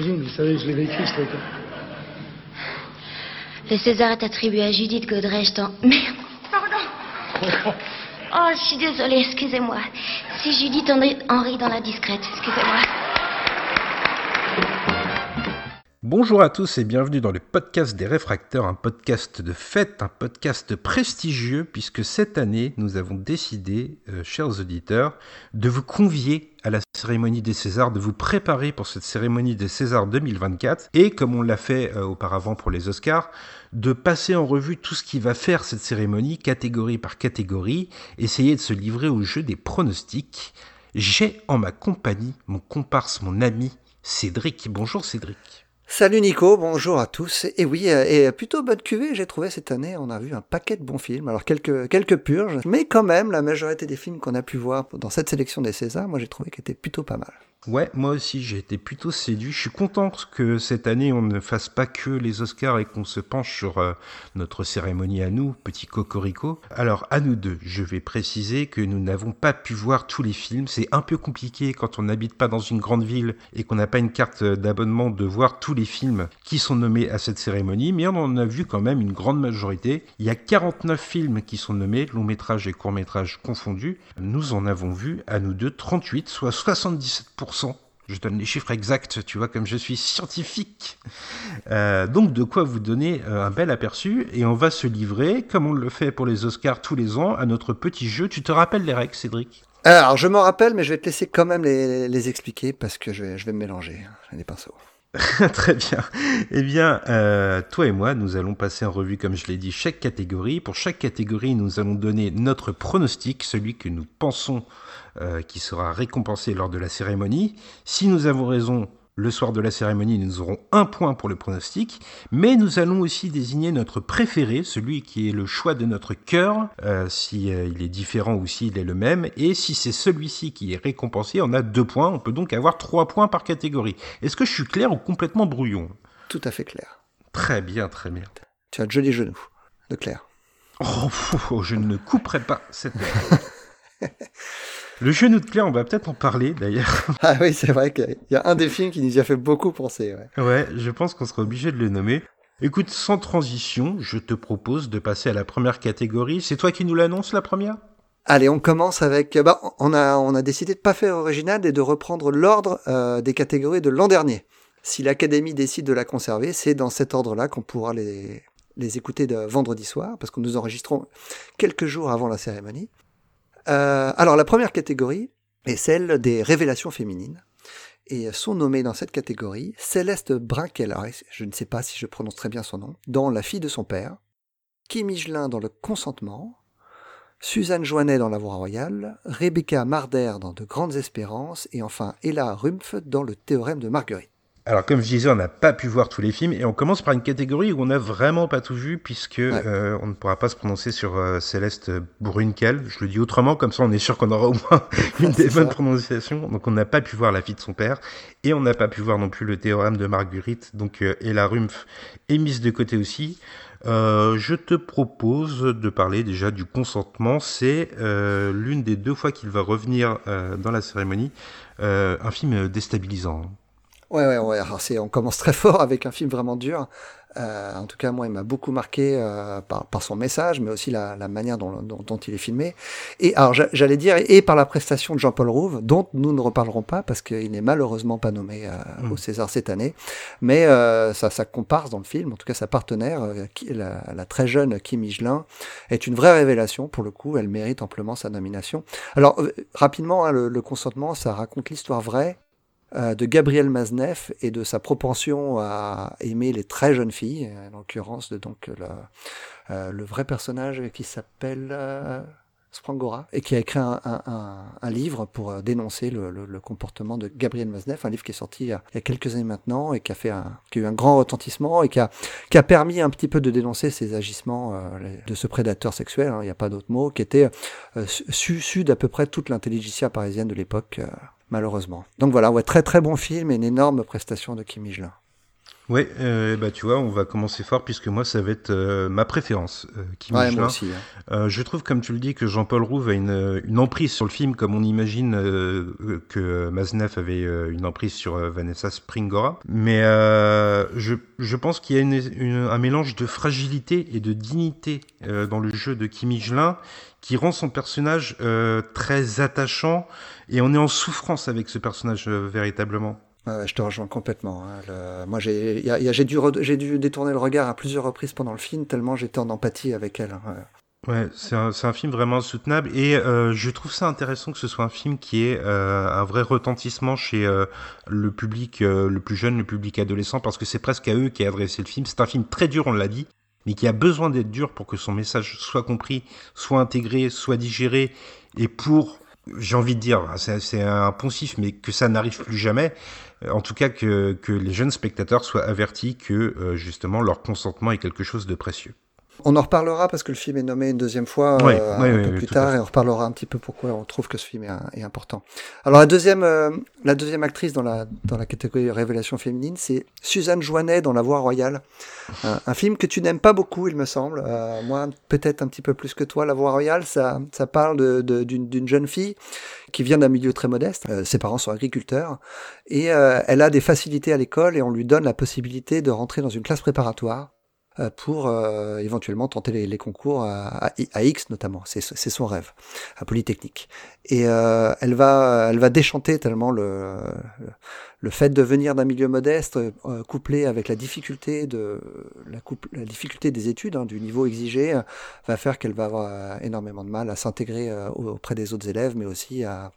Je vous savez, je l'ai vécu ce truc. Le César est attribué à Judith Godrèche dans... Merde, pardon. Oh, je suis désolée, excusez-moi. C'est Judith Henry dans la discrète, excusez-moi. Bonjour à tous et bienvenue dans le podcast des réfracteurs, un podcast de fête, un podcast prestigieux puisque cette année nous avons décidé, euh, chers auditeurs, de vous convier à la cérémonie des Césars, de vous préparer pour cette cérémonie des Césars 2024 et comme on l'a fait euh, auparavant pour les Oscars, de passer en revue tout ce qui va faire cette cérémonie catégorie par catégorie, essayer de se livrer au jeu des pronostics. J'ai en ma compagnie mon comparse, mon ami Cédric. Bonjour Cédric. Salut Nico, bonjour à tous. Et oui, euh, et plutôt bonne cuvée, j'ai trouvé cette année. On a vu un paquet de bons films. Alors quelques, quelques purges, mais quand même, la majorité des films qu'on a pu voir dans cette sélection des Césars, moi j'ai trouvé qu'elle était plutôt pas mal. Ouais, moi aussi j'ai été plutôt séduit. Je suis content que cette année on ne fasse pas que les Oscars et qu'on se penche sur euh, notre cérémonie à nous, petit cocorico. Alors à nous deux, je vais préciser que nous n'avons pas pu voir tous les films. C'est un peu compliqué quand on n'habite pas dans une grande ville et qu'on n'a pas une carte d'abonnement de voir tous les films qui sont nommés à cette cérémonie, mais on en a vu quand même une grande majorité. Il y a 49 films qui sont nommés, long métrage et court métrage confondus. Nous en avons vu à nous deux 38, soit 77%. Je donne les chiffres exacts, tu vois, comme je suis scientifique. Euh, donc, de quoi vous donner euh, un bel aperçu. Et on va se livrer, comme on le fait pour les Oscars tous les ans, à notre petit jeu. Tu te rappelles les règles, Cédric? Alors, je m'en rappelle, mais je vais te laisser quand même les, expliquer parce que je vais, je vais me mélanger. J'ai des pinceaux. Très bien. Eh bien, euh, toi et moi, nous allons passer en revue, comme je l'ai dit, chaque catégorie. Pour chaque catégorie, nous allons donner notre pronostic, celui que nous pensons euh, qui sera récompensé lors de la cérémonie. Si nous avons raison, le soir de la cérémonie, nous aurons un point pour le pronostic, mais nous allons aussi désigner notre préféré, celui qui est le choix de notre cœur, euh, si euh, est différent ou s'il est le même, et si c'est celui-ci qui est récompensé, on a deux points, on peut donc avoir trois points par catégorie. Est-ce que je suis clair ou complètement brouillon? Tout à fait clair. Très bien, très bien. Tu as de jolis genoux, de clair. Oh, je ne couperai pas cette... Le genou de Claire, on va peut-être en parler d'ailleurs. Ah oui, c'est vrai qu'il y a un des films qui nous y a fait beaucoup penser. Ouais, ouais je pense qu'on sera obligé de le nommer. Écoute, sans transition, je te propose de passer à la première catégorie. C'est toi qui nous l'annonce, la première? Allez, on commence avec. Bah, on a on a décidé de pas faire original et de reprendre l'ordre euh, des catégories de l'an dernier. Si l'Académie décide de la conserver, c'est dans cet ordre-là qu'on pourra les les écouter de vendredi soir, parce que nous enregistrons quelques jours avant la cérémonie. Euh, alors la première catégorie est celle des révélations féminines. Et sont nommées dans cette catégorie Céleste Brinkeller, je ne sais pas si je prononce très bien son nom, dans La fille de son père, Kim Michelin dans Le consentement, Suzanne Joannet dans La voix royale, Rebecca Marder dans De grandes espérances, et enfin Ella Rumpf dans Le théorème de Marguerite. Alors comme je disais, on n'a pas pu voir tous les films et on commence par une catégorie où on n'a vraiment pas tout vu puisque euh, on ne pourra pas se prononcer sur euh, Céleste Brunkel. Je le dis autrement, comme ça on est sûr qu'on aura au moins une des bonnes prononciations. Donc on n'a pas pu voir la fille de son père et on n'a pas pu voir non plus le théorème de Marguerite. Donc euh, et la Rumpf est mise de côté aussi. je te propose de parler déjà du consentement. C'est l'une des deux fois qu'il va revenir dans la cérémonie. un film déstabilisant. Ouais, ouais, ouais. Alors, c'est, on commence très fort avec un film vraiment dur. Euh, en tout cas, moi, il m'a beaucoup marqué euh, par, par, son message, mais aussi la, la manière dont, dont, dont, il est filmé. Et alors, j'allais dire, et par la prestation de Jean-Paul Rouve, dont nous ne reparlerons pas parce qu'il n'est malheureusement pas nommé euh, mm. au César cette année. Mais euh, sa, sa comparse dans le film, en tout cas sa partenaire, euh, qui, la, la, très jeune Kim Michelin, est une vraie révélation. Pour le coup, elle mérite amplement sa nomination. Alors, rapidement, hein, le, le consentement, ça raconte l'histoire vraie euh, de Gabriel Maznev et de sa propension à aimer les très jeunes filles, en l'occurrence de donc le, euh, le vrai personnage qui s'appelle euh, Sprangora et qui a écrit un, un, un livre pour dénoncer le, le, le, comportement de Gabriel Maznev, un livre qui est sorti il y a, il y a quelques années maintenant et qui a fait un, qui a eu un grand retentissement et qui a, qui a permis un petit peu de dénoncer ces agissements de ce prédateur sexuel, hein, il n'y a pas d'autre mot, qui était su, su d'à peu près toute l'intelligentsia parisienne de l'époque malheureusement. Donc voilà, ouais, très très bon film et une énorme prestation de Kim Michelin. Ouais, euh, bah tu vois, on va commencer fort puisque moi ça va être euh, ma préférence. Euh, Kim Ouais, moi aussi. hein. Euh, je trouve, comme tu le dis, que Jean-Paul Rouve a une, une emprise sur le film, comme on imagine euh, que Maznev avait euh, une emprise sur euh, Vanessa Springora. Mais euh, je, je pense qu'il y a une, une- un mélange de fragilité et de dignité euh, dans le jeu de Kim Michelin qui rend son personnage euh, très attachant et on est en souffrance avec ce personnage euh, véritablement. Je te rejoins complètement. Moi, j'ai dû, détourner le regard à plusieurs reprises pendant le film, tellement j'étais en empathie avec elle. hein. Ouais. C'est un, film vraiment soutenable et euh, je trouve ça intéressant que ce soit un film qui ait euh, un vrai retentissement chez euh, le public le plus jeune, le public adolescent, parce que c'est presque à eux qu'est adressé le film. C'est un film très dur, on l'a dit, mais qui a besoin d'être dur pour que son message soit compris, soit intégré, soit digéré, et pour, j'ai envie de dire, c'est un poncif, mais que ça n'arrive plus jamais. Euh, En tout cas, que, les jeunes spectateurs soient avertis que euh, justement leur consentement est quelque chose de précieux. On en reparlera parce que le film est nommé une deuxième fois Oui, euh, oui, un oui, peu plus tard et on reparlera un petit peu pourquoi on trouve que ce film est, est important. Alors la deuxième, euh, la deuxième actrice dans la, dans la catégorie révélation féminine, c'est Suzanne Joannet dans La Voix Royale. Un, un film que tu n'aimes pas beaucoup, il me semble. Euh, moi, peut-être un petit peu plus que toi. La Voix Royale, ça, ça parle de- de- d'une jeune fille qui vient d'un milieu très modeste. Ses parents sont agriculteurs et elle a des facilités à l'école et on lui donne la possibilité de rentrer dans une classe préparatoire pour euh, éventuellement tenter les, les concours à, à- à X notamment. C'est son rêve, à Polytechnique. Et euh, elle va elle va déchanter tellement le le fait de venir d'un milieu modeste euh, couplé avec la difficulté de la, couple- la difficulté des études hein, du niveau exigé euh, va faire qu'elle va avoir euh, énormément de mal à s'intégrer euh, auprès des autres élèves mais aussi à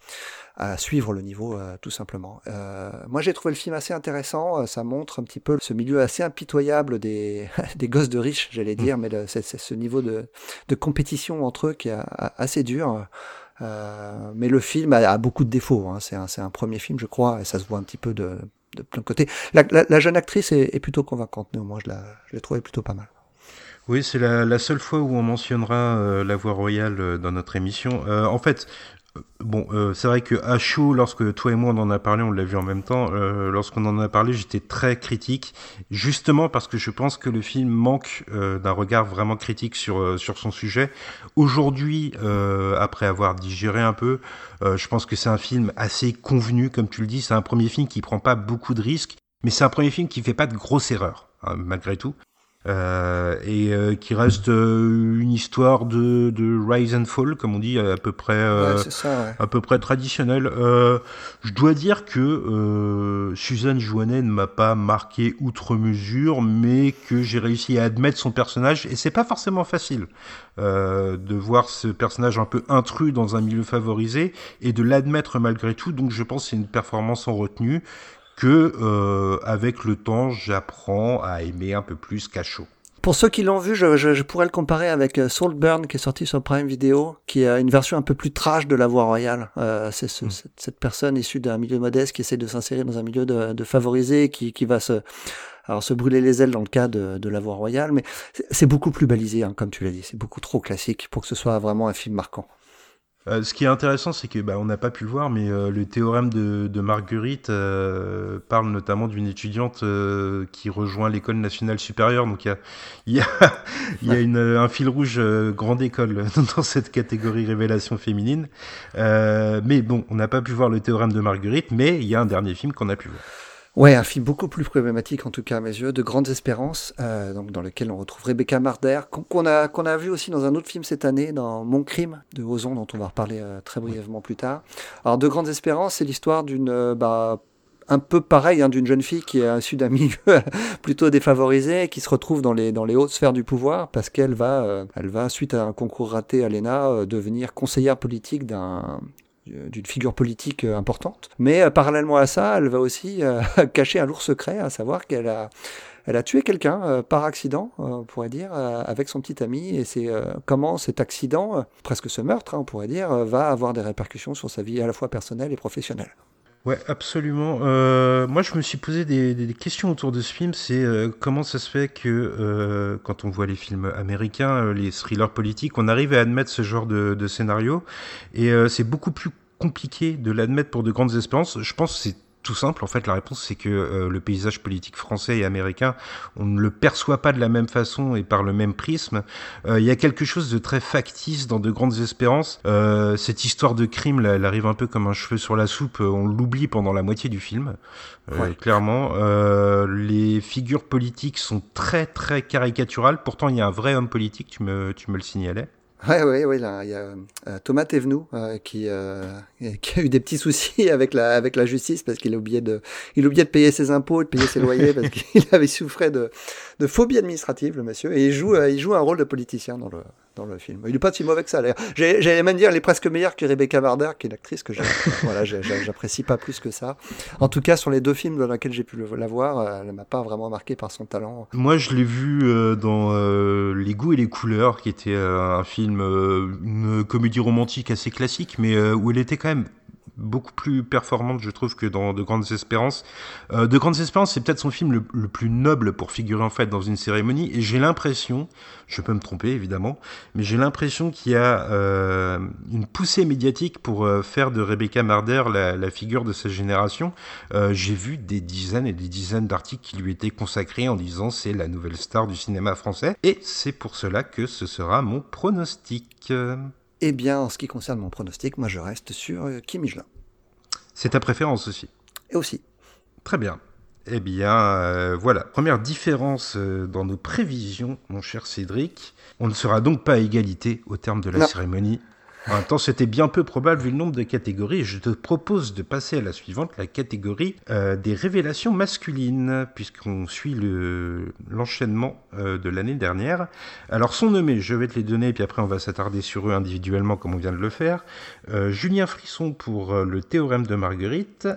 à suivre le niveau euh, tout simplement. Euh, moi j'ai trouvé le film assez intéressant, euh, ça montre un petit peu ce milieu assez impitoyable des, des gosses de riches, j'allais dire, mais le- c'est c'est ce niveau de, de compétition entre eux qui est a- assez dur. Euh, mais le film a, a beaucoup de défauts, hein. c'est un, c'est un premier film je crois, et ça se voit un petit peu de, de plein de côtés. La, la- la jeune actrice est, est plutôt convaincante, néanmoins je la- je l'ai trouvée plutôt pas mal. Oui, c'est la, la seule fois où on mentionnera euh, la voix royale euh, dans notre émission. Euh, en fait, euh, bon, euh, c'est vrai que à chaud, lorsque toi et moi on en a parlé, on l'a vu en même temps. euh, Lorsqu'on en a parlé, j'étais très critique, justement parce que je pense que le film manque euh, d'un regard vraiment critique sur son sujet. Aujourd'hui, après avoir digéré un peu, je pense que c'est un film assez convenu, comme tu le dis. C'est un premier film qui prend pas beaucoup de risques, mais c'est un premier film qui fait pas de grosses erreurs, hein, malgré tout. Euh, et euh, qui reste euh, une histoire de, de rise and fall, comme on dit, à peu près, euh, ouais, c'est ça, ouais. à peu près traditionnelle. Euh, je dois dire que euh, Suzanne Joannet ne m'a pas marqué outre mesure, mais que j'ai réussi à admettre son personnage, et c'est pas forcément facile euh, de voir ce personnage un peu intrus dans un milieu favorisé et de l'admettre malgré tout. Donc je pense que c'est une performance en retenue que euh, avec le temps j'apprends à aimer un peu plus Cachot. Pour ceux qui l'ont vu, je, je, je pourrais le comparer avec euh, Saltburn qui est sorti sur Prime Video, qui est une version un peu plus trash de La Voix Royale. Euh, c'est ce, cette, cette personne issue d'un milieu modeste qui essaie de s'insérer dans un milieu de, de favorisé, qui, qui va se, alors se brûler les ailes dans le cas de, de La Voix Royale, mais c'est- c'est beaucoup plus balisé, hein, comme tu l'as dit. C'est beaucoup trop classique pour que ce soit vraiment un film marquant. Euh, ce qui est intéressant, c'est que bah, on n'a pas pu le voir, mais euh, le théorème de, de Marguerite euh, parle notamment d'une étudiante euh, qui rejoint l'école nationale supérieure. Donc il y a, il y a, y a une, un fil rouge euh, grande école dans cette catégorie révélation féminine. Euh, mais bon, on n'a pas pu voir le théorème de Marguerite, mais il y a un dernier film qu'on a pu voir. Ouais, un film beaucoup plus problématique en tout cas à mes yeux, de grandes espérances, euh, donc dans lequel on retrouve Rebecca Marder, qu'on a qu'on a vu aussi dans un autre film cette année, dans Mon crime de Ozon, dont on va reparler euh, très brièvement plus tard. Alors de grandes espérances, c'est l'histoire d'une euh, bah, un peu pareil hein, d'une jeune fille qui est issue d'un milieu plutôt défavorisé et qui se retrouve dans les dans les hautes sphères du pouvoir parce qu'elle va euh, elle va suite à un concours raté à l'ENA euh, devenir conseillère politique d'un d'une figure politique euh, importante. Mais euh, parallèlement à ça, elle va aussi euh, cacher un lourd secret, à savoir qu'elle a, elle a tué quelqu'un euh, par accident, euh, on pourrait dire, euh, avec son petit ami. Et c'est euh, comment cet accident, euh, presque ce meurtre, hein, on pourrait dire, euh, va avoir des répercussions sur sa vie à la fois personnelle et professionnelle. Ouais, absolument. Euh, moi, je me suis posé des, des- questions autour de ce film. C'est euh, comment ça se fait que euh, quand on voit les films américains, euh, les thrillers politiques, on arrive à admettre ce genre de, de scénario. Et euh, c'est beaucoup plus compliqué de l'admettre pour de grandes espérances. Je pense que c'est tout simple. En fait, la réponse, c'est que euh, le paysage politique français et américain, on ne le perçoit pas de la même façon et par le même prisme. Euh, il y a quelque chose de très factice dans De Grandes Espérances. Euh, cette histoire de crime, là, elle arrive un peu comme un cheveu sur la soupe. On l'oublie pendant la moitié du film, clairement. les figures politiques sont très, très caricaturales. Pourtant, il y a un vrai homme politique, tu me, tu me le signalais. Ouais, ouais, ouais, là, il y a euh, Thomas Thévenoud euh, qui, euh, qui a eu des petits soucis avec la, avec la justice parce qu'il a oublié de, il a oublié de payer ses impôts, de payer ses loyers parce qu'il avait souffert de, de phobie administrative, le monsieur, et il joue, il joue un rôle de politicien dans le, dans le film. Il n'est pas si mauvais que ça, d'ailleurs. J'allais même dire, il est presque meilleur que Rebecca Marder, qui est une actrice que voilà, j'apprécie pas plus que ça. En tout cas, sur les deux films dans lesquels j'ai pu la voir, elle m'a pas vraiment marqué par son talent. Moi, je l'ai vu euh, dans euh, Les goûts et les couleurs, qui était euh, un film, une comédie romantique assez classique, mais où elle était quand même beaucoup plus performante, je trouve, que dans De Grandes Espérances. Euh, de Grandes Espérances, c'est peut-être son film le, plus noble pour figurer en fait dans une cérémonie, et j'ai l'impression, je peux me tromper évidemment, mais j'ai l'impression qu'il y a euh, une poussée médiatique pour euh, faire de Rebecca Marder la, la, figure de sa génération. j'ai vu des dizaines et des dizaines d'articles qui lui étaient consacrés en disant c'est la nouvelle star du cinéma français, et c'est pour cela que ce sera mon pronostic. Eh bien, en ce qui concerne mon pronostic, moi je reste sur euh, Kim Michelin. C'est ta préférence aussi Et aussi. Très bien. Eh bien, euh, voilà. Première différence euh, dans nos prévisions, mon cher Cédric. On ne sera donc pas à égalité au terme de la cérémonie. En même temps, c'était bien peu probable vu le nombre de catégories. Je te propose de passer à la suivante, la catégorie euh, des révélations masculines, puisqu'on suit l'enchaînement euh, de l'année dernière. Alors, sont nommés, je vais te les donner, puis après on va s'attarder sur eux individuellement comme on vient de le faire. Euh, Julien Frisson pour le théorème de Marguerite,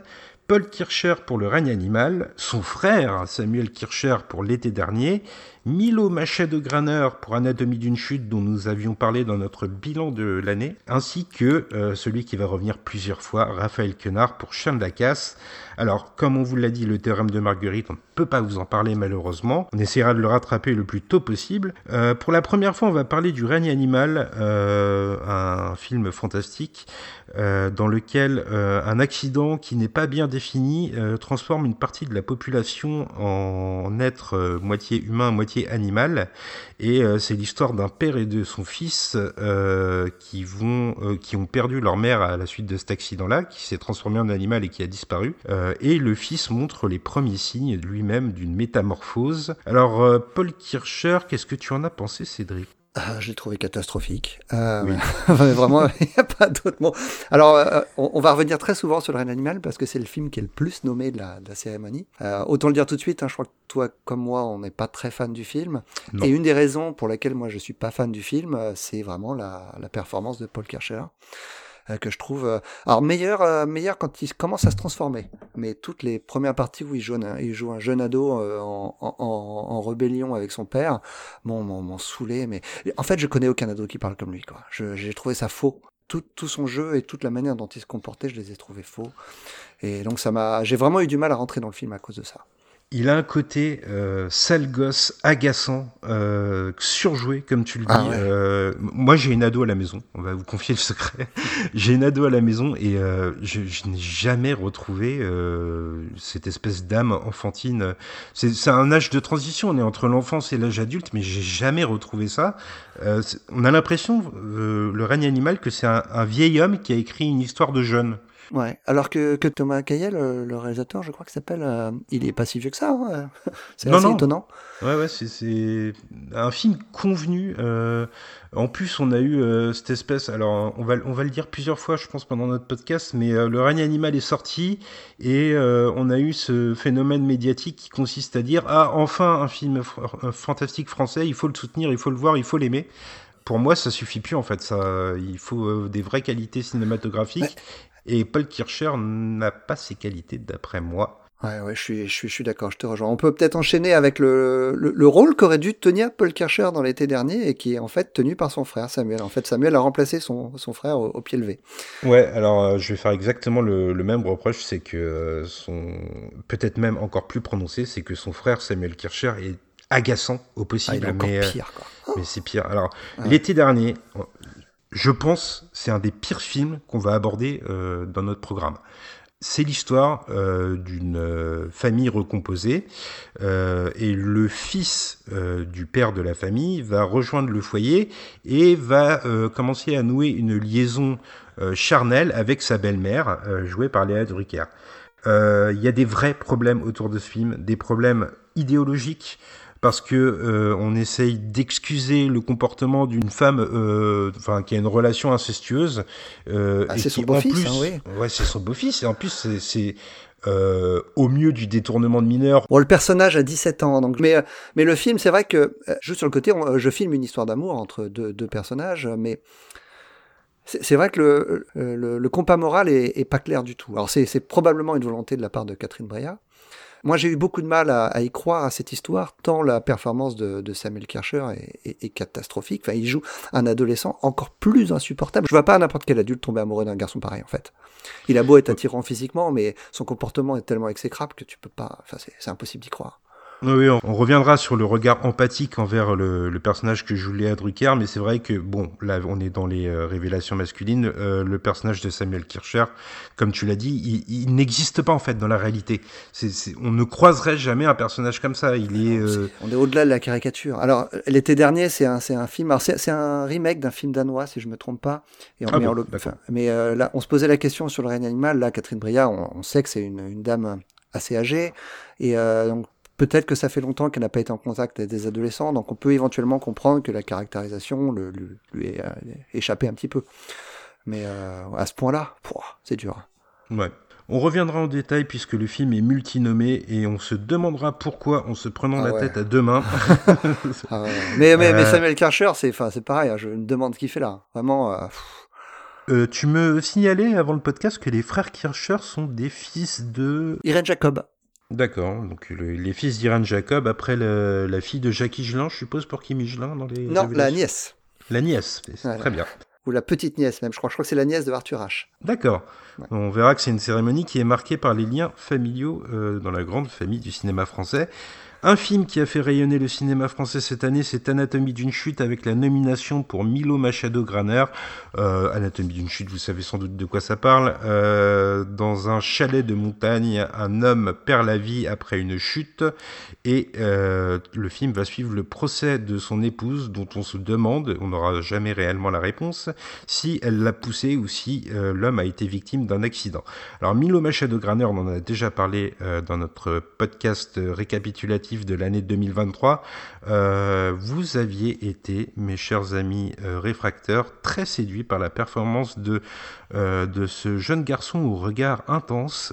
Paul Kircher pour le règne animal, son frère Samuel Kircher pour l'été dernier, Milo Machet de Graner pour Anatomie d'une chute dont nous avions parlé dans notre bilan de l'année, ainsi que euh, celui qui va revenir plusieurs fois, Raphaël Quenard pour Chien de la Casse. Alors, comme on vous l'a dit, le théorème de Marguerite, on ne peut pas vous en parler malheureusement. On essaiera de le rattraper le plus tôt possible. Euh, pour la première fois, on va parler du règne animal, euh, un film fantastique dans lequel un accident qui n'est pas bien défini transforme une partie de la population en être moitié humain, moitié animal. Et euh, c'est l'histoire d'un père et de son fils euh, qui, euh, qui ont perdu leur mère à la suite de cet accident-là, qui s'est transformé en animal et qui a disparu. et le fils montre les premiers signes lui-même d'une métamorphose. Alors, Paul Kircher, qu'est-ce que tu en as pensé, Cédric? Ah, je l'ai trouvé catastrophique. Euh, vraiment, il n'y a pas d'autre mot. Alors, euh, on, va revenir très souvent sur le règne animal parce que c'est le film qui est le plus nommé de la, cérémonie. Euh, autant le dire tout de suite, hein, je crois que toi comme moi, on n'est pas très fan du film. Et une des raisons pour lesquelles moi je suis pas fan du film, c'est vraiment la, la performance de Paul Kircher. Euh, que je trouve euh, alors meilleur euh, meilleur quand il commence à se transformer. Mais toutes les premières parties où il joue un, il joue un jeune ado en, en, en, rébellion avec son père bon m'en saoulé. Mais en fait je connais aucun ado qui parle comme lui quoi. J'ai trouvé ça faux. Tout, tout, son jeu et toute la manière dont il se comportait, je les ai trouvés faux. Et donc ça m'a, j'ai vraiment eu du mal à rentrer dans le film à cause de ça il a un côté euh, sale gosse, agaçant, euh, surjoué, comme tu le ah dis. euh, moi, j'ai une ado à la maison. On va vous confier le secret. j'ai une ado à la maison et euh, je, je n'ai jamais retrouvé euh, cette espèce d'âme enfantine. C'est un âge de transition. On est entre l'enfance et l'âge adulte, mais j'ai jamais retrouvé ça. Euh, on a l'impression, le règne animal, que c'est un, un vieil homme qui a écrit une histoire de jeune. Ouais, alors que, que Thomas Cayel, le, réalisateur, je crois que s'appelle, euh, il est pas si vieux que ça. Hein. c'est assez étonnant. Ouais, ouais, c'est un film convenu. Euh, en plus, on a eu euh, cette espèce. Alors, on va, on va le dire plusieurs fois, je pense, pendant notre podcast, mais le règne animal est sorti et on a eu ce phénomène médiatique qui consiste à dire ah enfin un film fantastique français, il faut le soutenir, il faut le voir, il faut l'aimer pour moi, ça suffit plus en fait. Ça, il faut des vraies qualités cinématographiques. Et Paul Kircher n'a pas ces qualités, d'après moi. Ouais, ouais, je suis, je suis, je suis d'accord, je te rejoins. On peut peut-être enchaîner avec le, le, rôle qu'aurait dû tenir Paul Kircher dans l'été dernier et qui est en fait tenu par son frère Samuel. En fait, Samuel a remplacé son, son frère au, pied levé. Ouais, alors euh, je vais faire exactement le, le même reproche, c'est que euh, son, peut-être même encore plus prononcé, c'est que son frère Samuel Kircher est agaçant au possible. Ah, mais, euh, pire, quoi. mais c'est pire. Alors, l'été dernier, je pense c'est un des pires films qu'on va aborder euh, dans notre programme. c'est l'histoire euh, d'une euh, famille recomposée et le fils du père de la famille va rejoindre le foyer et va commencer à nouer une liaison charnelle avec sa belle-mère jouée par Léa Drucker. Il y a des vrais problèmes autour de ce film, des problèmes idéologiques parce que euh, on essaye d'excuser le comportement d'une femme, euh, enfin qui a une relation incestueuse. Euh, ah, c'est son beau-fils, hein, oui. Ouais, c'est son beau-fils et en plus c'est euh, au mieux du détournement de mineurs. Bon, le personnage a 17 ans, donc, mais, mais le film, c'est vrai que, juste sur le côté, on, je filme une histoire d'amour entre deux, deux, personnages, mais c'est vrai que le, le, le, compas moral est, est, pas clair du tout. Alors, c'est probablement une volonté de la part de Catherine Breillat, moi, j'ai eu beaucoup de mal à, y croire à cette histoire, tant la performance de, Samuel Kircher est, catastrophique. Enfin, il joue un adolescent encore plus insupportable. Je vois pas n'importe quel adulte tomber amoureux d'un garçon pareil, en fait. Il a beau être attirant physiquement, mais son comportement est tellement exécrable que tu peux pas. Enfin, c'est impossible d'y croire. Oui, on reviendra sur le regard empathique envers le, le personnage que joue Léa Drucker, mais c'est vrai que, bon, là, on est dans les euh, révélations masculines. Euh, le personnage de Samuel Kircher, comme tu l'as dit, il, il n'existe pas en fait dans la réalité. On ne croiserait jamais un personnage comme ça. Il est. Euh... On est au-delà de la caricature. Alors, l'été dernier, c'est un, un film. Alors, c'est un remake d'un film danois, si je me trompe pas. Et on ah bon, enfin, mais euh, là, on se posait la question sur le règne animal. Là, Catherine Breillat, on, on sait que c'est une, une, dame assez âgée, et donc Peut-être que ça fait longtemps qu'elle n'a pas été en contact avec des adolescents, donc on peut éventuellement comprendre que la caractérisation le, le, lui est euh, échappé un petit peu. Mais euh, à ce point-là, c'est dur. Ouais. On reviendra en détail puisque le film est multinommé et on se demandera pourquoi en se prenant ah la ouais. tête à deux mains. ah ouais. mais, mais, mais, Samuel Karcher, c'est pareil, hein, je me demande ce qu'il fait là. Vraiment. Euh, euh, tu me signalais avant le podcast que les frères Kircher sont des fils de... Irène Jacob. D'accord, donc le, les fils d'Irène Jacob, après le, la fille de Jackie Gelin, je suppose, pour qui Michelin dans les. Non, la nièce. La nièce, voilà. très bien. Ou la petite nièce, même, je crois, je crois que c'est la nièce de Arthur H. D'accord. Ouais. On verra que c'est une cérémonie qui est marquée par les liens familiaux euh, dans la grande famille du cinéma français. Un film qui a fait rayonner le cinéma français cette année, c'est Anatomie d'une chute avec la nomination pour Milo Machado Graner. Euh, Anatomie d'une chute, vous savez sans doute de quoi ça parle. Euh, dans un chalet de montagne, un homme perd la vie après une chute et euh, le film va suivre le procès de son épouse dont on se demande, on n'aura jamais réellement la réponse, si elle l'a poussé ou si l'homme a été victime d'un accident. Alors Milo Machado Graner, on en a déjà parlé dans notre podcast récapitulatif de l'année 2023, euh, vous aviez été, mes chers amis euh, réfracteurs, très séduits par la performance de, euh, de ce jeune garçon au regard intense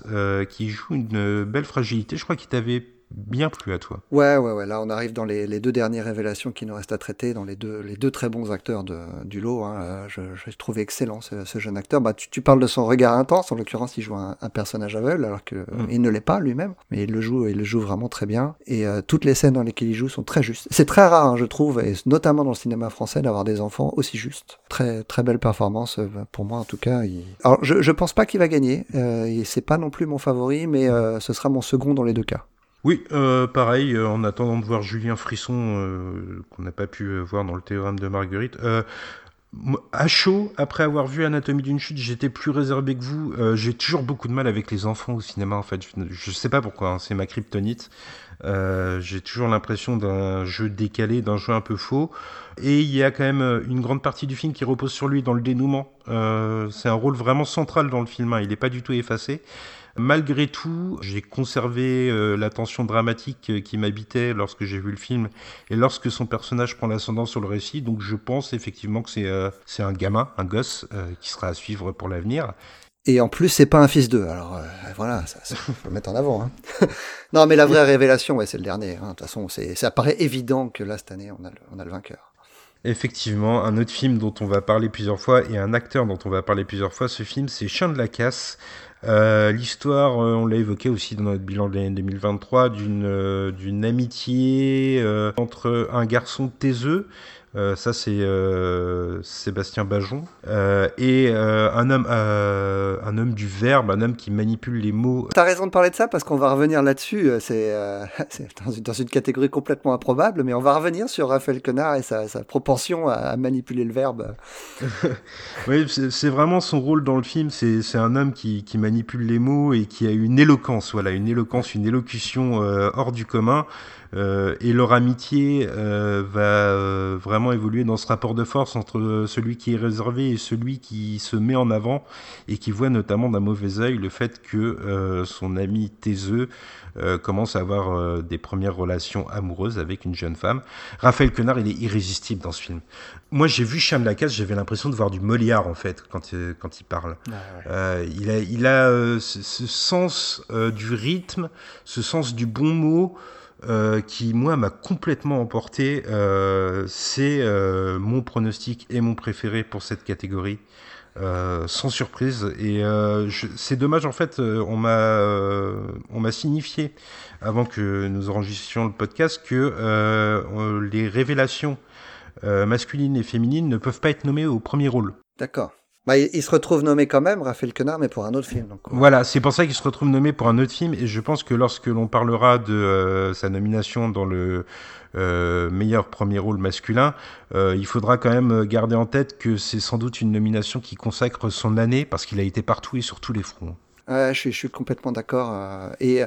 qui joue une belle fragilité. Je crois qu'il t'avait bien plu à toi. Ouais, ouais, ouais. Là, on arrive dans les, les, deux dernières révélations qui nous restent à traiter, dans les deux, les deux très bons acteurs de, du lot. Hein. Je, je trouve excellent ce, ce, jeune acteur. Bah, tu, tu, parles de son regard intense. En l'occurrence, il joue un, un personnage aveugle, alors que mm. il ne l'est pas lui-même, mais il le joue, il le joue vraiment très bien. Et euh, toutes les scènes dans lesquelles il joue sont très justes. C'est très rare, hein, je trouve, et notamment dans le cinéma français, d'avoir des enfants aussi justes. Très, très belle performance euh, pour moi, en tout cas. Il... Alors, je, je pense pas qu'il va gagner. Euh, c'est pas non plus mon favori, mais euh, ce sera mon second dans les deux cas. Oui, euh, pareil, euh, en attendant de voir Julien Frisson, euh, qu'on n'a pas pu voir dans le théorème de Marguerite. À chaud, après avoir vu Anatomie d'une chute, j'étais plus réservé que vous. J'ai toujours beaucoup de mal avec les enfants au cinéma, en fait. Je, je sais pas pourquoi, hein, c'est ma kryptonite. j'ai toujours l'impression d'un jeu décalé, d'un jeu un peu faux. Et il y a quand même une grande partie du film qui repose sur lui dans le dénouement. c'est un rôle vraiment central dans le film, hein, il n'est pas du tout effacé. Malgré tout, j'ai conservé euh, la tension dramatique euh, qui m'habitait lorsque j'ai vu le film et lorsque son personnage prend l'ascendant sur le récit. Donc je pense effectivement que c'est euh, un gamin, un gosse euh, qui sera à suivre pour l'avenir. Et en plus, c'est pas un fils d'eux. Alors euh, voilà, ça, ça faut le mettre en avant. Hein. non, mais la vraie révélation, ouais, c'est le dernier. Hein. De toute façon, ça paraît évident que là, cette année, on a le, on a le vainqueur. Effectivement, un autre film dont on va parler plusieurs fois et un acteur dont on va parler plusieurs fois, ce film, c'est Chien de la casse. Euh, L'histoire, euh, on l'a évoqué aussi dans notre bilan de l'année 2023, d'une euh, d'une amitié entre un garçon taiseux Euh, ça, c'est euh, Sébastien Bajon. Euh, et un, homme, un homme du verbe, un homme qui manipule les mots. Tu as raison de parler de ça parce qu'on va revenir là-dessus. C'est dans, dans, une catégorie complètement improbable, mais on va revenir sur Raphaël Quenard et sa, sa propension à, manipuler le verbe. oui, c'est vraiment son rôle dans le film. C'est un homme qui, qui, manipule les mots et qui a une éloquence, voilà, une éloquence, une élocution hors du commun. Euh, et leur amitié euh, va euh, vraiment évoluer dans ce rapport de force entre celui qui est réservé et celui qui se met en avant et qui voit notamment d'un mauvais œil le fait que son ami Théseux commence à avoir des premières relations amoureuses avec une jeune femme. Raphaël Quenard, il est irrésistible dans ce film. Moi, j'ai vu Chien de la Casse, j'avais l'impression de voir du Molière en fait quand, quand il parle. Ah il a, il a ce, ce, sens du rythme, ce sens du bon mot. Euh, qui, moi, m'a complètement emporté. Euh, c'est euh, mon pronostic et mon préféré pour cette catégorie. sans surprise et c'est dommage en fait on m'a on m'a signifié avant que nous enregistrions le podcast que les révélations masculines et féminines ne peuvent pas être nommées au premier rôle. D'accord. Bah, il, se retrouve nommé quand même, Raphaël Quenard, mais pour un autre film. Voilà, c'est pour ça qu'il se retrouve nommé pour un autre film, et je pense que lorsque l'on parlera de euh, sa nomination dans le euh, meilleur premier rôle masculin, euh, il faudra quand même garder en tête que c'est sans doute une nomination qui consacre son année, parce qu'il a été partout et sur tous les fronts. je, suis, je suis complètement d'accord. et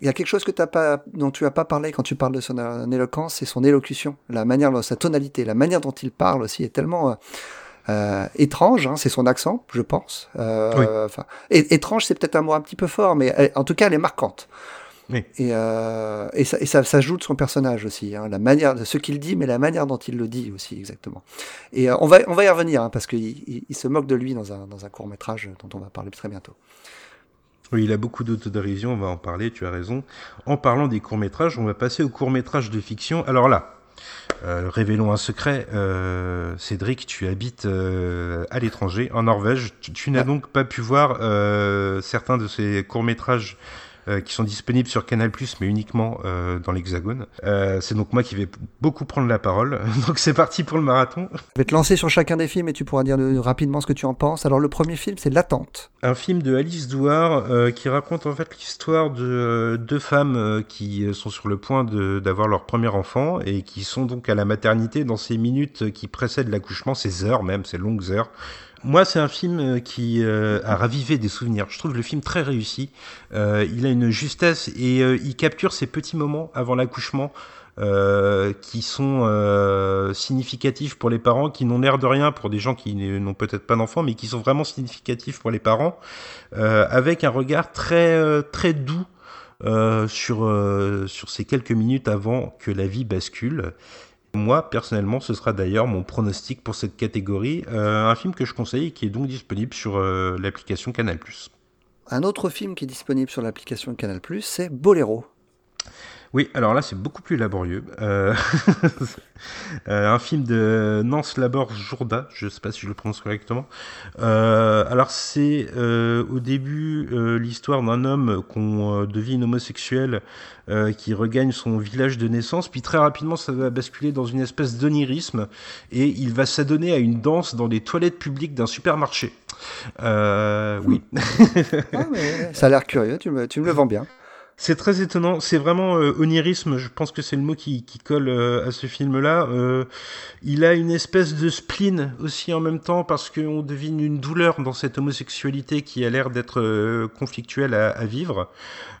il y a quelque chose que as pas, dont tu n'as pas parlé quand tu parles de son éloquence, c'est son élocution, la manière, sa tonalité, la manière dont il parle aussi est tellement euh, étrange, hein, c'est son accent, je pense. Euh, étrange, c'est peut-être un mot un petit peu fort, mais en tout cas, elle est marquante. Et, euh, et, ça, et ça, ça, joue de son personnage aussi, hein, la manière de ce qu'il dit, mais la manière dont il le dit aussi exactement. Et on va on va y revenir hein, parce qu'il il, se moque de lui dans un, dans un court métrage dont on va parler très bientôt. Oui, il a beaucoup d'autodérision, on va en parler, tu as raison. En parlant des courts métrages, on va passer aux courts métrages de fiction. Alors là, euh, révélons un secret, euh, Cédric, tu habites euh, à l'étranger, en Norvège. Tu, n'as donc pas pu voir certains de ces courts-métrages euh, qui sont disponibles sur Canal+, mais uniquement euh, dans l'Hexagone. Euh, c'est donc moi qui vais beaucoup prendre la parole. donc c'est parti pour le marathon. Je vais te lancer sur chacun des films et tu pourras dire rapidement ce que tu en penses. Alors le premier film, c'est L'attente. Un film de Alice Douard qui raconte en fait l'histoire de deux femmes qui sont sur le point d'avoir leur premier enfant et qui sont donc à la maternité dans ces minutes qui précèdent l'accouchement, ces heures même, ces longues heures. Moi, c'est un film euh, qui euh, a ravivé des souvenirs. Je trouve le film très réussi. Euh, il a une justesse et il capture ces petits moments avant l'accouchement qui sont significatifs pour les parents, qui n'ont l'air de rien pour des gens qui n'ont peut-être pas d'enfants, mais qui sont vraiment significatifs pour les parents, avec un regard très très doux sur sur ces quelques minutes avant que la vie bascule. Moi, personnellement, ce sera d'ailleurs mon pronostic pour cette catégorie. Euh, un film que je conseille et qui est donc disponible sur euh, l'application Canal+. Un autre film qui est disponible sur l'application Canal+, c'est Boléro. Oui, alors là, c'est beaucoup plus laborieux. Euh, euh, un film de Nance Labor Jourda, je ne sais pas si je le prononce correctement. Euh, alors, c'est au début l'histoire d'un homme qu'on devine homosexuel qui regagne son village de naissance, puis très rapidement, ça va basculer dans une espèce d'onirisme et il va s'adonner à une danse dans les toilettes publiques d'un supermarché. oui. Ah, ça a l'air curieux, tu me, tu me le vends bien. C'est très étonnant. C'est vraiment euh, onirisme. Je pense que c'est le mot qui, colle euh, à ce film-là. Euh, il a une espèce de spleen aussi en même temps parce qu'on devine une douleur dans cette homosexualité qui a l'air d'être conflictuelle à, vivre.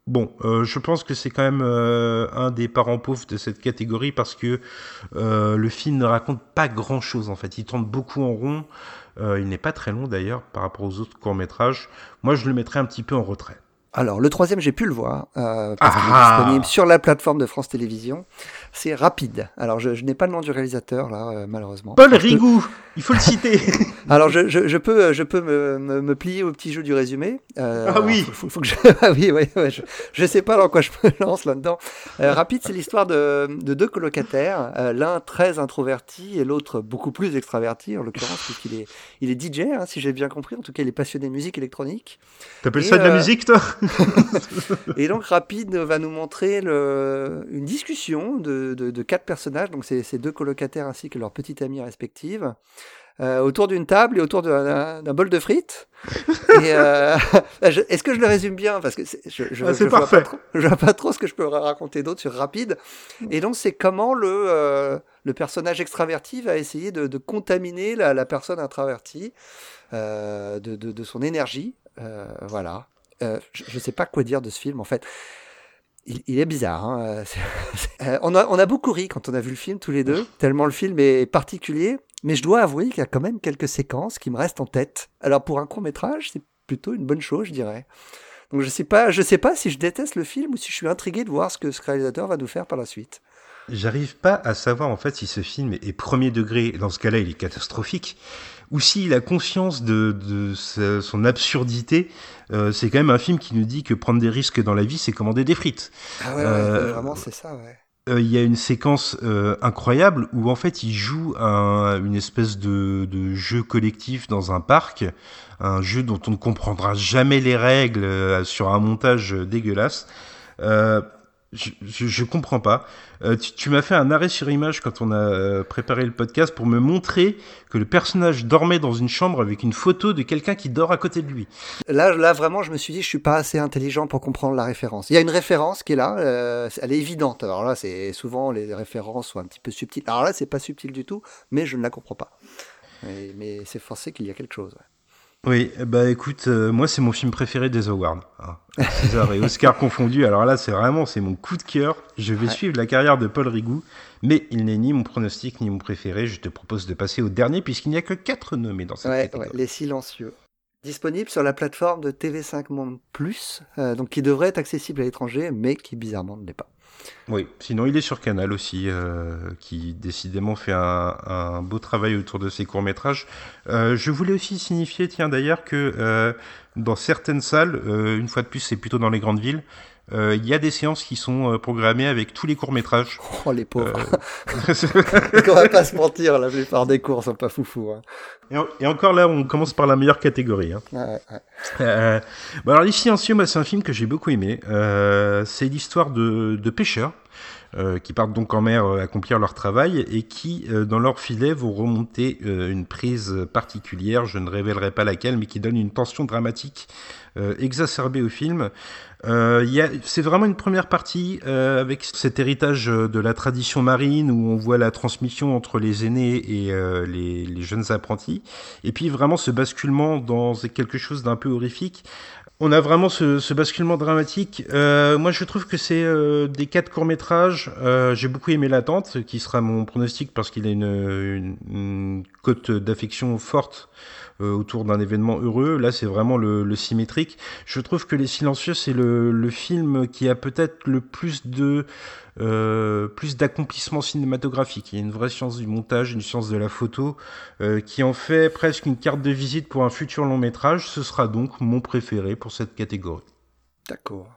Bon, je pense que c'est quand même un des parents pauvres de cette catégorie parce que le film ne raconte pas grand-chose en fait. Il tourne beaucoup en rond. il n'est pas très long d'ailleurs par rapport aux autres courts métrages. Moi, je le mettrais un petit peu en retrait. Alors, le troisième, j'ai pu le voir, euh, parce qu'il est ah. disponible sur la plateforme de France Télévisions. C'est Rapide. Alors, je, n'ai pas le nom du réalisateur, là, euh, malheureusement. Paul Rigou Il faut le citer Alors, je, je, peux, je peux me, me, plier au petit jeu du résumé. Euh, ah oui faut, faut, que je... Ah oui, je ne sais pas dans quoi je me lance là-dedans. Rapide, c'est l'histoire de, de, deux colocataires, l'un très introverti et l'autre beaucoup plus extraverti, en l'occurrence, puisqu'il est, il est DJ, hein, si j'ai bien compris. En tout cas, il est passionné de musique électronique. T'appelles ça de la musique, toi? Et donc Rapide va nous montrer le, une discussion de, de, de quatre personnages, donc c'est ces deux colocataires ainsi que leurs petites amies respectives, euh, autour d'une table et autour d'un bol de frites. euh, Est-ce que je le résume bien? Parce que je, je, ah, je, vois pas trop, je vois pas trop ce que je peux raconter d'autre sur Rapide. Et donc c'est comment le, euh, le personnage extraverti va essayer de, de contaminer la, la, personne introvertie euh, de, de, de, son énergie. Voilà. Je ne sais pas quoi dire de ce film en fait. Il, est bizarre. Hein euh, on, a, on a beaucoup ri quand on a vu le film tous les deux, tellement le film est particulier. Mais je dois avouer qu'il y a quand même quelques séquences qui me restent en tête. Alors pour un court métrage, c'est plutôt une bonne chose, je dirais. Donc je sais sais pas si je déteste le film ou si je suis intrigué de voir ce que ce réalisateur va nous faire par la suite. J'arrive pas à savoir en fait si ce film est premier degré. Dans ce cas-là, il est catastrophique. Ou s'il a conscience de, de sa, son absurdité. Euh, c'est quand même un film qui nous dit que prendre des risques dans la vie, c'est commander des frites. Ah ouais, euh, vraiment, c'est ça, ouais il euh, y a une séquence incroyable où en fait il joue un, une espèce de, de, jeu collectif dans un parc, un jeu dont on ne comprendra jamais les règles sur un montage dégueulasse. Je, je, je, comprends pas. Euh, tu, m'as fait un arrêt sur image quand on a euh, préparé le podcast pour me montrer que le personnage dormait dans une chambre avec une photo de quelqu'un qui dort à côté de lui. Là, là vraiment, je me suis dit, je suis pas assez intelligent pour comprendre la référence. Il y a une référence qui est là, euh, elle est évidente. Alors là, c'est souvent les références sont un petit peu subtiles. Alors là, c'est pas subtil du tout, mais je ne la comprends pas. Mais, c'est forcé qu'il y a quelque chose. Oui, bah écoute, euh, moi c'est mon film préféré des awards. Hein. César et Oscar confondus. Alors là, c'est vraiment c'est mon coup de cœur. Je vais ouais. suivre la carrière de Paul Rigou, mais il n'est ni mon pronostic ni mon préféré. Je te propose de passer au dernier puisqu'il n'y a que quatre nommés dans cette ouais, catégorie. Ouais, les silencieux. Disponible sur la plateforme de TV5 Monde Plus, euh, donc qui devrait être accessible à l'étranger, mais qui bizarrement ne l'est pas. Oui, sinon il est sur Canal aussi, euh, qui décidément fait un, un, beau travail autour de ses courts-métrages. Euh, je voulais aussi signifier, tiens d'ailleurs, que euh, dans certaines salles, euh, une fois de plus c'est plutôt dans les grandes villes, il y a des séances qui sont programmées avec tous les courts-métrages. Oh les pauvres On va pas se mentir, la plupart des cours sont pas foufou. Hein. Et, en, et, encore là, on commence par la meilleure catégorie. Hein. Ouais, ouais. Euh, bon alors Les Silencieux, c'est un film que j'ai beaucoup aimé. Euh, c'est l'histoire de, de pêcheurs euh, qui partent donc en mer euh, accomplir leur travail et qui, euh, dans leur filet, vont remonter euh, une prise particulière, je ne révélerai pas laquelle, mais qui donne une tension dramatique euh, exacerbée au film. c'est vraiment une première partie avec cet héritage de la tradition marine où on voit la transmission entre les aînés et les jeunes apprentis. Et puis vraiment ce basculement dans quelque chose d'un peu horrifique on a vraiment ce, ce basculement dramatique. Euh, moi, je trouve que c'est euh, des quatre courts métrages. Euh, J'ai beaucoup aimé l'attente, qui sera mon pronostic parce qu'il a une, une, une cote d'affection forte euh, autour d'un événement heureux. Là, c'est vraiment le, le, symétrique. Je trouve que Les Silencieux, c'est le, le, film qui a peut-être le plus de euh, plus d'accomplissement cinématographique. Il y a une vraie science du montage, une science de la photo, euh, qui en fait presque une carte de visite pour un futur long métrage. Ce sera donc mon préféré pour cette catégorie. D'accord.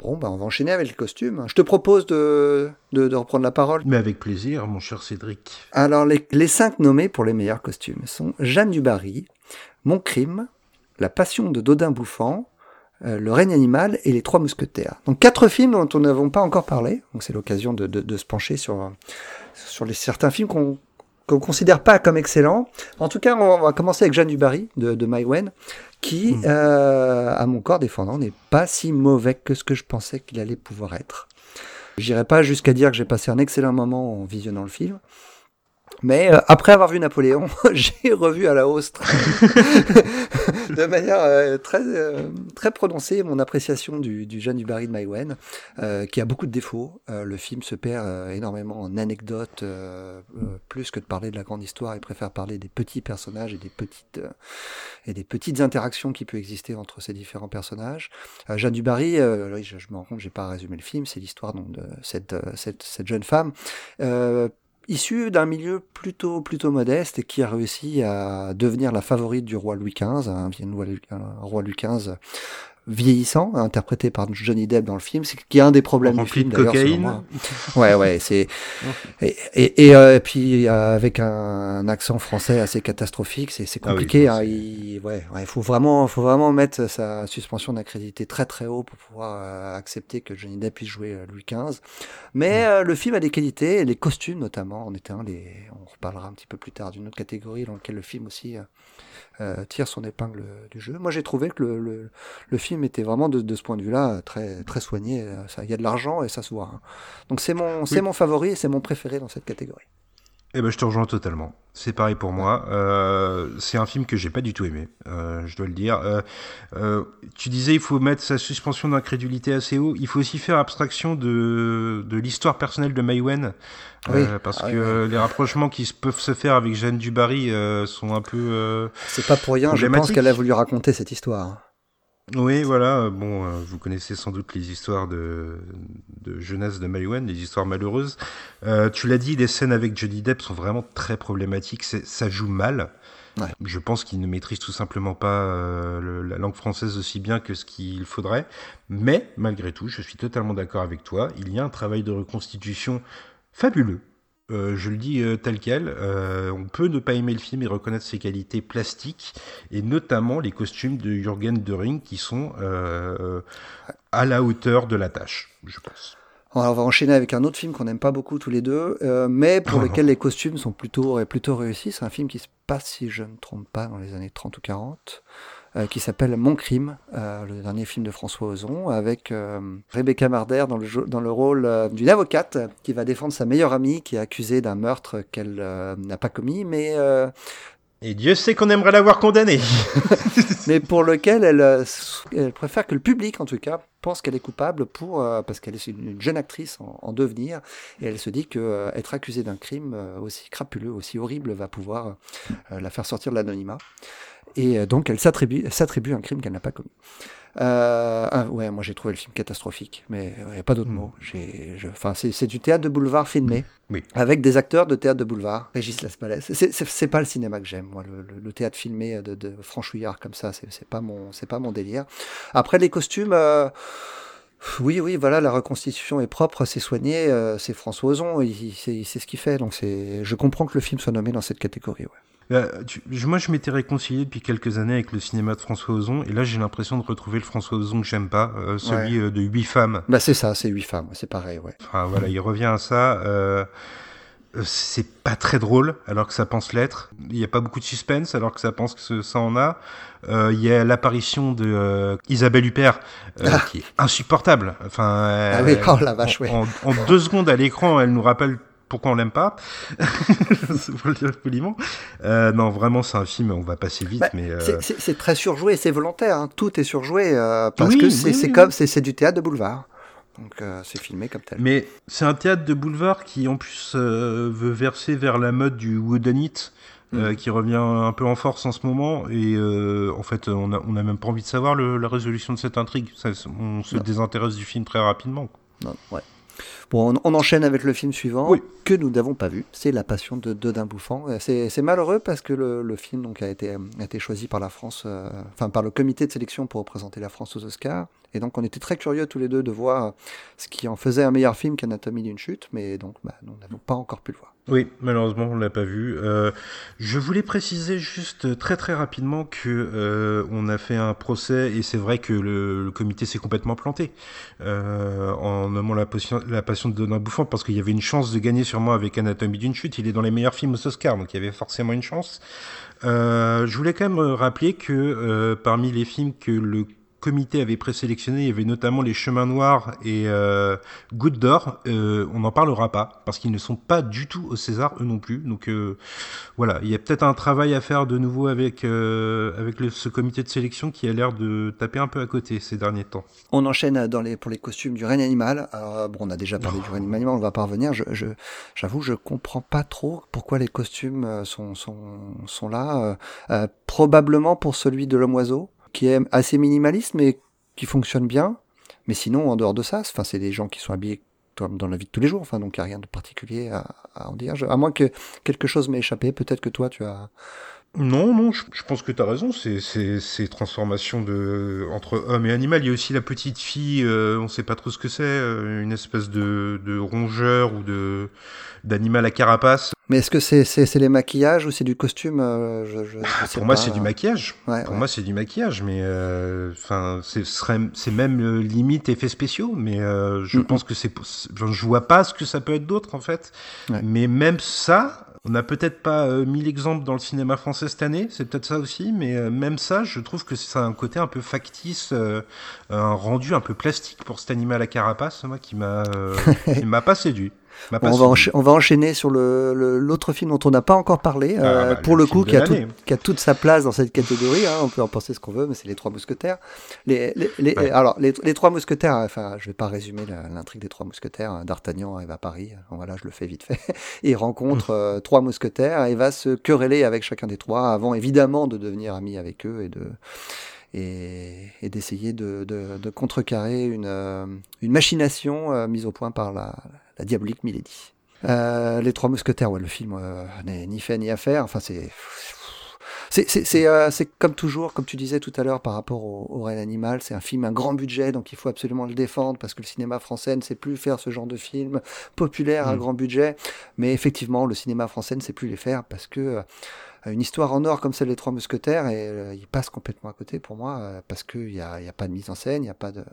Bon, bah on va enchaîner avec les costumes. Je te propose de, de, de, reprendre la parole. Mais avec plaisir, mon cher Cédric. Alors, les, les cinq nommés pour les meilleurs costumes sont Jeanne Dubarry, Mon crime, La passion de Dodin Bouffant, euh, Le règne animal et Les Trois Mousquetaires. Donc quatre films dont on n'avons pas encore parlé. Donc c'est l'occasion de, de, de, se pencher sur, sur les, certains films qu'on qu'on considère pas comme excellents. En tout cas, on va commencer avec Jeanne Dubarry de, de qui, mmh. euh, à mon corps défendant, n'est pas si mauvais que ce que je pensais qu'il allait pouvoir être. J'irai pas jusqu'à dire que j'ai passé un excellent moment en visionnant le film. Mais euh, après avoir vu Napoléon, j'ai revu à la hausse de manière euh, très euh, très prononcée mon appréciation du, du Jeanne du Barry de Maïwen, euh, qui a beaucoup de défauts. Euh, le film se perd énormément en anecdotes, plus que de parler de la grande histoire. Il préfère parler des petits personnages et des petites et des petites interactions qui peuvent exister entre ces différents personnages. Jeanne du Barry, je, je me rends compte, j'ai pas résumé le film, c'est l'histoire de cette, cette cette jeune femme issu d'un milieu plutôt plutôt modeste et qui a réussi à devenir la favorite du roi Louis XV, hein, un roi Louis XV vieillissant, interprété par Johnny Depp dans le film, c'est qui est un des problèmes du film de cocaïne. moi. Ouais, ouais, c'est et et, et, euh, puis euh, avec un, un accent français assez catastrophique, c'est c'est Ah oui, compliqué. hein, sais. il, ouais, ouais, faut vraiment, faut vraiment mettre sa suspension d'incrédulité très très haut pour pouvoir euh, accepter que Johnny Depp puisse jouer Louis XV. Mais euh, le film a des qualités, les costumes notamment en étaient un. Les, on reparlera un petit peu plus tard d'une autre catégorie dans laquelle le film aussi. Euh, tire son épingle du jeu. Moi, j'ai trouvé que le, le, le film était vraiment de, de ce point de vue-là euh, très très soigné. Euh, ça- Il y a de l'argent et ça se voit. hein. Donc c'est mon c'est mon favori et c'est mon préféré dans cette catégorie. Eh ben, je te rejoins totalement. C'est pareil pour moi. Euh, c'est un film que j'ai pas du tout aimé, euh, je dois le dire. Euh, euh, tu disais il faut mettre sa suspension d'incrédulité assez haut. Il faut aussi faire abstraction de, de l'histoire personnelle de Maïwen. Oui. Euh, parce Ah oui, que les rapprochements qui peuvent se faire avec Jeanne Dubarry euh, sont un peu. euh, C'est pas pour rien, je pense qu'elle a voulu raconter cette histoire. Oui, voilà. euh, Bon, euh, vous connaissez sans doute les histoires de, de jeunesse de Maïwen, les histoires malheureuses. Euh, tu l'as dit, les scènes avec Johnny Depp sont vraiment très problématiques. C'est- Ça joue mal. Ouais. Je pense qu'il ne maîtrise tout simplement pas euh, le- la langue française aussi bien que ce qu'il faudrait. Mais malgré tout, je suis totalement d'accord avec toi. Il y a un travail de reconstitution fabuleux. Euh, je le dis euh, tel quel, euh, on peut ne pas aimer le film et reconnaître ses qualités plastiques, et notamment les costumes de Jürgen Döring qui sont à la hauteur de la tâche, je pense. Alors, on va enchaîner avec un autre film qu'on n'aime pas beaucoup tous les deux, mais pour non. lequel les costumes sont plutôt, plutôt réussis. C'est un film qui se passe, si je ne me trompe pas, dans les années 30 ou 40, euh, qui s'appelle Mon crime, euh, le dernier film de François Ozon, avec euh, Rebecca Marder dans le, jeu- dans le rôle euh, d'une avocate qui va défendre sa meilleure amie qui est accusée d'un meurtre qu'elle euh, n'a pas commis, mais euh, Et Dieu sait qu'on aimerait l'avoir condamné. mais pour lequel elle, elle préfère que le public, en tout cas, pense qu'elle est coupable pour euh, parce qu'elle est une une jeune actrice en, en devenir et elle se dit que euh, être accusée d'un crime euh, aussi crapuleux, aussi horrible, va pouvoir euh, la faire sortir de l'anonymat. Et euh, donc elle s'attribue, un crime qu'elle n'a pas commis. Euh, ah, ouais, moi j'ai trouvé le film catastrophique, mais il n'y a pas d'autre Mm. mot. J'ai, je- enfin, c'est, c'est du théâtre de boulevard filmé, Oui. avec des acteurs de théâtre de boulevard. Régis Laspalais. C'est, c'est, c'est- c'est pas le cinéma que j'aime, moi. Le, le- le théâtre filmé de, de franchouillard comme ça, c'est, c'est pas mon, c'est pas mon délire. Après les costumes. euh, oui, oui, voilà, la reconstitution est propre, c'est soigné, euh, c'est François Ozon, il, il- c'est, c'est ce qu'il fait, donc c'est, je comprends que le film soit nommé dans cette catégorie. Ouais. Moi, je m'étais réconcilié depuis quelques années avec le cinéma de François Ozon, et là, j'ai l'impression de retrouver le François Ozon que j'aime pas, euh, celui euh, de huit femmes. Bah c'est ça, c'est huit femmes, c'est pareil, ouais. Enfin, voilà, il revient à ça. euh, euh, c'est pas très drôle, alors que ça pense l'être. Il n'y a pas beaucoup de suspense, alors que ça pense que ça en a. Euh, Il y a l'apparition de euh, Isabelle Huppert, euh, Ah. qui est insupportable. Enfin, Ah oui, oh la vache, ouais. en- en deux secondes à l'écran, elle nous rappelle pourquoi on l'aime pas. Pour le dire poliment. Euh, non, vraiment, c'est un film, on va passer vite, Bah, mais... euh, c'est, très surjoué, c'est volontaire, hein. tout est surjoué, euh, parce Oui, que c'est, oui, comme, c'est, du théâtre de boulevard. Donc euh, c'est filmé comme tel. Mais c'est un théâtre de boulevard qui en plus euh, veut verser vers la mode du wooden it, euh, Mm. qui revient un peu en force en ce moment. Et en fait, on a, on a même pas envie de savoir le- la résolution de cette intrigue. Ça, on se Non. désintéresse du film très rapidement. Non, ouais. Bon, on, on enchaîne avec le film suivant Oui. que nous n'avons pas vu. C'est La Passion de Dodin Bouffant. Euh, C'est, malheureux parce que le, le film donc a été, a été choisi par la France, euh, enfin par le comité de sélection pour représenter la France aux Oscars. Et donc on était très curieux tous les deux de voir ce qui en faisait un meilleur film qu'Anatomie d'une chute, mais donc bah, nous n'avons pas encore pu le voir. Oui, malheureusement, on l'a pas vu. Euh, je voulais préciser juste très très rapidement que euh, on a fait un procès et c'est vrai que le, le comité s'est complètement planté euh, en nommant la passion, la de Dodin Bouffant parce qu'il y avait une chance de gagner sûrement avec Anatomie d'une chute. Il est dans les meilleurs films aux Oscars, donc il y avait forcément une chance. Euh, je voulais quand même rappeler que euh, parmi les films que le comité avait présélectionné, il y avait notamment Les Chemins Noirs et euh, Goutte d'Or. Euh, on n'en parlera pas parce qu'ils ne sont pas du tout au César, eux non plus. Donc euh, voilà, il y a peut-être un travail à faire de nouveau avec, euh, avec le- ce comité de sélection qui a l'air de taper un peu à côté ces derniers temps. On enchaîne dans les, pour les costumes du règne animal. Alors, bon, on a déjà parlé du règne animal, on va pas revenir. Je, je, j'avoue, je comprends pas trop pourquoi les costumes euh, sont, sont, sont là. Euh, euh, probablement pour celui de l'homme oiseau, qui est assez minimaliste, mais qui fonctionne bien. Mais sinon, en dehors de ça, enfin, c'est des gens qui sont habillés comme dans la vie de tous les jours. Enfin, donc il n'y a rien de particulier à, en dire. À moins que quelque chose m'ait échappé. Peut-être que toi, tu as, Non, non, je, pense que tu as raison. C'est ces transformations de, entre homme et animal. Il y a aussi la petite fille, euh, on sait pas trop ce que c'est, euh, une espèce de, de rongeur ou de d'animal à carapace. Mais est-ce que c'est les maquillages ou c'est du costume euh, je, je, Pour moi, c'est du maquillage. pour moi, c'est du maquillage, mais enfin, c'est même limite effets spéciaux. Mais je pense que c'est, je vois pas ce que ça peut être d'autre en fait. Mais même ça, on n'a peut-être pas euh, mille exemples dans le cinéma français cette année, c'est peut-être ça aussi, mais euh, même ça, je trouve que ça a un côté un peu factice, euh, un rendu un peu plastique pour cet animal à carapace, moi, qui m'a, qui m'a pas séduit on, va on, va enchaîner sur l'autre le, film dont on n'a pas encore parlé, ah, euh, bah, pour le, coup, qui a, tout, qui a, toute sa place dans cette catégorie. Hein, on peut en penser ce qu'on veut, mais c'est les Trois Mousquetaires. Les, les, Alors, les, Trois Mousquetaires, enfin, je vais pas résumer l'intrigue des Trois Mousquetaires. Hein. D'Artagnan arrive à Paris, voilà, je le fais vite fait. il rencontre euh, trois mousquetaires et va se quereller avec chacun des trois, avant évidemment de devenir ami avec eux et de et, d'essayer de, de, contrecarrer une, euh, une machination mise au point par la, la diabolique Milady. Euh, les Trois Mousquetaires, ouais, le film euh, n'est ni fait ni à faire. Enfin, c'est. C'est euh, comme toujours, comme tu disais tout à l'heure par rapport au, au Animal, c'est un film un grand budget, donc il faut absolument le défendre parce que le cinéma français ne sait plus faire ce genre de film populaire à mm. grand budget. Mais effectivement, le cinéma français ne sait plus les faire parce que une histoire en or comme celle des Trois Mousquetaires, et euh, il passe complètement à côté pour moi, euh, parce qu'il n'y a, pas de mise en scène, il y a pas de...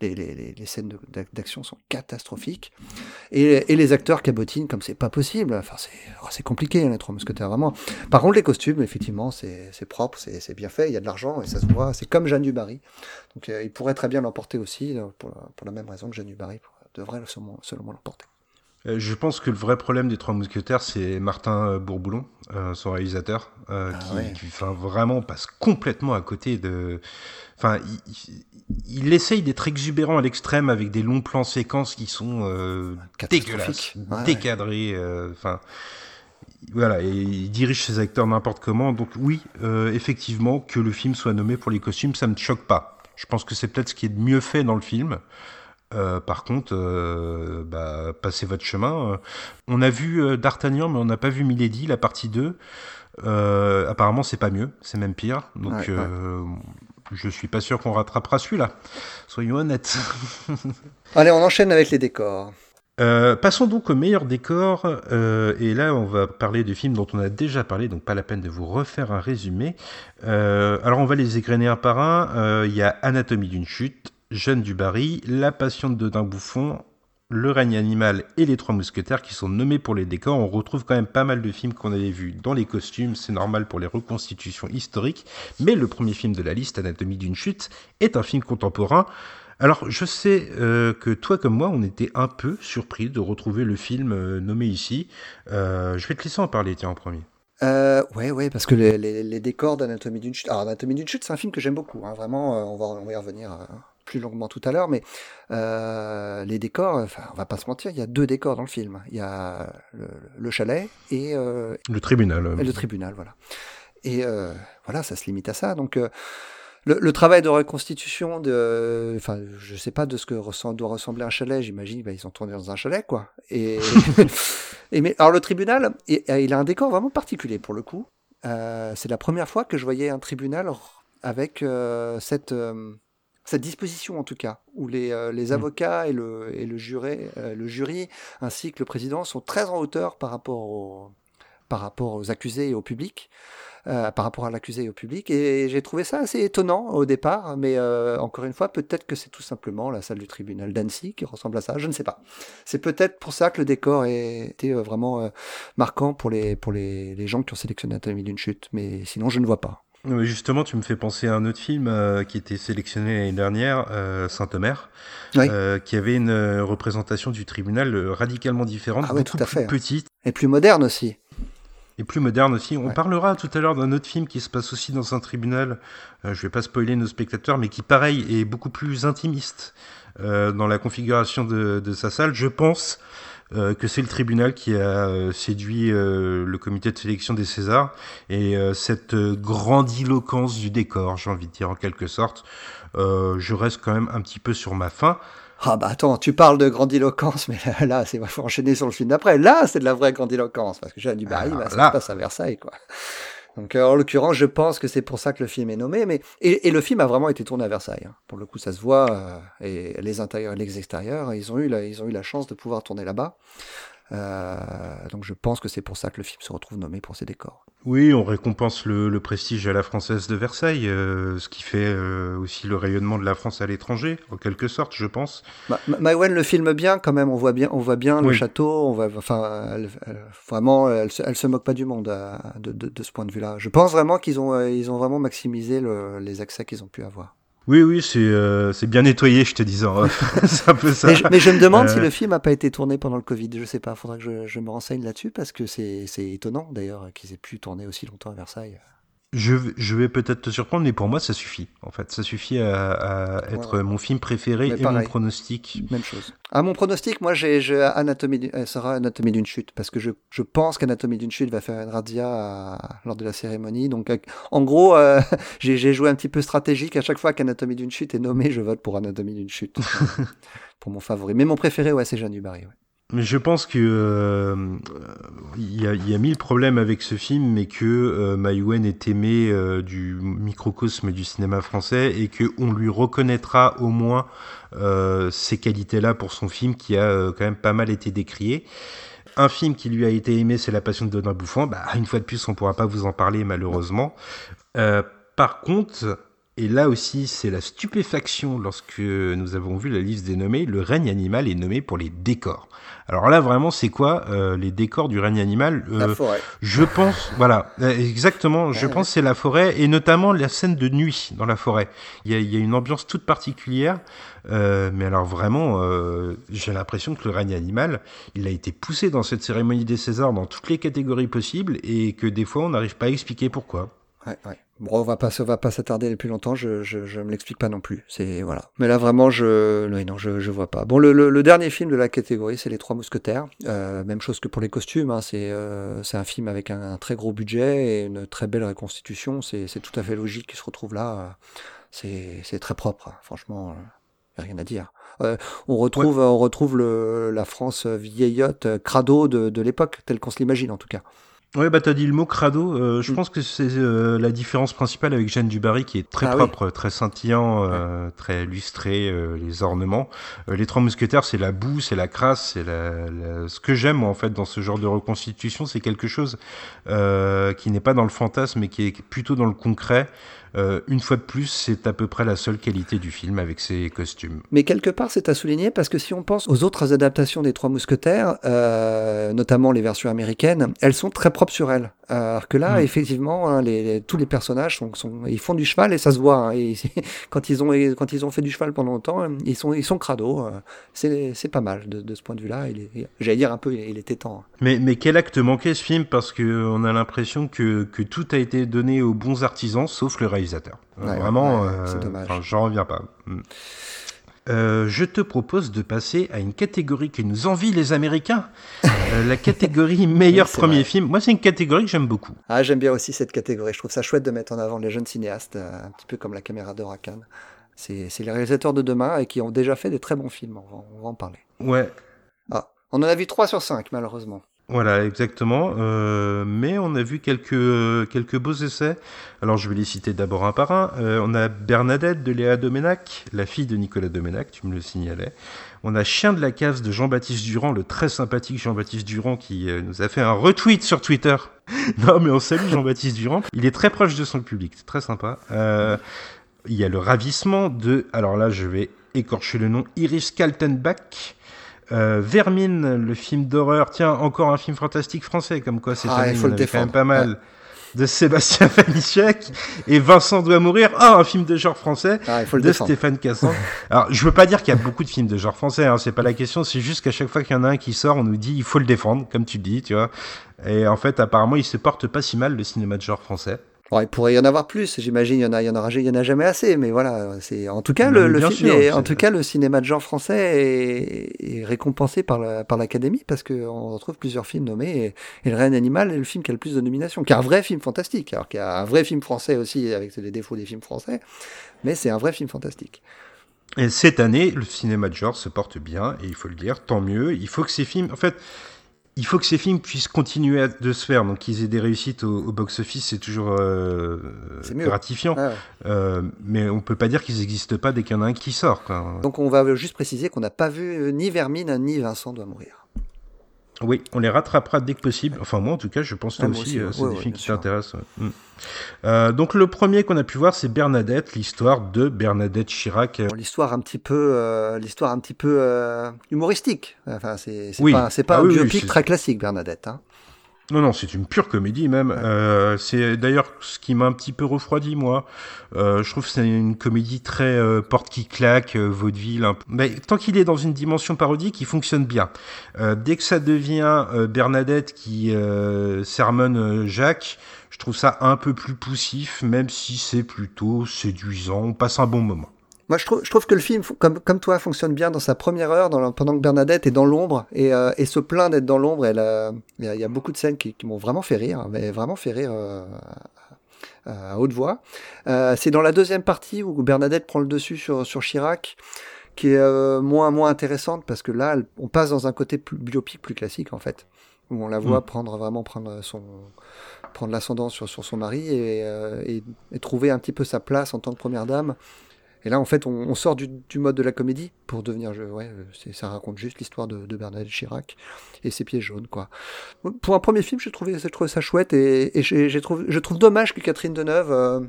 les, les, les scènes d'action sont catastrophiques, et, et, les acteurs cabotinent comme c'est pas possible, enfin c'est oh, compliqué hein, les Trois Mousquetaires, vraiment. Par contre les costumes, effectivement, c'est propre, c'est bien fait, il y a de l'argent, et ça se voit, c'est comme Jeanne Dubarry, donc euh, il pourrait très bien l'emporter aussi, pour, pour, la même raison que Jeanne Dubarry devrait selon, selon moi l'emporter. Euh, je pense que le vrai problème des Trois Mousquetaires, c'est Martin euh, Bourboulon, euh, son réalisateur, ah qui, vraiment passe complètement à côté de. Enfin, il, essaye d'être exubérant à l'extrême avec des longs plans séquences qui sont dégueulasses, décadrés. Enfin, voilà, et il dirige ses acteurs n'importe comment. Donc oui, effectivement, que le film soit nommé pour les costumes, ça me choque pas. Je pense que c'est peut-être ce qui est de mieux fait dans le film. Euh, par contre, euh, bah, passez votre chemin. Euh, on a vu D'Artagnan, mais on n'a pas vu Milady, la partie 2. apparemment, c'est pas mieux, c'est même pire. Donc, je suis pas sûr qu'on rattrapera celui-là. Soyons honnêtes. Allez, on enchaîne avec les décors. passons donc au meilleur décor, et là on va parler de films dont on a déjà parlé, donc pas la peine de vous refaire un résumé. alors on va les égrener un par un. Il y a Anatomie d'une chute, Jeanne du Barry, La Passion de Dodin Bouffon, Le règne animal et Les Trois Mousquetaires qui sont nommés pour les décors. On retrouve quand même pas mal de films qu'on avait vus dans les costumes, c'est normal pour les reconstitutions historiques. Mais le premier film de la liste, Anatomie d'une chute, est un film contemporain. Alors, je sais euh, que toi comme moi, on était un peu surpris de retrouver le film euh, nommé ici. Euh, je vais te laisser en parler, tiens, en premier. Ouais, ouais, parce que les, décors d'Anatomie d'une chute. Alors, Anatomie d'une chute, c'est un film que j'aime beaucoup. Hein, vraiment, on va y revenir plus longuement tout à l'heure, mais euh, les décors, enfin, on va pas se mentir, il y a deux décors dans le film. Il y a le, chalet et euh, le tribunal. Et le tribunal, voilà. Et euh, voilà, ça se limite à ça. Donc le, travail de reconstitution de, enfin, je sais pas de ce que doit ressembler un chalet. J'imagine, bah, ils sont tournés dans un chalet, quoi. Et, et mais alors le tribunal, il a un décor vraiment particulier pour le coup. c'est la première fois que je voyais un tribunal avec cette cette disposition en tout cas, où les, euh, les mmh. avocats et le, et le, juré, euh, le jury ainsi que le président sont très en hauteur par rapport, par rapport aux accusés et au public. Euh, par rapport à l'accusé et au public. Et j'ai trouvé ça assez étonnant au départ, mais encore une fois, peut-être que c'est tout simplement la salle du tribunal d'Annecy qui ressemble à ça, je ne sais pas. C'est peut-être pour ça que le décor été vraiment marquant pour, les, pour les, les gens qui ont sélectionné Anatomie d'une chute, mais sinon je ne vois pas. Justement, tu me fais penser à un autre film euh, qui était sélectionné l'année dernière, euh, Saint-Omer, euh, qui avait une représentation du tribunal radicalement différente, ah beaucoup tout à plus fait. petite. Et plus moderne aussi. Et plus moderne aussi. On parlera tout à l'heure d'un autre film qui se passe aussi dans un tribunal, je vais pas spoiler nos spectateurs, mais qui pareil est beaucoup plus intimiste dans la configuration de, de sa salle. Je pense euh, que c'est le tribunal qui a euh, séduit euh, le comité de sélection des Césars et cette grandiloquence du décor, j'ai envie de dire en quelque sorte. je reste quand même un petit peu sur ma faim. Ah bah attends, tu parles de grandiloquence, mais là, c'est faut enchaîner sur le film d'après. Là, c'est de la vraie grandiloquence parce que j'ai du Barry, bah, ça se passe à Versailles, quoi. Donc, en l'occurrence, je pense que c'est pour ça que le film est nommé. Mais et, le film a vraiment été tourné à Versailles. Hein. Pour le coup, ça se voit. et les intérieurs et les extérieurs, ils ont eu la, ils ont eu la chance de pouvoir tourner là-bas. Euh, donc je pense que c'est pour ça que le film se retrouve nommé pour ses décors. Oui, on récompense le, prestige à la française de Versailles, euh, ce qui fait euh, aussi le rayonnement de la France à l'étranger, en quelque sorte, je pense. Ma Maïwen le filme bien quand même, on voit bien, on voit bien le château, on voit, enfin, vraiment, elle, elle, se moque pas du monde de, de, ce point de vue-là. Je pense vraiment qu'ils ont, ils ont vraiment maximisé les accès qu'ils ont pu avoir. Oui, oui, c'est euh, bien nettoyé, je te disais. c'est un peu ça. Mais je, me demande si euh. le film n'a pas été tourné pendant le Covid. Je sais pas, il faudra que je, je me renseigne là-dessus parce que c'est étonnant d'ailleurs qu'ils aient pu tourner aussi longtemps à Versailles. Je, je, vais peut-être te surprendre, mais pour moi, ça suffit. En fait, ça suffit à, à être mon film préféré et mon pronostic. Même chose. Ah, mon pronostic, moi, j'ai Anatomie, euh, sera Anatomie d'une chute, parce que je, je pense qu'Anatomie d'une chute va faire une razzia lors de la cérémonie. Donc, euh, en gros, euh, j'ai joué un petit peu stratégique. À chaque fois qu'Anatomie d'une chute est nommé, je vote pour Anatomie d'une chute. pour mon favori. Mais mon préféré, ouais, c'est Jeanne. Ouais. Je pense que euh, il y, a, y, a, mille problèmes avec ce film, mais que euh, est aimé euh, du microcosme du cinéma français et que on lui reconnaîtra au moins euh, ces qualités-là pour son film qui a quand même pas mal été décrié. Un film qui lui a été aimé, c'est La Passion de Donald Bouffant. Bah, une fois de plus, on pourra pas vous en parler malheureusement. par contre, et là aussi, c'est la stupéfaction lorsque nous avons vu la liste des nommés. Le règne animal est nommé pour les décors. Alors là, vraiment, c'est quoi euh, les décors du règne animal euh, La forêt. Je pense, voilà, euh, exactement. Je pense c'est la forêt et notamment la scène de nuit dans la forêt. Il y a, il y a une ambiance toute particulière. Euh, mais alors vraiment, euh, j'ai l'impression que le règne animal, il a été poussé dans cette cérémonie des Césars dans toutes les catégories possibles et que des fois on n'arrive pas à expliquer pourquoi. Ouais, ouais. Bon, on va pas, va pas s'attarder plus longtemps. Je, je, je me l'explique pas non plus. C'est voilà. Mais là vraiment, je, non, je, je vois pas. Bon, le, le, dernier film de la catégorie, c'est Les Trois Mousquetaires. Euh, même chose que pour les costumes. Hein, c'est, euh, c'est un film avec un, très gros budget et une très belle reconstitution. C'est, c'est tout à fait logique qu'il se retrouve là. C'est, c'est très propre. Hein. Franchement, a rien à dire. Euh, on retrouve, on retrouve le, la France vieillotte, euh, crado de, de l'époque, telle qu'on se l'imagine en tout cas. Ouais, bah t'as dit le mot crado. Euh, je mm. pense que c'est euh, la différence principale avec Jeanne Dubarry qui est très ah propre, très scintillant, euh, très lustré, les ornements. les Trois Mousquetaires, c'est la boue, c'est la crasse, c'est la, ce que j'aime en fait dans ce genre de reconstitution, c'est quelque chose qui n'est pas dans le fantasme, mais qui est plutôt dans le concret. Euh, une fois de plus, c'est à peu près la seule qualité du film avec ses costumes. Mais quelque part, c'est à souligner parce que si on pense aux autres adaptations des Trois Mousquetaires, euh, notamment les versions américaines, elles sont très propres sur elles. Alors que là, mm. effectivement, hein, les, tous les personnages sont, sont, ils font du cheval et ça se voit. Hein, et quand ils ont quand ils ont fait du cheval pendant longtemps, ils sont ils sont crado. Euh, c'est pas mal de, de ce point de vue-là. J'allais dire un peu, il était temps. Mais mais quel acte manquait ce film? Parce que on a l'impression que que tout a été donné aux bons artisans sauf le réalisateur. Vraiment, euh, j'en reviens pas. Mm. Euh, je te propose de passer à une catégorie que nous envient les Américains, euh, la catégorie meilleur premier film. Moi, c'est une catégorie que j'aime beaucoup. Ah, j'aime bien aussi cette catégorie. Je trouve ça chouette de mettre en avant les jeunes cinéastes, un petit peu comme la caméra de Rakan. C'est les réalisateurs de demain et qui ont déjà fait des très bons films. On va, en parler. Ouais. Ah, on en a vu 3 sur 5, malheureusement. Voilà, exactement. Euh, mais on a vu quelques quelques beaux essais. Alors je vais les citer d'abord un par un. Euh, on a Bernadette de Léa Domenac, la fille de Nicolas Domenac, tu me le signalais. On a Chien de la cave de Jean-Baptiste Durand, le très sympathique Jean-Baptiste Durand qui euh, nous a fait un retweet sur Twitter. non mais on salue Jean-Baptiste Durand. Il est très proche de son public, c'est très sympa. il y a le ravissement de, alors là je vais écorcher le nom, Iris Kaltenbach euh, Vermine, le film d'horreur, tiens, encore un film fantastique français, comme quoi c'est ah, faut le quand même pas mal. De Sébastien Fanichek et Vincent doit mourir. Ah, un film de genre français ah, il faut le de Stéphane Cassan. Alors, je veux pas dire qu'il y a beaucoup de films de genre français, hein, c'est pas la question. C'est juste qu'à chaque fois qu'il y en a un qui sort, on nous dit il faut le défendre, comme tu dis, tu vois. Et en fait, apparemment, il se porte pas si mal le cinéma de genre français il pourrait y en avoir plus, j'imagine. Il y en a, il y en aura, il y en a jamais assez, mais voilà. C'est en tout cas le, le film en tout cas le cinéma de genre français est, récompensé par la, par l'Académie parce qu'on retrouve plusieurs films nommés et, Le Reine Animal est le film qui a le plus de nominations, qui est un vrai film fantastique, alors qu'il y a un vrai film français aussi avec les défauts des films français, mais c'est un vrai film fantastique. Et cette année, le cinéma de genre se porte bien et il faut le dire, tant mieux. Il faut que ces films, en fait il faut que ces films puissent continuer à, de se faire, donc qu'ils aient des réussites au, box-office, c'est toujours euh, gratifiant. Euh, mais on peut pas dire qu'ils n'existent pas dès qu'il y en a un qui sort. Quoi. Donc on va juste préciser qu'on n'a pas vu ni Vermine ni Vincent doit mourir. Oui, on les rattrapera dès que possible. Enfin, moi, en tout cas, je pense que ah, aussi, euh, c'est des films qui t'intéressent. Mm. Euh, donc, le premier qu'on a pu voir, c'est Bernadette, l'histoire de Bernadette Chirac. L'histoire un petit peu, euh, l'histoire un petit peu humoristique. Enfin, c'est pas, c'est pas ah un biopic très classique, Bernadette. Hein. Non, non, c'est une pure comédie même. Euh, c'est d'ailleurs ce qui m'a un petit peu refroidi, moi. Euh, je trouve que c'est une comédie très euh, porte qui claque, euh, vaudeville. Un. Mais tant qu'il est dans une dimension parodique, il fonctionne bien. Euh, dès que ça devient Bernadette qui sermonne Jacques, je trouve ça un peu plus poussif, même si c'est plutôt séduisant. On passe un bon moment. Moi, je trouve, je trouve que le film, comme, comme toi, fonctionne bien dans sa première heure, dans pendant que Bernadette est dans l'ombre et, euh, et se plaint d'être dans l'ombre. Il y, y, a beaucoup de scènes qui, qui m'ont vraiment fait rire, mais vraiment fait rire euh, à haute voix. Euh, c'est dans la deuxième partie où Bernadette prend le dessus sur, sur Chirac, qui est euh, moins moins intéressante parce que là, on passe dans un côté plus biopic, plus classique en fait, où on la voit mm. prendre vraiment prendre son prendre l'ascendant sur, sur son mari et, euh, et, et, trouver un petit peu sa place en tant que première dame. Et là, en fait, on, sort du, mode de la comédie pour devenir. Ouais, ça raconte juste l'histoire de, de, Bernadette Chirac et ses pieds jaunes, quoi. Pour un premier film, j'ai trouvé, trouvé ça chouette et, et je trouve dommage que Catherine Deneuve. Euh,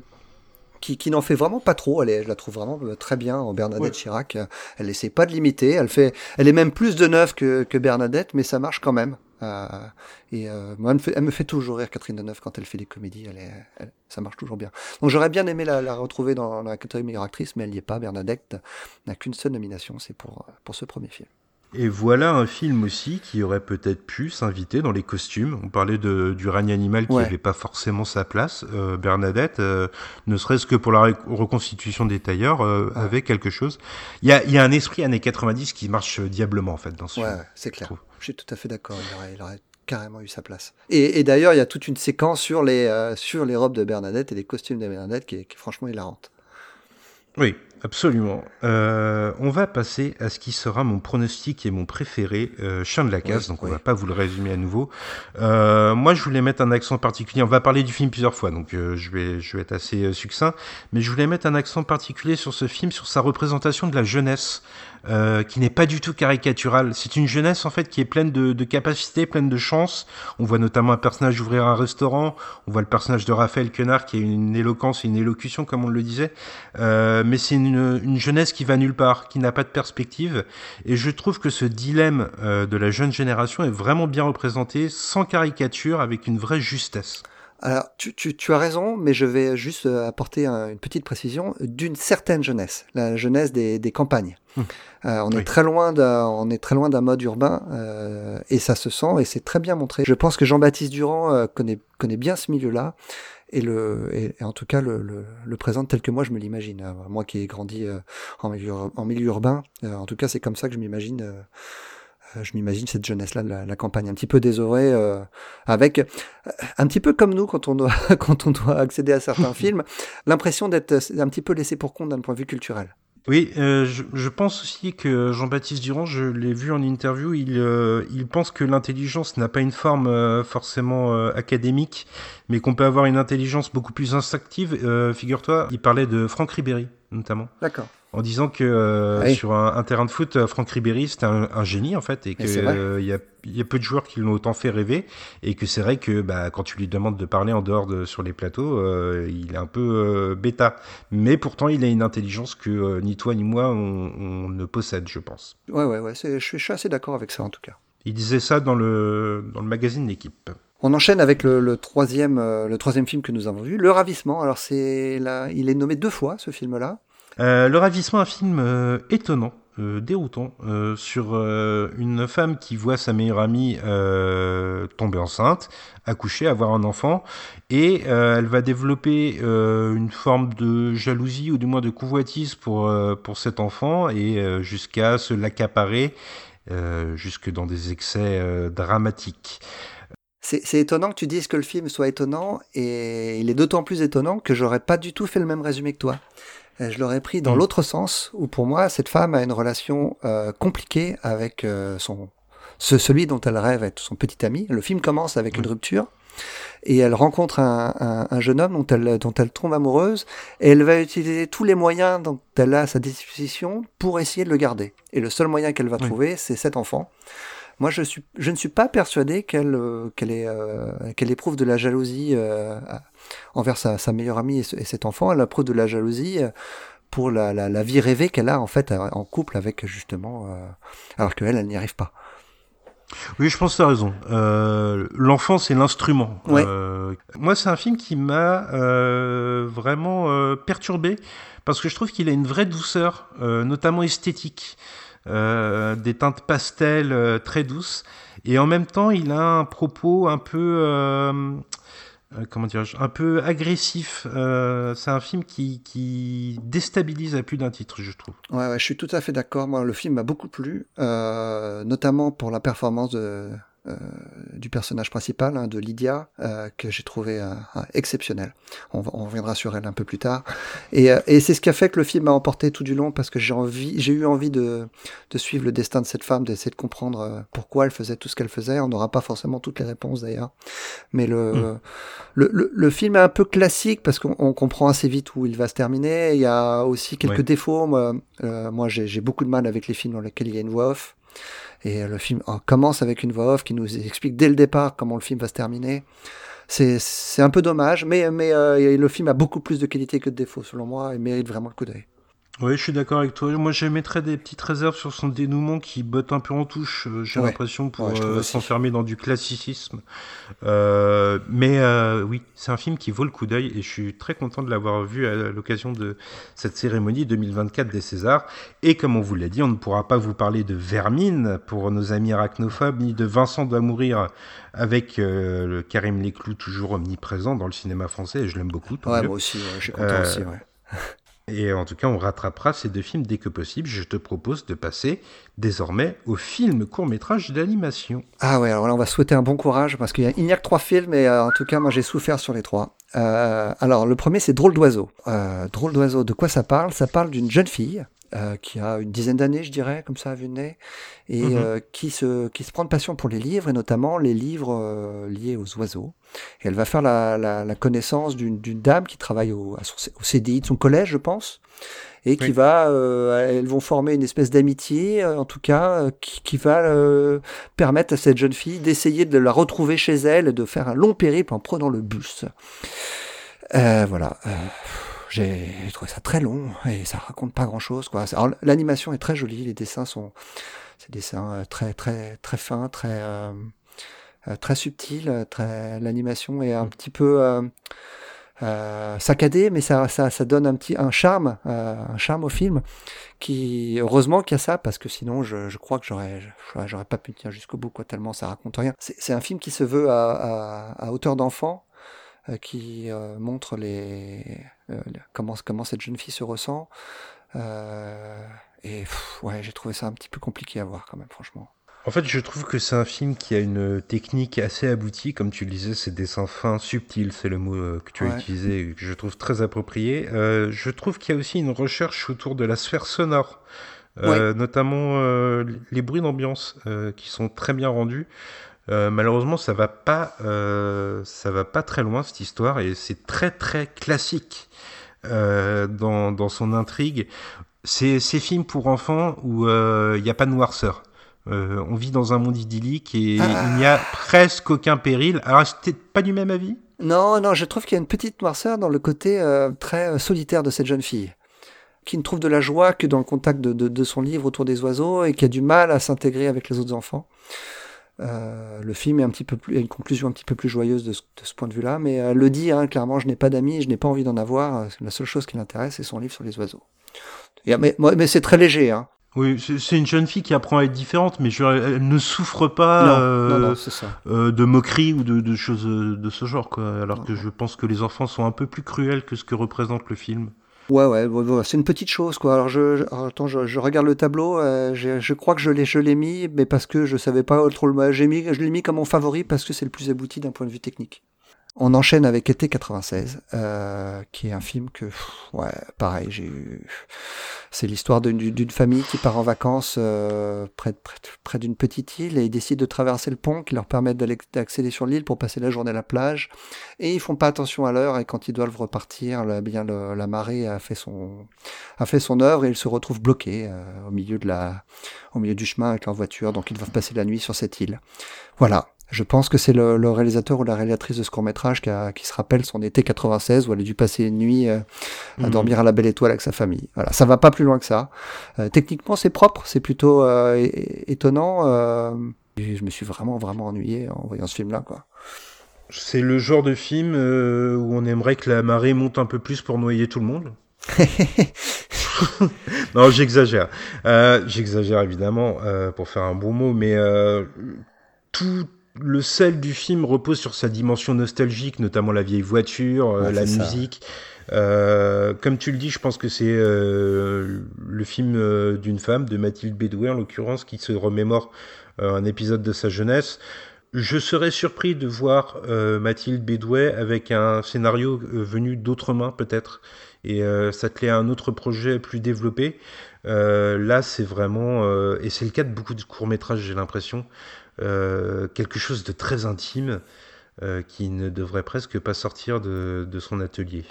qui, qui n'en fait vraiment pas trop. Elle est, je la trouve vraiment euh, très bien en Bernadette Chirac. Elle essaie pas de l'imiter. Elle fait, elle est même plus de neuf que, que Bernadette, mais ça marche quand même. Euh, et euh, moi, elle me, fait, elle me, fait, toujours rire, Catherine Deneuve, quand elle fait des comédies. Elle est, ça marche toujours bien. Donc j'aurais bien aimé la, la, retrouver dans la catégorie meilleure actrice, mais elle n'y est pas. Bernadette n'a qu'une seule nomination, c'est pour, pour ce premier film. Et voilà un film aussi qui aurait peut-être pu s'inviter dans les costumes. On parlait de, du règne animal qui n'avait pas forcément sa place. Euh, Bernadette, euh, ne serait-ce que pour la reconstitution des tailleurs, euh, avait quelque chose. Il y a, y a, un esprit années 90 qui marche diablement en fait dans ce ouais, film. c'est clair. Je suis tout à fait d'accord. Il aurait, il aurait carrément eu sa place. Et, et d'ailleurs, il y a toute une séquence sur les, euh, sur les robes de Bernadette et les costumes de Bernadette qui est, qui est franchement hilarante. Oui, absolument. Euh, on va passer à ce qui sera mon pronostic et mon préféré, euh, Chien de la casse. donc on va pas vous le résumer à nouveau. Euh, moi, je voulais mettre un accent particulier. On va parler du film plusieurs fois, donc je vais je vais être assez succinct. Mais je voulais mettre un accent particulier sur ce film, sur sa représentation de la jeunesse. Euh, qui n'est pas du tout caricatural. C'est une jeunesse en fait qui est pleine de, de capacités, pleine de chance. On voit notamment un personnage ouvrir un restaurant. On voit le personnage de Raphaël Quenard qui a une éloquence et une élocution, comme on le disait. Euh, mais c'est une, une, jeunesse qui va nulle part, qui n'a pas de perspective. Et je trouve que ce dilemme euh, de la jeune génération est vraiment bien représenté, sans caricature, avec une vraie justesse. Alors, tu, tu, tu, as raison, mais je vais juste euh, apporter un, une petite précision d'une certaine jeunesse, la jeunesse des, des campagnes. Hum. Euh, on, oui. est très loin on est très loin d'un mode urbain euh, et ça se sent et c'est très bien montré. Je pense que Jean-Baptiste Durand euh, connaît, connaît bien ce milieu-là et, le, et, et, en tout cas le, le, le, présente tel que moi je me l'imagine. Moi qui ai grandi en, milieu, en milieu urbain, euh, en tout cas c'est comme ça que je m'imagine euh, je m'imagine cette jeunesse-là de la, la, campagne, un petit peu désorée, euh, avec un petit peu comme nous quand on doit, quand on doit accéder à certains films, l'impression d'être un petit peu laissé pour compte d'un point de vue culturel. Oui, euh, je, je, pense aussi que Jean-Baptiste Durand, je l'ai vu en interview, il, euh, il pense que l'intelligence n'a pas une forme euh, forcément académique, mais qu'on peut avoir une intelligence beaucoup plus instinctive. Figure-toi, il parlait de Franck Ribéry, notamment. D'accord en disant que euh, oui. sur un, un, terrain de foot, Franck Ribéry c'était un, un, génie en fait et que il euh, y, a, y, a, peu de joueurs qui l'ont autant fait rêver et que c'est vrai que bah, quand tu lui demandes de parler en dehors de sur les plateaux, euh, il est un peu euh, bêta, mais pourtant il a une intelligence que euh, ni toi ni moi on, on, ne possède, je pense. Ouais ouais ouais, je suis, assez d'accord avec ça en tout cas. Il disait ça dans le dans le magazine L'équipe. On enchaîne avec le, le troisième, euh, le troisième film que nous avons vu, Le Ravissement. Alors c'est là, il est nommé deux fois ce film-là. Euh, le ravissement, un film euh, étonnant, euh, déroutant, sur une femme qui voit sa meilleure amie tomber enceinte, accoucher, avoir un enfant, et elle va développer une forme de jalousie ou du moins de convoitise pour, pour cet enfant, et jusqu'à se l'accaparer, jusque dans des excès dramatiques. C'est étonnant que tu dises que le film soit étonnant, et il est d'autant plus étonnant que j'aurais pas du tout fait le même résumé que toi. Euh, je l'aurais pris dans mmh. l'autre sens, où pour moi, cette femme a une relation euh, compliquée avec euh, son, ce, celui dont elle rêve être son petit ami. Le film commence avec une rupture et elle rencontre un, un, jeune homme dont elle, dont elle tombe amoureuse et elle va utiliser tous les moyens dont elle a à sa disposition pour essayer de le garder. Et le seul moyen qu'elle va trouver, c'est cet enfant. Moi, je, suis, je ne suis pas persuadé qu'elle euh, qu'elle euh, qu'elle éprouve de la jalousie euh, envers sa, sa, meilleure amie et, cet enfant. Elle éprouve de la jalousie pour la, la, la vie rêvée qu'elle a en fait en couple avec justement, alors qu'elle, elle n'y arrive pas. Oui, je pense que tu as raison. Euh, L'enfant, c'est l'instrument. Euh, moi, c'est un film qui m'a euh, vraiment euh, perturbé parce que je trouve qu'il a une vraie douceur, euh, notamment esthétique, euh, des teintes pastel très douces. Et en même temps, il a un propos un peu euh, comment dirais-je, un peu agressif. Euh, c'est un film qui, qui, déstabilise à plus d'un titre, je trouve. Ouais, ouais, je suis tout à fait d'accord. Moi, le film m'a beaucoup plu, euh, notamment pour la performance de, euh, du personnage principal, hein, de Lydia, euh, que j'ai trouvé euh, exceptionnel. On, on, reviendra sur elle un peu plus tard. Et, et c'est ce qui a fait que le film m'a emporté tout du long, parce que j'ai envie, j'ai eu envie de, de, suivre le destin de cette femme, d'essayer de comprendre pourquoi elle faisait tout ce qu'elle faisait. On n'aura pas forcément toutes les réponses d'ailleurs, mais le, mm. le, le, le, film est un peu classique parce qu'on comprend assez vite où il va se terminer. Il y a aussi quelques défauts. Moi, moi j'ai beaucoup de mal avec les films dans lesquels il y a une voix off. Et le film commence avec une voix off qui nous explique dès le départ comment le film va se terminer. C'est un peu dommage, mais, mais euh, le film a beaucoup plus de qualité que de défauts, selon moi, et mérite vraiment le coup d'œil. Oui, je suis d'accord avec toi. Moi, j'émettrais des petites réserves sur son dénouement qui botte un peu en touche. Euh, j'ai ouais. l'impression pour ouais, euh, s'enfermer dans du classicisme. Euh, mais euh, oui, c'est un film qui vaut le coup d'œil et je suis très content de l'avoir vu à l'occasion de cette cérémonie 2024 des Césars. Et comme on vous l'a dit, on ne pourra pas vous parler de Vermine pour nos amis arachnophobes, ni de Vincent doit mourir avec le Karim Leclou toujours omniprésent dans le cinéma français. Et je l'aime beaucoup. Ouais, moi aussi, je suis content aussi. Et en tout cas, on rattrapera ces deux films dès que possible. Je te propose de passer désormais au film court-métrage d'animation. Ah ouais, alors là, on va souhaiter un bon courage parce qu'il n'y a, a, que trois films et euh, en tout cas, moi, j'ai souffert sur les trois. Euh, alors, le premier, c'est Drôle d'oiseau. Euh, Drôle d'oiseau, de quoi ça parle? Ça parle d'une jeune fille euh, qui a une dizaine d'années, je dirais, comme ça à vue de nez, et mmh. euh, qui, se, qui se prend de passion pour les livres, et notamment les livres euh, liés aux oiseaux. Et elle va faire la, la, la connaissance d'une dame qui travaille au, au CDI de son collège, je pense, et qui oui. va, elles vont former une espèce d'amitié, en tout cas, qui, qui va permettre à cette jeune fille d'essayer de la retrouver chez elle, et de faire un long périple en prenant le bus. voilà j'ai trouvé ça très long et ça raconte pas grand chose quoi. Alors l'animation est très jolie, les dessins sont c'est des dessins très très très fins, très euh, très subtils, très l'animation est un petit peu euh, euh, saccadé, mais ça, ça, ça donne un petit un charme, euh, un charme au film. Qui heureusement qu'il y a ça parce que sinon je, je crois que j'aurais j'aurais pas pu tenir jusqu'au bout quoi tellement ça raconte rien. C'est un film qui se veut à, à, à hauteur d'enfant euh, qui euh, montre les, euh, comment, comment cette jeune fille se ressent. et pff, ouais, j'ai trouvé ça un petit peu compliqué à voir quand même, franchement. En fait, je trouve que c'est un film qui a une technique assez aboutie, comme tu le disais, c'est dessins fins, subtils, c'est le mot que tu as ouais. utilisé et que je trouve très approprié. Euh, je trouve qu'il y a aussi une recherche autour de la sphère sonore, euh, ouais. notamment euh, les bruits d'ambiance qui sont très bien rendus. Euh, malheureusement, ça va pas, euh, ça va pas très loin cette histoire et c'est très très classique euh, dans, dans son intrigue. C'est ces films pour enfants où il n'y a pas de noirceur. On vit dans un monde idyllique et ah. il n'y a presque aucun péril. Alors, c'était pas du même avis? Non, non, je trouve qu'il y a une petite noirceur dans le côté très solitaire de cette jeune fille qui ne trouve de la joie que dans le contact de, de, de son livre autour des oiseaux et qui a du mal à s'intégrer avec les autres enfants. Euh, le film est un petit peu plus, a une conclusion un petit peu plus joyeuse de ce, de ce point de vue-là, mais elle le dit hein, clairement, je n'ai pas d'amis, je n'ai pas envie d'en avoir. La seule chose qui l'intéresse, c'est son livre sur les oiseaux. Et, mais, mais c'est très léger. Hein. Oui, c'est une jeune fille qui apprend à être différente, mais je, elle ne souffre pas non, euh, non, non, euh, de moquerie ou de, de, choses de ce genre, quoi. Alors que je pense que les enfants sont un peu plus cruels que ce que représente le film. Ouais, ouais, ouais c'est une petite chose, quoi. Alors, je, attends, je, je, regarde le tableau. Euh, je crois que je l'ai, je l'ai mis, mais parce que je savais pas trop le. J'ai mis, je l'ai mis comme mon favori parce que c'est le plus abouti d'un point de vue technique. On enchaîne avec Été 96, euh, qui est un film que, ouais, pareil, j'ai eu. C'est l'histoire d'une famille qui part en vacances euh, près, près, près d'une petite île et ils décident de traverser le pont qui leur permet d'accéder sur l'île pour passer la journée à la plage. Et ils font pas attention à l'heure et quand ils doivent repartir, là, bien la marée a fait son a fait son œuvre et ils se retrouvent bloqués euh, au milieu de la au milieu du chemin avec leur voiture. Donc ils doivent passer la nuit sur cette île. Voilà. Je pense que c'est le, réalisateur ou la réalisatrice de ce court métrage qui, qui, se rappelle son été 96 où elle a dû passer une nuit euh, à mhm. dormir à la belle étoile avec sa famille. Voilà, ça va pas plus loin que ça. Euh, techniquement, c'est propre, c'est plutôt euh, étonnant. je me suis vraiment vraiment ennuyé en voyant ce film-là, quoi. C'est le genre de film où on aimerait que la marée monte un peu plus pour noyer tout le monde? non, j'exagère. j'exagère évidemment pour faire un bon mot, mais tout le sel du film repose sur sa dimension nostalgique, notamment la vieille voiture, euh, la musique. Euh, comme tu le dis, je pense que c'est euh, le film d'une femme, de Mathilde Bédoué en l'occurrence, qui se remémore un épisode de sa jeunesse. Je serais surpris de voir Mathilde Bédouet avec un scénario venu d'autres mains peut-être et s'atteler à un autre projet plus développé. là, c'est vraiment, et c'est le cas de beaucoup de courts métrages, j'ai l'impression. Euh, quelque chose de très intime euh, qui ne devrait presque pas sortir de, son atelier.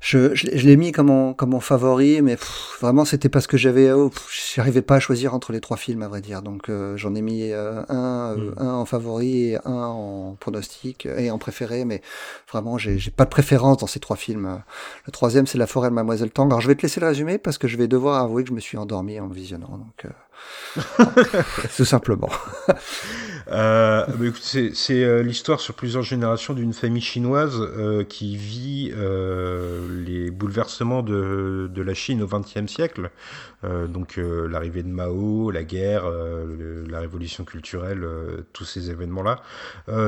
Je, je, l'ai mis comme mon, comme mon favori, mais vraiment c'était parce que j'avais, oh, j'arrivais pas à choisir entre les trois films à vrai dire. Donc euh, j'en ai mis un, hmm. un en favori et un en pronostic et en préféré, mais vraiment j'ai, j'ai pas de préférence dans ces trois films. Le troisième c'est La Forêt de Mademoiselle Tang. Alors je vais te laisser le résumer parce que je vais devoir avouer que je me suis endormi en le visionnant. Donc tout simplement. Euh, bah, c'est euh, l'histoire sur plusieurs générations d'une famille chinoise euh, qui vit les bouleversements de, de, la Chine au XXe siècle. donc l'arrivée de Mao, la guerre, la révolution culturelle, tous ces événements-là.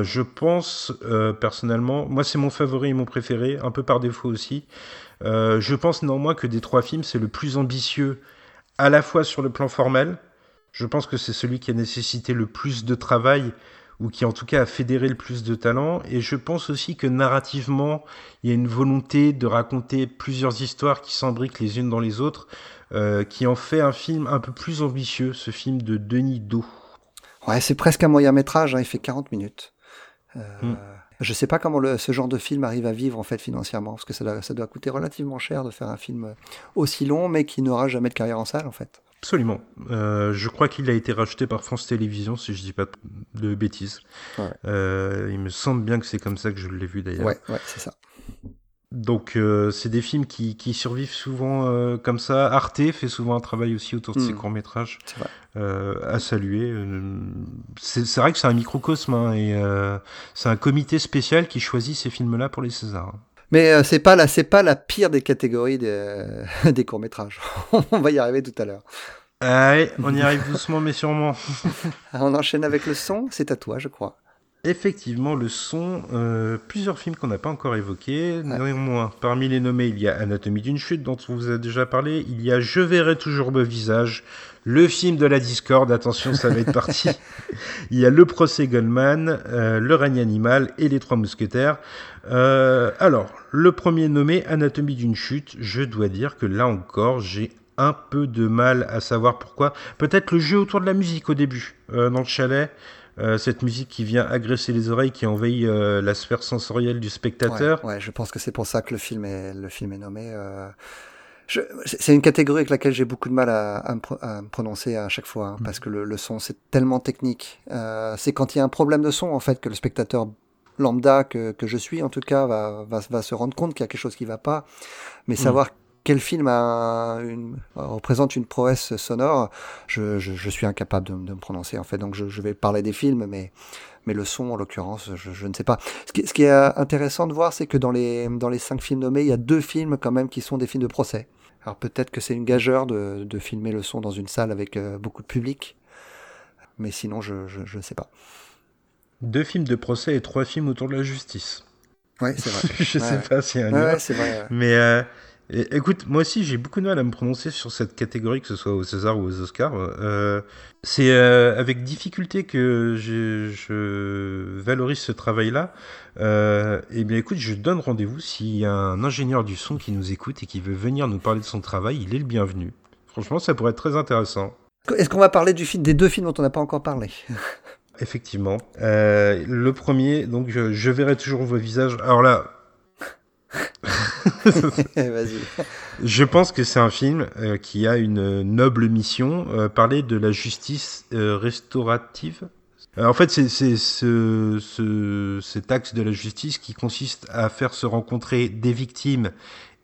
je pense personnellement, moi c'est mon favori et mon préféré, un peu par défaut aussi. je pense néanmoins que des trois films, c'est le plus ambitieux à la fois sur le plan formel, je pense que c'est celui qui a nécessité le plus de travail ou qui en tout cas a fédéré le plus de talent. Et je pense aussi que narrativement, il y a une volonté de raconter plusieurs histoires qui s'embriquent les unes dans les autres, euh, qui en fait un film un peu plus ambitieux, ce film de Denis Do. Ouais, c'est presque un moyen métrage, hein, il fait 40 minutes. Euh, hmm. Je sais pas comment ce genre de film arrive à vivre en fait financièrement, parce que ça doit, ça doit coûter relativement cher de faire un film aussi long, mais qui n'aura jamais de carrière en salle en fait. Absolument. Euh, je crois qu'il a été racheté par France Télévisions, si je dis pas de bêtises. Euh, il me semble bien que c'est comme ça que je l'ai vu d'ailleurs. Ouais, ouais c'est ça. Donc euh, c'est des films qui, qui survivent souvent comme ça. Arte fait souvent un travail aussi autour de ses hmm. courts métrages à saluer. C'est vrai que c'est un microcosme hein, et c'est un comité spécial qui choisit ces films-là pour les Césars. Mais c'est pas la c'est pas la pire des catégories des, des courts métrages. On va y arriver tout à l'heure. Allez, on y arrive doucement mais sûrement. on enchaîne avec le son, c'est à toi je crois. Effectivement, le son, euh, plusieurs films qu'on n'a pas encore évoqués. Néanmoins, parmi les nommés, il y a Anatomie d'une chute, dont on vous a déjà parlé. Il y a Je verrai toujours beau visage, le film de la discorde. Attention, ça va être parti. il y a Le procès Goldman, euh, Le règne animal et Les trois mousquetaires. Euh, alors, le premier nommé, Anatomie d'une chute, je dois dire que là encore, j'ai un peu de mal à savoir pourquoi. Peut-être le jeu autour de la musique au début, dans le chalet. Euh, cette musique qui vient agresser les oreilles, qui envahit euh, la sphère sensorielle du spectateur. Ouais, je pense que c'est pour ça que le film est, le film est nommé. Euh... C'est une catégorie avec laquelle j'ai beaucoup de mal à, à, me, prononcer à chaque fois, hein, mm. parce que le, le son c'est tellement technique. Euh, c'est quand il y a un problème de son en fait que le spectateur lambda que, que je suis en tout cas va, va, va se rendre compte qu'il y a quelque chose qui va pas. Mais mm. savoir quel film a une, représente une prouesse sonore, je, je, je suis incapable de, de, me prononcer en fait. Donc je, je, vais parler des films, mais mais le son en l'occurrence, je, ne sais pas. Ce qui, ce qui est intéressant de voir, c'est que dans les dans les cinq films nommés, il y a deux films quand même qui sont des films de procès. Alors peut-être que c'est une gageure de, de filmer le son dans une salle avec euh, beaucoup de public, mais sinon je je ne sais pas. Deux films de procès et trois films autour de la justice. Ouais, c'est vrai. je ouais. sais pas si un. Ouais, c'est vrai. Mais euh, écoute, moi aussi j'ai beaucoup de mal à me prononcer sur cette catégorie, que ce soit au César ou aux Oscars. Euh, c'est euh, avec difficulté que je, je valorise ce travail-là. Euh, et bien écoute, je donne rendez-vous s'il y a un ingénieur du son qui nous écoute et qui veut venir nous parler de son travail, il est le bienvenu. Franchement, ça pourrait être très intéressant. Est-ce qu'on va parler du film, des deux films dont on n'a pas encore parlé? Effectivement. Euh, le premier, donc je, je, verrai toujours vos visages. Alors là. Je pense que c'est un film euh, qui a une noble mission, euh, parler de la justice euh, restaurative. En fait, c'est ce, ce, cet axe de la justice qui consiste à faire se rencontrer des victimes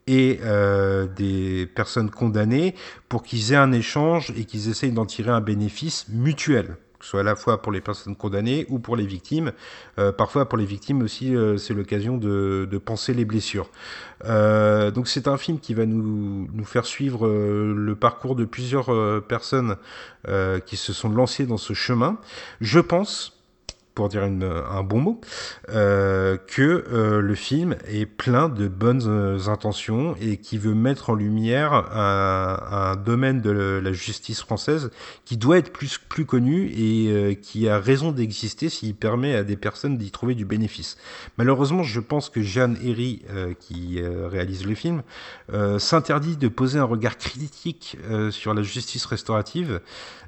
et des personnes condamnées pour qu'ils aient un échange et qu'ils essayent d'en tirer un bénéfice mutuel ce soit à la fois pour les personnes condamnées ou pour les victimes. Euh, parfois pour les victimes aussi, euh, c'est l'occasion de, penser les blessures. Euh, donc c'est un film qui va nous, faire suivre le parcours de plusieurs personnes qui se sont lancées dans ce chemin. Je pense, pour dire un bon mot, euh, que euh, le film est plein de bonnes euh, intentions et qui veut mettre en lumière un, domaine de la justice française qui doit être plus, plus connu et qui a raison d'exister s'il permet à des personnes d'y trouver du bénéfice. Malheureusement, je pense que Jeanne Herry, qui réalise le film, s'interdit de poser un regard critique sur la justice restaurative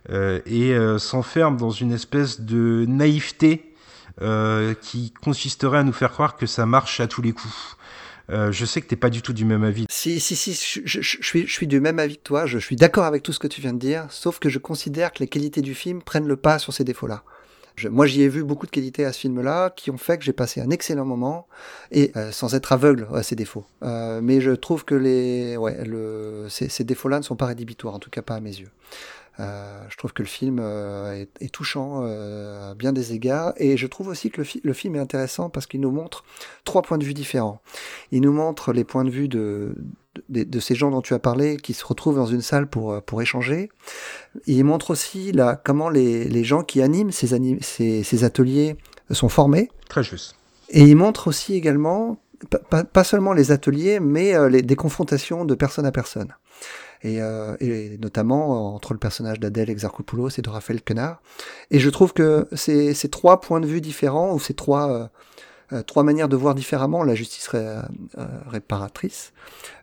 et euh, s'enferme dans une espèce de naïveté euh, qui consisterait à nous faire croire que ça marche à tous les coups. Euh, je sais que t'es pas du tout du même avis. Si, si, si, je, suis, du même avis que toi. Je suis d'accord avec tout ce que tu viens de dire, sauf que je considère que les qualités du film prennent le pas sur ces défauts-là. Moi, j'y ai vu beaucoup de qualités à ce film-là qui ont fait que j'ai passé un excellent moment et euh, sans être aveugle à ces défauts. Euh, mais je trouve que les, ouais, ces, ces défauts-là ne sont pas rédhibitoires, en tout cas pas à mes yeux. Euh, je trouve que le film euh, est, est, touchant euh, à bien des égards et je trouve aussi que le, fi le film est intéressant parce qu'il nous montre trois points de vue différents. Il nous montre les points de vue de, de, de, ces gens dont tu as parlé qui se retrouvent dans une salle pour, pour échanger. Il montre aussi là, comment les, les gens qui animent ces, anim ces, ces ateliers sont formés. Très juste. Et il montre aussi également pas, pas seulement les ateliers, mais les, des confrontations de personne à personne et, euh, et notamment entre le personnage d'Adèle Exarchopoulos et de Raphaël Quenard. Et je trouve que ces, ces trois points de vue différents, ou ces trois, euh, euh, trois manières de voir différemment la justice ré, euh, réparatrice,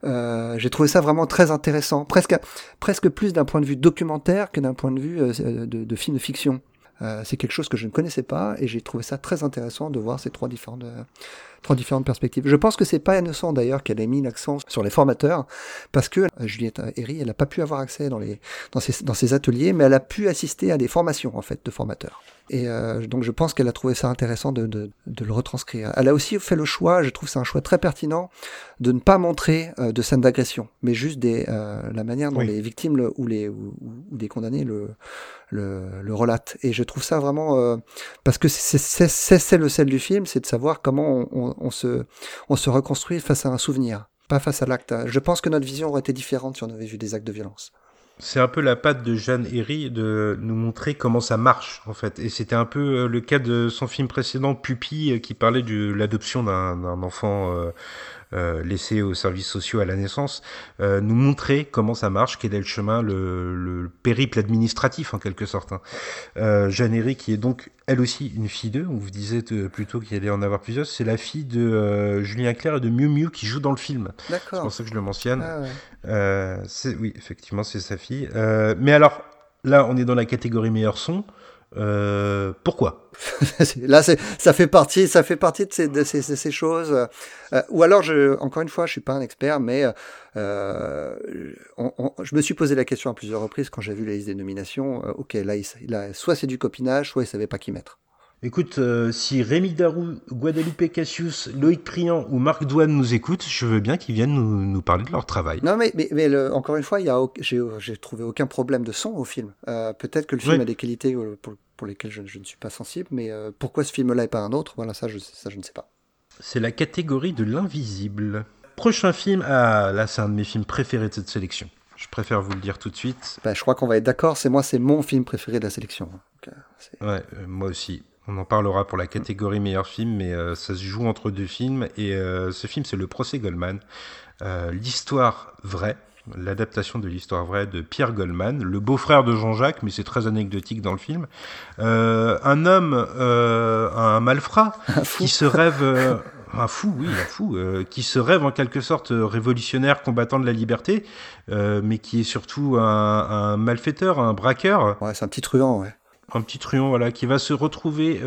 euh, j'ai trouvé ça vraiment très intéressant, presque, presque plus d'un point de vue documentaire que d'un point de vue de, de film fiction. Euh, c'est quelque chose que je ne connaissais pas et j'ai trouvé ça très intéressant de voir ces trois différentes, euh, trois différentes perspectives. Je pense que c'est pas innocent d'ailleurs qu'elle ait mis l'accent sur les formateurs parce que euh, Juliette Herry, elle n'a pas pu avoir accès dans, les, dans, ses, dans ses ateliers, mais elle a pu assister à des formations en fait de formateurs. Et euh, donc je pense qu'elle a trouvé ça intéressant de, de, de, le retranscrire. Elle a aussi fait le choix, je trouve c'est un choix très pertinent, de ne pas montrer euh, de scènes d'agression, mais juste des, euh, la manière dont oui. les victimes le, ou, les, ou, ou, des condamnés le, le, relatent. Et je trouve ça vraiment... Euh, parce que c'est le sel du film, c'est de savoir comment on, se, on se reconstruit face à un souvenir, pas face à l'acte. Je pense que notre vision aurait été différente si on avait vu des actes de violence. C'est un peu la patte de Jeanne Herry de nous montrer comment ça marche, en fait. Et c'était un peu le cas de son film précédent, Pupille, qui parlait de l'adoption d'un enfant euh, euh, laissés aux services sociaux à la naissance, euh, nous montrer comment ça marche, quel est le chemin, le, le périple administratif en quelque sorte. Hein. Euh, Jeanne Herry, qui est donc elle aussi une fille d'eux, on vous disait plutôt qu'il allait en avoir plusieurs, c'est la fille de euh, Julien Clerc et de Miu Miu qui joue dans le film. C'est pour ça que je le mentionne. Ah ouais. Euh, oui, effectivement, c'est sa fille. mais alors, là, on est dans la catégorie meilleur son. Euh, pourquoi Là, ça fait partie, ça fait partie de ces, de ces, ces choses. Euh, ou alors, je, encore une fois, je suis pas un expert, mais euh, je me suis posé la question à plusieurs reprises quand j'ai vu la liste des nominations. Euh, ok, là, il, a, soit c'est du copinage, soit il savait pas qui mettre. Écoute, euh, si Rémi Darou, Guadalupe Cassius, Loïc Priant ou Marc Douane nous écoutent, je veux bien qu'ils viennent nous, nous, parler de leur travail. Non, mais, mais, mais le, encore une fois, j'ai trouvé aucun problème de son au film. Euh, Peut-être que le film oui. a des qualités pour, pour lesquelles je, je, ne suis pas sensible, mais euh, pourquoi ce film-là et pas un autre? Voilà, ça je, ça, je ne sais pas. C'est la catégorie de l'invisible. Prochain film, ah là, c'est un de mes films préférés de cette sélection. Je préfère vous le dire tout de suite. Bah, je crois qu'on va être d'accord, c'est moi, c'est mon film préféré de la sélection. Donc, ouais, moi aussi. On en parlera pour la catégorie meilleur film, mais euh, ça se joue entre deux films. Et euh, ce film, c'est Le procès Goldman. Euh, l'histoire vraie, l'adaptation de l'histoire vraie de Pierre Goldman, le beau-frère de Jean-Jacques, mais c'est très anecdotique dans le film. un homme, un malfrat, qui se rêve... Un fou, oui, un fou, qui se rêve en quelque sorte révolutionnaire, combattant de la liberté, mais qui est surtout un, malfaiteur, un braqueur. Ouais, c'est un petit truand, ouais. Un petit truand, voilà, qui va se retrouver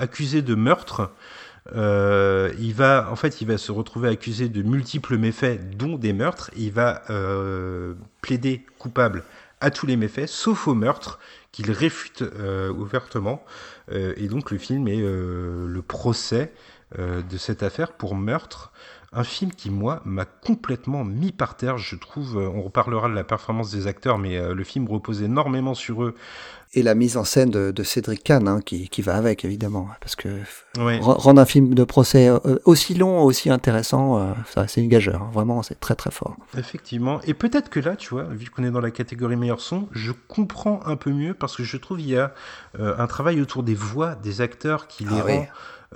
accusé de meurtre. il va, en fait, il va se retrouver accusé de multiples méfaits, dont des meurtres. Il va plaider coupable à tous les méfaits, sauf au meurtre, qu'il réfute ouvertement. et donc le film est le procès euh, de cette affaire pour meurtre. Un film qui, moi, m'a complètement mis par terre, je trouve. Euh, on reparlera de la performance des acteurs, mais euh, le film repose énormément sur eux. Et la mise en scène de, Cédric Kahn, hein, qui, va avec, évidemment. Parce que rendre un film de procès aussi long, aussi intéressant, ça, c'est une gageure. Hein. Vraiment, c'est très, très fort. Effectivement. Et peut-être que là, tu vois, vu qu'on est dans la catégorie meilleur son, je comprends un peu mieux, parce que je trouve qu'il y a un travail autour des voix des acteurs qui les ah rend...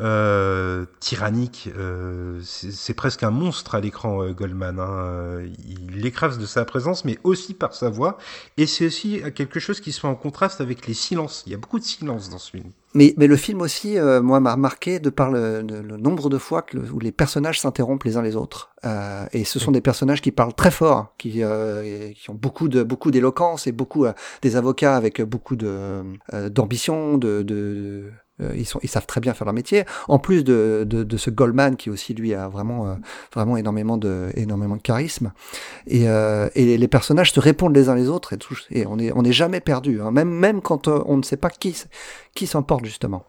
Euh, tyrannique. Euh, c'est presque un monstre à l'écran, euh, Goldman. Hein. Il écrase de sa présence, mais aussi par sa voix. Et c'est aussi quelque chose qui se fait en contraste avec les silences. Il y a beaucoup de silence dans ce film. Mais, mais le film aussi, moi, m'a remarqué de par le, nombre de fois que où les personnages s'interrompent les uns les autres. et ce sont des personnages qui parlent très fort, qui, qui ont beaucoup de beaucoup d'éloquence et beaucoup des avocats avec beaucoup de d'ambition, de, de ils, sont, ils savent très bien faire leur métier. En plus de, de, de ce Goldman qui aussi lui a vraiment, euh, vraiment énormément de, énormément de charisme. Et, euh, et les personnages se répondent les uns les autres et, tout, et on n'est on est jamais perdu, hein. même, même quand on ne sait pas qui, qui s'emporte justement.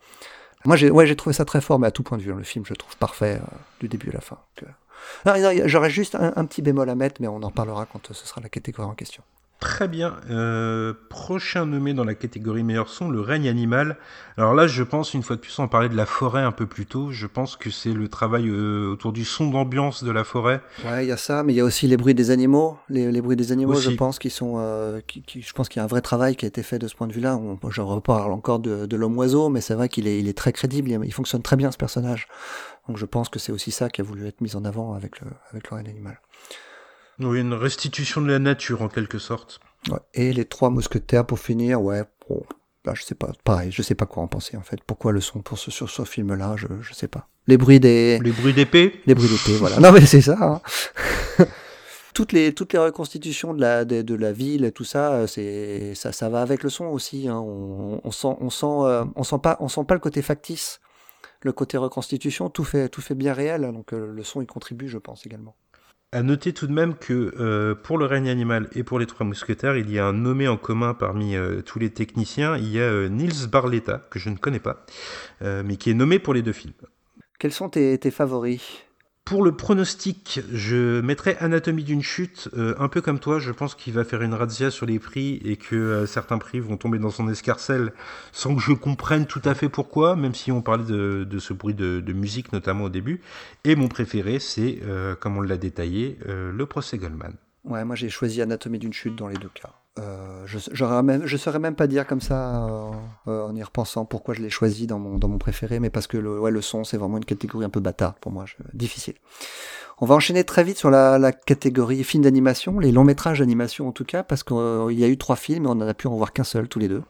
Moi, j'ai ouais, trouvé ça très fort, mais à tout point de vue. Hein, le film, je le trouve parfait du début à la fin. J'aurais juste un, petit bémol à mettre, mais on en parlera quand ce sera la catégorie en question. Très bien. Euh, prochain nommé dans la catégorie meilleur son, le règne animal. Alors là, je pense, une fois de plus, on parlait de la forêt un peu plus tôt. Je pense que c'est le travail euh, autour du son d'ambiance de la forêt. Ouais, il y a ça, mais il y a aussi les bruits des animaux. Les, bruits des animaux, je pense, qui sont, euh, qui, je pense qu'il y a un vrai travail qui a été fait de ce point de vue-là. Je reparle encore de, de l'homme oiseau, mais c'est vrai qu'il est, il est très crédible. Il, fonctionne très bien ce personnage. Donc je pense que c'est aussi ça qui a voulu être mis en avant avec le, avec le règne animal. Oui, une restitution de la nature en quelque sorte. Et les trois mousquetaires pour finir, ouais, bon, bah, je sais pas, pareil, je sais pas quoi en penser en fait. Pourquoi le son pour ce, sur ce film-là, je, je sais pas. Les bruits des. Les bruits d'épée Les bruits d'épée, voilà. Non mais c'est ça. Hein. toutes les toutes les reconstitutions de la de, de la ville, tout ça, c'est ça ça va avec le son aussi. Hein. On, on, sent on sent euh, on sent pas on sent pas le côté factice, le côté reconstitution, tout fait tout fait bien réel. Donc euh, le son y contribue, je pense également. À noter tout de même que euh, pour le règne animal et pour les trois mousquetaires, il y a un nommé en commun parmi euh, tous les techniciens. Il y a euh, Nils Barletta, que je ne connais pas, mais qui est nommé pour les deux films. Quels sont tes favoris? Pour le pronostic, je mettrais Anatomie d'une chute, euh, un peu comme toi, je pense qu'il va faire une razzia sur les prix et que euh, certains prix vont tomber dans son escarcelle sans que je comprenne tout à fait pourquoi, même si on parlait de, ce bruit de, musique notamment au début. Et mon préféré, c'est, euh, comme on l'a détaillé, le procès Goldman. Ouais, moi j'ai choisi Anatomie d'une chute dans les deux cas. Euh, je même, je saurais même pas dire comme ça euh, euh, en y repensant pourquoi je l'ai choisi dans mon, dans mon préféré, mais parce que le, ouais, le son c'est vraiment une catégorie un peu bâtard pour moi, difficile. On va enchaîner très vite sur la, la catégorie film d'animation, les longs métrages d'animation en tout cas, parce qu'il y a eu trois films et on en a pu en voir qu'un seul tous les deux.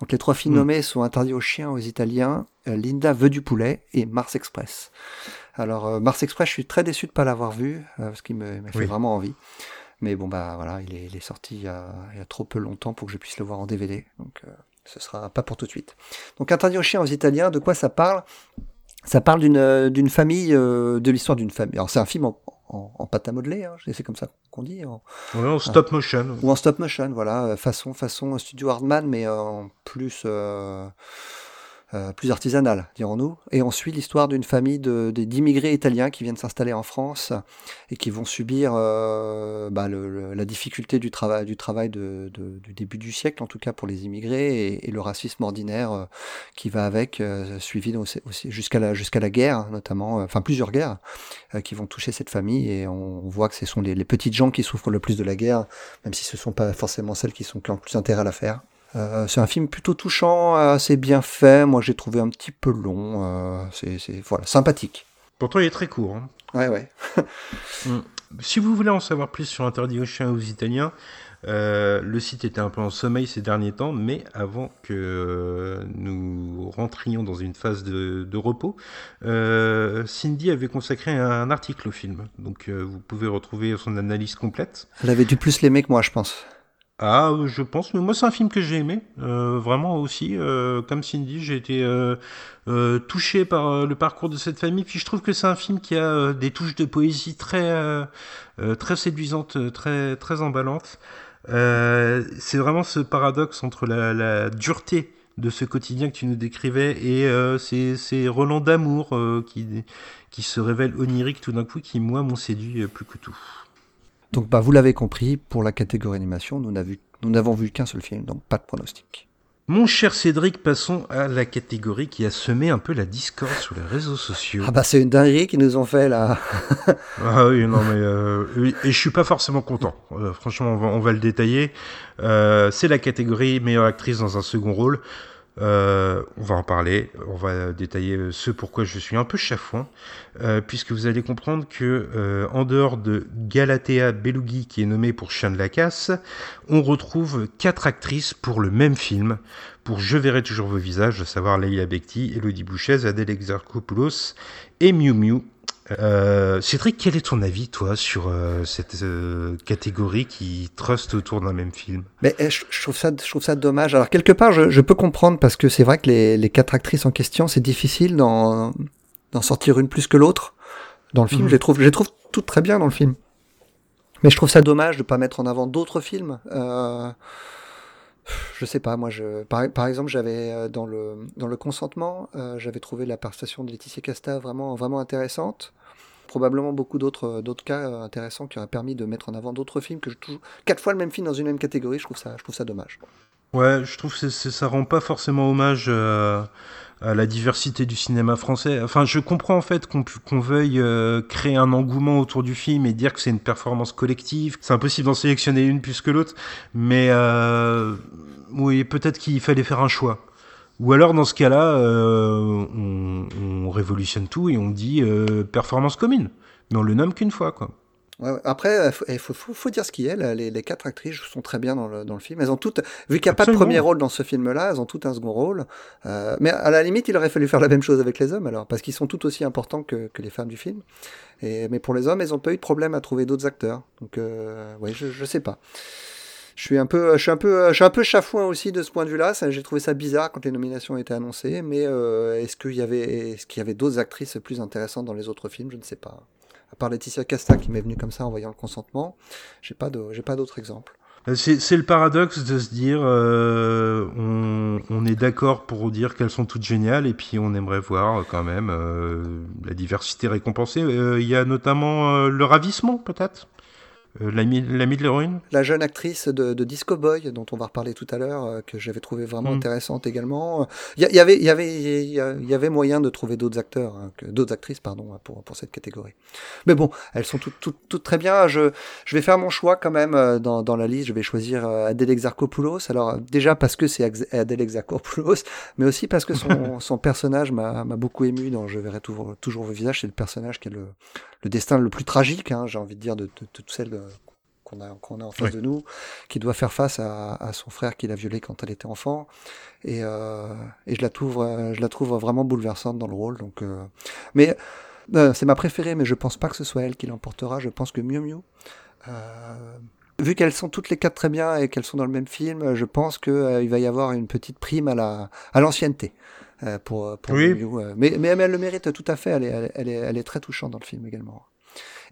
Donc les trois films hmm. nommés sont Interdits aux chiens aux Italiens, Linda veut du poulet et Mars Express. Alors Mars Express, je suis très déçu de pas l'avoir vu parce qu'il m'a fait vraiment envie. Mais bon, bah voilà, il est, sorti il y, a, trop peu longtemps pour que je puisse le voir en DVD. Donc euh, ce sera pas pour tout de suite. Donc Interdit aux chiens aux Italiens, de quoi ça parle? Ça parle d'une euh, famille, euh, de l'histoire d'une famille. Alors c'est un film en, pâte à modeler, hein, c'est comme ça qu'on dit. En, en stop motion. Ou en stop motion, voilà, façon, façon studio Hardman, mais en plus euh, plus artisanale, dirons-nous. Et on suit l'histoire d'une famille d'immigrés italiens qui viennent s'installer en France et qui vont subir euh, bah, la difficulté du travail, du, travail du début du siècle, en tout cas pour les immigrés, et, le racisme ordinaire euh, qui va avec, suivi aussi, jusqu'à la, jusqu'à la guerre, notamment, enfin plusieurs guerres qui vont toucher cette famille. Et on, voit que ce sont les, les, petites gens qui souffrent le plus de la guerre, même si ce ne sont pas forcément celles qui, sont, qui ont le plus intérêt à la faire. Euh, c'est un film plutôt touchant, assez bien fait. Moi, j'ai trouvé un petit peu long. Euh, c'est voilà, sympathique. Pourtant, il est très court. Hein. Ouais, ouais. Mm. si vous voulez en savoir plus sur Interdit aux chiens aux Italiens, Euh, le site était un peu en sommeil ces derniers temps, mais avant que nous rentrions dans une phase de, repos, Cindy avait consacré un article au film. Donc vous pouvez retrouver son analyse complète. Elle avait dû plus l'aimer que moi, je pense. Ah, je pense, mais moi c'est un film que j'ai aimé, euh, vraiment aussi. Euh, comme Cindy, j'ai été euh, touché par le parcours de cette famille. Puis je trouve que c'est un film qui a des touches de poésie très, très séduisantes, très, très emballantes. c'est vraiment ce paradoxe entre la, la, dureté de ce quotidien que tu nous décrivais et ces, ces relents d'amour qui, qui se révèlent oniriques tout d'un coup, qui moi m'ont séduit plus que tout. Donc bah, vous l'avez compris, pour la catégorie animation, nous n'avons vu qu'un seul film, donc pas de pronostic. Mon cher Cédric, passons à la catégorie qui a semé un peu la discorde sur les réseaux sociaux. Ah bah c'est une dinguerie qu'ils nous ont fait là. ah oui, non mais euh, et je suis pas forcément content. Euh, franchement, on va, le détailler. Euh, c'est la catégorie meilleure actrice dans un second rôle. Euh, on va en parler, on va détailler ce pourquoi je suis un peu chafouin, euh, puisque vous allez comprendre que euh, en dehors de Galatea Belugi qui est nommée pour Chien de la Casse, on retrouve quatre actrices pour le même film, pour Je verrai toujours vos visages, à savoir Leila Bekti, Elodie Bouchez, Adèle Exarchopoulos et Miu Miu. Euh, Cédric, quel est ton avis, toi, sur euh, cette euh, catégorie qui truste autour d'un même film? Mais eh, je, trouve ça, je trouve ça dommage. Alors quelque part, je, peux comprendre parce que c'est vrai que les, quatre actrices en question, c'est difficile d'en sortir une plus que l'autre dans le film. Mhm. Je les trouve, je les trouve toutes très bien dans le film. Mais je trouve ça dommage de pas mettre en avant d'autres films. Euh, je sais pas, moi, je, par, exemple, j'avais dans le dans le consentement, j'avais trouvé la prestation de Laetitia Casta vraiment vraiment intéressante probablement beaucoup d'autres euh, cas euh, intéressants qui auraient permis de mettre en avant d'autres films que je trouve quatre fois le même film dans une même catégorie. Je trouve ça, je trouve ça dommage. Ouais, je trouve que ça rend pas forcément hommage euh, à la diversité du cinéma français. Enfin, je comprends en fait qu'on veuille créer un engouement autour du film et dire que c'est une performance collective. C'est impossible d'en sélectionner une plus que l'autre, mais oui, peut-être qu'il fallait faire un choix. Ou alors, dans ce cas-là, euh, on, révolutionne tout et on dit euh, performance commune. Mais on le nomme qu'une fois, quoi. Après, il faut, faut, dire ce qui est. Les, les, quatre actrices sont très bien dans le, dans le film. Elles ont toutes, vu qu'il n'y a pas de premier rôle dans ce film-là, elles ont toutes un second rôle. Euh, mais à la limite, il aurait fallu faire la même chose avec les hommes, alors, parce qu'ils sont tout aussi importants que, que, les femmes du film. Et, mais pour les hommes, elles n'ont pas eu de problème à trouver d'autres acteurs. Donc, euh, oui, je ne sais pas je suis un peu, je suis un peu, je suis un peu chafouin aussi de ce point de vue-là. J'ai trouvé ça bizarre quand les nominations étaient annoncées, mais euh, est-ce qu'il y avait, est-ce qu'il y avait d'autres actrices plus intéressantes dans les autres films? Je ne sais pas. À part Laetitia Casta qui m'est venue comme ça en voyant le consentement, j'ai pas d'autres exemples. Euh, c'est le paradoxe de se dire, euh, on, on, est d'accord pour dire qu'elles sont toutes géniales, et puis on aimerait voir quand même la diversité récompensée. Il y a notamment le ravissement, peut-être? Euh, l'ami de l'héroïne La jeune actrice de, Disco Boy, dont on va reparler tout à l'heure, euh, que j'avais trouvé vraiment mm. intéressante également. Il y, avait, y, avait, y, avait moyen de trouver d'autres acteurs, hein, d'autres actrices, pardon, pour, pour cette catégorie. Mais bon, elles sont toutes, toutes, toutes très bien. Je, je vais faire mon choix quand même euh, dans, dans la liste. Je vais choisir Adèle Exarchopoulos. Alors, déjà parce que c'est Adèle Exarchopoulos, mais aussi parce que son, son personnage m'a beaucoup ému dans Je verrai toujours, toujours vos visages. C'est le personnage qui est le, le destin le plus tragique, hein, j'ai envie de dire, de, toutes celles euh, qu'on a, qu'on a en face de nous, qui doit faire face à, son frère qui l'a violée quand elle était enfant. Et, euh, et je, la trouve, euh, je la trouve vraiment bouleversante dans le rôle. Donc, mais c'est ma préférée, mais je pense pas que ce soit elle qui l'emportera. Je pense que Miu Miu, vu qu'elles sont toutes les quatre très bien et qu'elles sont dans le même film, je pense qu'il va y avoir une petite prime à la à l'ancienneté. Euh, pour, pour oui. Euh. mais, mais, elle le mérite tout à fait. Elle est, elle est, elle est très touchante dans le film également.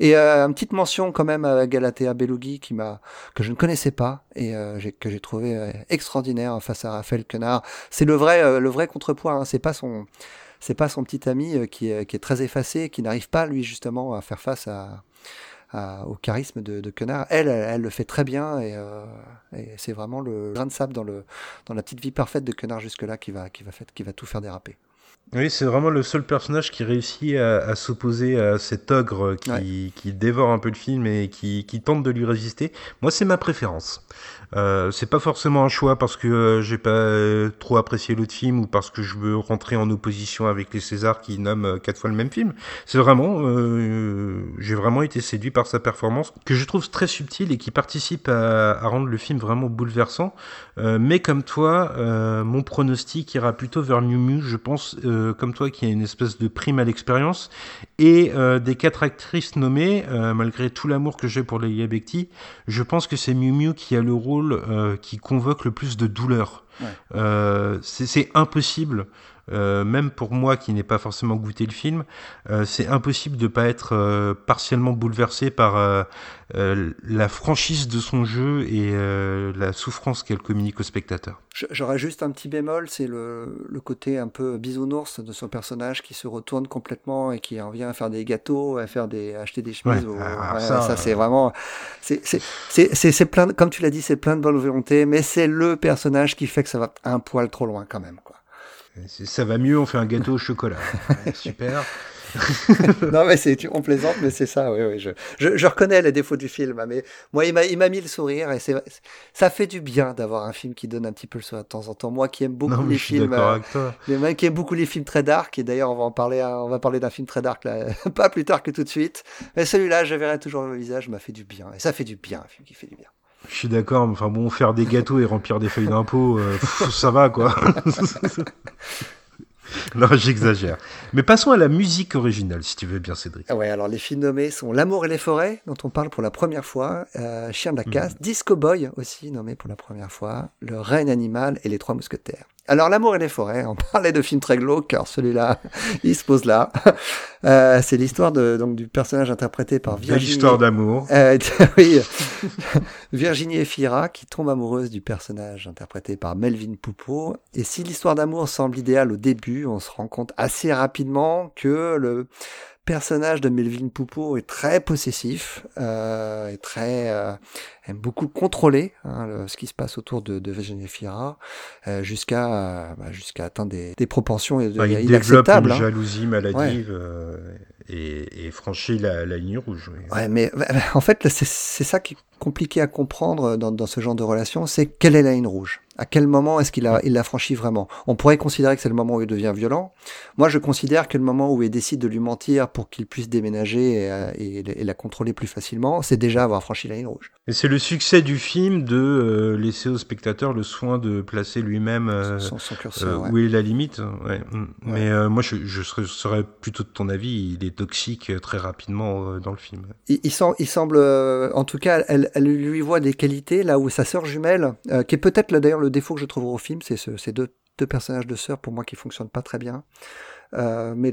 Et euh, une petite mention quand même à Galatea Belugi qui m'a que je ne connaissais pas et euh, que j'ai trouvé extraordinaire face à Raphaël Quenard. C'est le vrai le vrai contrepoids. Hein. C'est pas son c'est pas son petit ami qui est, qui est très effacé, qui n'arrive pas lui justement à faire face à au charisme de, de Quenard. Elle, elle, le fait très bien et, euh, et c'est vraiment le grain de sable dans, le, dans la petite vie parfaite de Quenard jusque-là qui va, qui, va qui va tout faire déraper. Oui, c'est vraiment le seul personnage qui réussit à, s'opposer à cet ogre qui, qui, dévore un peu le film et qui, qui tente de lui résister. Moi, c'est ma préférence. Euh, c'est pas forcément un choix parce que euh, j'ai pas euh, trop apprécié l'autre film ou parce que je veux rentrer en opposition avec les Césars qui nomment quatre fois le même film. C'est vraiment, j'ai vraiment été séduit par sa performance que je trouve très subtile et qui participe à, à rendre le film vraiment bouleversant. mais comme toi, mon pronostic ira plutôt vers Miu Miu. Je pense, comme toi, qu'il y a une espèce de prime à l'expérience et des quatre actrices nommées, malgré tout l'amour que j'ai pour Leia Bekti, je pense que c'est Miu Miu qui a le rôle euh, qui convoque le plus de douleur. Euh, c'est impossible euh, même pour moi qui n'ai pas forcément goûté le film, euh, c'est impossible de pas être euh, partiellement bouleversé par la franchise de son jeu et la souffrance qu'elle communique au spectateur. J'aurais juste un petit bémol, c'est le, le, côté un peu bisounours de son personnage qui se retourne complètement et qui en vient à faire des gâteaux, à faire des, acheter des chemises. Ah, ça, c'est vraiment, c'est plein, comme tu l'as dit, c'est plein de bonne volonté, mais c'est le personnage qui fait que ça va un poil trop loin quand même, quoi. Ça va mieux, on fait un gâteau au chocolat. super. non, mais c'est, on plaisante, mais c'est ça, oui, oui. Je, je, reconnais les défauts du film, hein, mais moi, il m'a, il m'a mis le sourire et c'est, ça fait du bien d'avoir un film qui donne un petit peu le sourire de temps en temps. Moi qui aime beaucoup les films, euh, les qui aiment beaucoup les films très dark, et d'ailleurs, on va en parler, hein, on va parler d'un film très dark là, pas plus tard que tout de suite. Mais celui-là, je verrai toujours le visage, m'a fait du bien. Et ça fait du bien, un film qui fait du bien. Je suis d'accord, enfin bon, faire des gâteaux et remplir des feuilles d'impôt, euh, ça va quoi. non, j'exagère. Mais passons à la musique originale, si tu veux bien, Cédric. Ah ouais, alors les films nommés sont L'amour et les forêts, dont on parle pour la première fois, euh, Chien de la casse, mm. Disco Boy aussi nommé pour la première fois, Le règne animal et Les Trois Mousquetaires. Alors, L'amour et les forêts, on parlait de films très glauques, car celui-là, il se pose là. Euh, c'est l'histoire de, donc, du personnage interprété par Virginie. L'histoire d'amour. Euh, oui. Virginie Efira, qui tombe amoureuse du personnage interprété par Melvin Poupeau. Et si l'histoire d'amour semble idéale au début, on se rend compte assez rapidement que le personnage de Melvin Poupeau est très possessif, euh, est très euh, aime beaucoup contrôler hein, ce qui se passe autour de, de Virginie Fira, euh, jusqu'à euh, bah, jusqu'à atteindre des, des proportions bah, il développe une hein. jalousie maladive euh, et, et, franchit la, la ligne rouge. Ouais, mais en fait c'est ça qui est compliqué à comprendre dans, dans ce genre de relation, c'est quelle est la ligne rouge? À quel moment est-ce qu'il a, il l'a franchi vraiment? On pourrait considérer que c'est le moment où il devient violent. Moi, je considère que le moment où il décide de lui mentir pour qu'il puisse déménager et, et, la contrôler plus facilement, c'est déjà avoir franchi la ligne rouge. Et c'est le succès du film de euh, laisser au spectateur le soin de placer lui-même euh, son, curseur, euh, où est la limite. Ouais. Mm. Mais moi, je, je serais, plutôt de ton avis. Il est toxique très rapidement dans le film. Il, semble, semble en tout cas, elle, lui voit des qualités là où sa sœur jumelle, qui est peut-être d'ailleurs le défaut que je trouve au film, c'est ce, ces deux, personnages de sœurs pour moi qui fonctionnent pas très bien. Euh, mais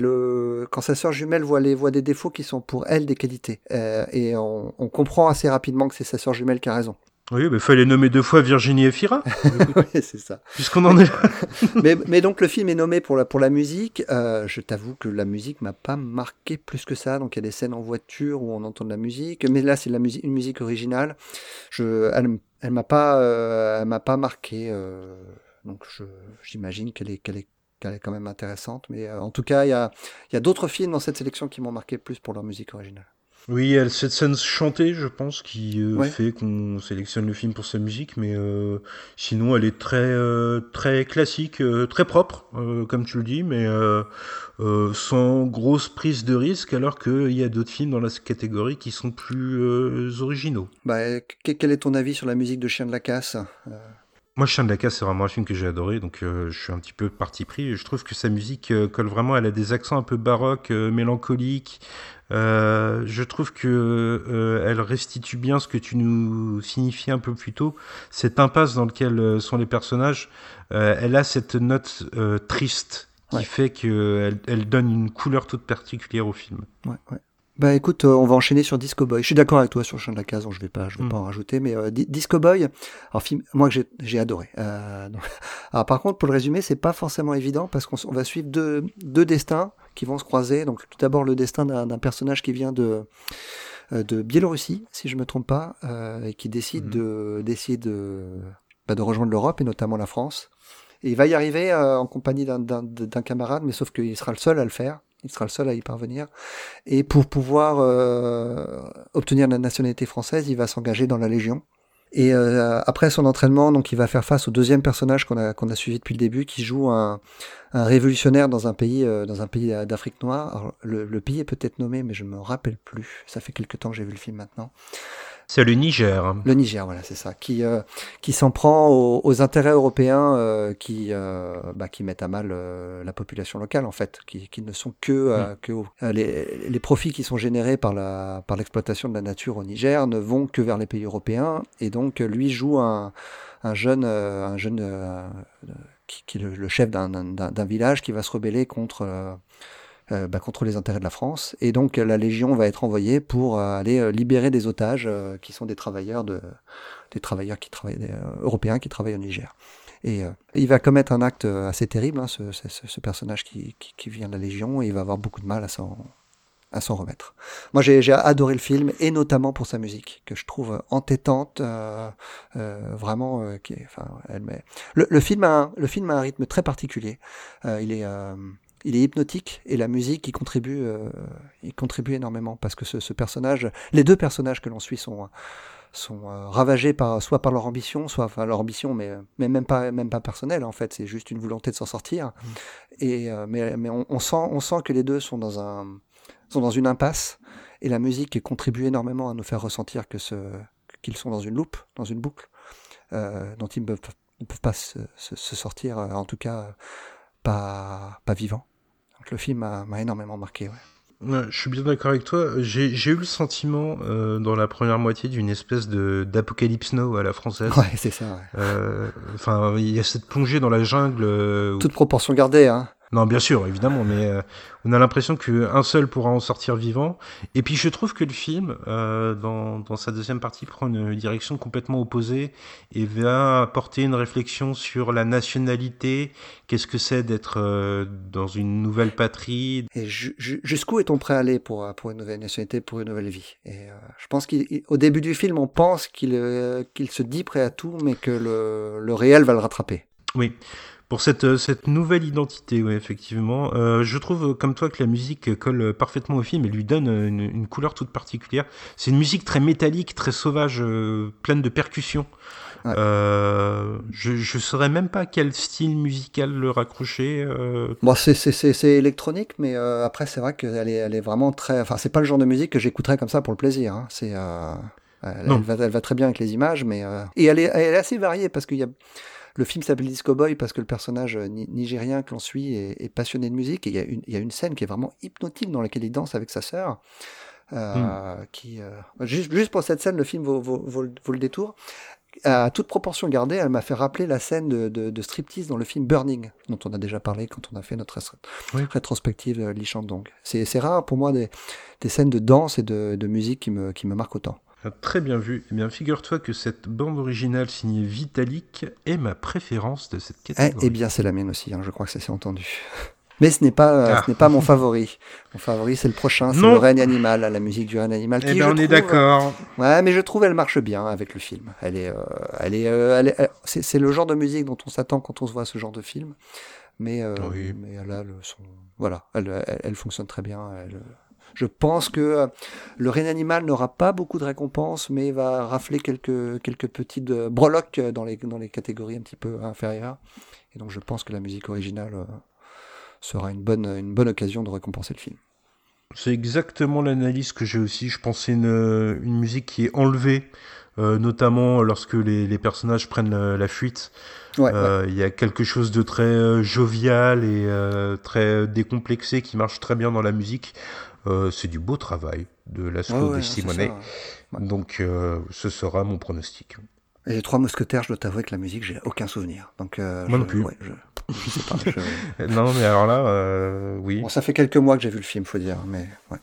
quand sa sœur jumelle voit, les, voit des défauts qui sont pour elle des qualités. Euh, et on, on, comprend assez rapidement que c'est sa sœur jumelle qui a raison. Oui, mais fallait nommer deux fois Virginie et Fira. oui, c'est ça. Puisqu'on en est là. mais, mais, donc le film est nommé pour la, pour la musique. Euh, je t'avoue que la musique m'a pas marqué plus que ça. Donc il y a des scènes en voiture où on entend de la musique. Mais là, c'est la musique, une musique originale. Je, elle, elle m'a pas, euh, elle m'a pas marqué. Euh, donc j'imagine qu'elle est, qu'elle est qu'elle est quand même intéressante. Mais euh, en tout cas, il y a, y a d'autres films dans cette sélection qui m'ont marqué plus pour leur musique originale. Oui, cette scène chantée, je pense, qui euh, fait qu'on sélectionne le film pour sa musique, mais euh, sinon elle est très euh, très classique, très propre, comme tu le dis, mais sans grosse prise de risque, alors qu'il y a d'autres films dans la catégorie qui sont plus originaux. Bah, quel est ton avis sur la musique de Chien de la Casse moi, Chien de la Casse, c'est vraiment un film que j'ai adoré, donc euh, je suis un petit peu parti pris. Je trouve que sa musique euh, colle vraiment, elle a des accents un peu baroques, euh, mélancoliques. Je trouve que elle restitue bien ce que tu nous signifies un peu plus tôt, cette impasse dans laquelle sont les personnages. elle a cette note triste qui fait qu'elle elle donne une couleur toute particulière au film. Ouais, ouais. Bah écoute, euh, on va enchaîner sur Disco Boy. Je suis d'accord avec toi sur le champ de la case, donc je vais pas, je vais mm. pas en rajouter, mais euh, Disco Boy, alors film, moi que j'ai adoré. Euh, donc... alors par contre, pour le résumer, c'est pas forcément évident parce qu'on va suivre deux, deux destins qui vont se croiser. Donc tout d'abord le destin d'un personnage qui vient de euh, de Biélorussie, si je me trompe pas, euh, et qui décide mm. de décide de, bah, de rejoindre l'Europe et notamment la France. Et il va y arriver en compagnie d'un camarade, mais sauf qu'il sera le seul à le faire. Il sera le seul à y parvenir. Et pour pouvoir obtenir la nationalité française, il va s'engager dans la Légion. Et euh, après son entraînement, donc il va faire face au deuxième personnage qu'on a qu'on a suivi depuis le début, qui joue un, révolutionnaire dans un pays euh, pays d'Afrique noire. Le, le, pays est peut-être nommé, mais je me rappelle plus. Ça fait quelque temps que j'ai vu le film maintenant. C'est le Niger. Le Niger, voilà, c'est ça, qui euh, qui s'en prend aux, intérêts européens, euh, qui euh, bah, qui mettent à mal la population locale en fait, qui, qui ne sont que mm. que les, les profits qui sont générés par la par l'exploitation de la nature au Niger ne vont que vers les pays européens et donc lui joue un un jeune un jeune qui, qui, est le, le chef d'un village qui va se rebeller contre euh, bah, contre les intérêts de la France. Et donc la Légion va être envoyée pour euh, aller euh, libérer des otages qui sont des travailleurs, de, des travailleurs qui travaillent, européens qui travaillent au Niger. Et il va commettre un acte assez terrible, hein, ce, personnage qui, vient de la Légion, et il va avoir beaucoup de mal à s'en remettre. Moi, j'ai adoré le film et notamment pour sa musique que je trouve entêtante, euh, euh, vraiment. Euh, qui est, enfin, elle met... le, film a le film a un rythme très particulier. il est il est hypnotique et la musique il contribue, euh, il contribue énormément parce que ce, ce personnage, les deux personnages que l'on suit sont sont euh, ravagés par soit par leur ambition, soit enfin leur ambition, mais mais même pas même pas personnelle en fait, c'est juste une volonté de s'en sortir. Mmh. Et euh, mais mais on, on, sent on sent que les deux sont dans un sont dans une impasse et la musique contribue énormément à nous faire ressentir que ce qu'ils sont dans une loupe, dans une boucle dont ils ne peuvent, pas se, se, se sortir, en tout cas pas pas le film m'a énormément marqué. Ouais. je suis bien d'accord avec toi. J'ai eu le sentiment euh, dans la première moitié d'une espèce de d'apocalypse now à la française. Ouais, c'est ça. Euh, enfin, il y a cette plongée dans la jungle. Euh, Toute proportion gardée, hein. Non, bien sûr, évidemment, mais euh, on a l'impression qu'un seul pourra en sortir vivant. Et puis je trouve que le film, euh, dans, dans, sa deuxième partie, prend une direction complètement opposée et va apporter une réflexion sur la nationalité, qu'est-ce que c'est d'être euh, dans une nouvelle patrie? Et jusqu'où est-on prêt à aller pour, pour une nouvelle nationalité, pour une nouvelle vie? Et je pense qu'au début du film, on pense qu'il qu'il se dit prêt à tout, mais que le, le réel va le rattraper. Oui pour cette, euh, cette nouvelle identité, oui, effectivement. Euh, je trouve, comme toi, que la musique colle parfaitement au film et lui donne une, une couleur toute particulière. C'est une musique très métallique, très sauvage, euh, pleine de percussions. Ouais. Euh, je ne saurais même pas quel style musical le raccrocher. Euh... Bon, c'est électronique, mais euh, après, c'est vrai qu'elle est, elle est vraiment très. Enfin, c'est pas le genre de musique que j'écouterais comme ça pour le plaisir. Hein. C'est. Elle, elle, va, elle va très bien avec les images, mais. Et elle est, elle est assez variée parce qu'il y a. Le film s'appelle Disco Boy parce que le personnage euh, nigérien que l'on suit est, est, passionné de musique et il y, a une, il y, a une, scène qui est vraiment hypnotique dans laquelle il danse avec sa sœur. Euh, mm. qui, euh, juste, juste, pour cette scène, le film vaut, vaut, vaut, vaut le détour. À toute proportion gardée, elle m'a fait rappeler la scène de, de, de, striptease dans le film Burning, dont on a déjà parlé quand on a fait notre oui. rétrospective Lee Shandong. C'est rare pour moi des, des, scènes de danse et de, de musique qui me, qui me marquent autant. Très bien vu. Eh bien, figure-toi que cette bande originale signée Vitalik est ma préférence de cette catégorie. Eh, eh bien, c'est la mienne aussi. Hein, je crois que ça s'est entendu. Mais ce n'est pas, ah. ce n'est pas mon favori. Mon favori, c'est le prochain, c'est le règne animal, la musique du règne animal. Eh bien, on est d'accord. Ouais, mais je trouve elle marche bien avec le film. Elle est, euh, elle est, euh, elle est c'est, le genre de musique dont on s'attend quand on se voit ce genre de film. Mais, euh, oui. mais elle a le son, voilà, elle, elle, elle fonctionne très bien. Elle, je pense que euh, le règne animal n'aura pas beaucoup de récompenses, mais va rafler quelques, quelques petites euh, breloques dans les, dans les catégories un petit peu inférieures. Et donc je pense que la musique originale euh, sera une bonne, une bonne occasion de récompenser le film. C'est exactement l'analyse que j'ai aussi. Je pensais une, une musique qui est enlevée, euh, notamment lorsque les, les, personnages prennent la, la fuite. Il ouais, euh, ouais. y a quelque chose de très jovial et euh, très décomplexé qui marche très bien dans la musique. Euh, c'est du beau travail de Laszlo ouais, de Simonet. Ouais. Donc, euh, ce sera mon pronostic. Et les trois mousquetaires, je dois t'avouer que la musique, j'ai aucun souvenir. Donc, euh, Moi je, non plus. Ouais, je, je sais pas, je... non, mais alors là, oui. Bon, ça fait quelques mois que j'ai vu le film, faut dire, mais ouais.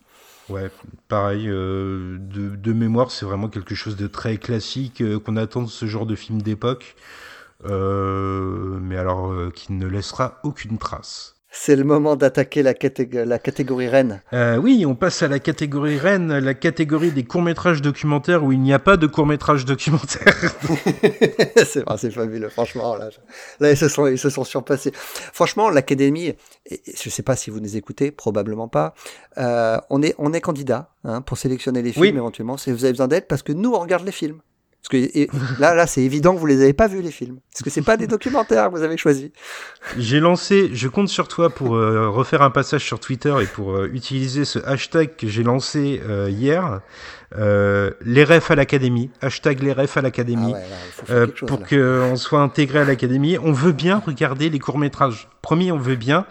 Ouais, pareil, euh, de, de, mémoire, c'est vraiment quelque chose de très classique euh, qu'on attend de ce genre de film d'époque, euh, mais alors qui ne laissera aucune trace. C'est le moment d'attaquer la, la, catégorie reine. Euh, oui, on passe à la catégorie reine, la catégorie des courts-métrages documentaires où il n'y a pas de courts-métrages documentaires. c'est fabuleux, franchement. Là, là, ils, se sont, ils se sont surpassés. Franchement, l'Académie, je ne sais pas si vous nous écoutez, probablement pas, euh, on, est, on est candidat hein, pour sélectionner les films éventuellement, si vous avez besoin d'aide, parce que nous, on regarde les films. Parce que là, là, c'est évident que vous les avez pas vus les films, parce que c'est pas des documentaires que vous avez choisis. J'ai lancé, je compte sur toi pour euh, refaire un passage sur Twitter et pour euh, utiliser ce hashtag que j'ai lancé euh, hier, les refs à l'académie, hashtag les refs à l'académie, ah pour qu'on soit intégré à l'académie. On veut bien regarder les courts métrages. Promis, on veut bien.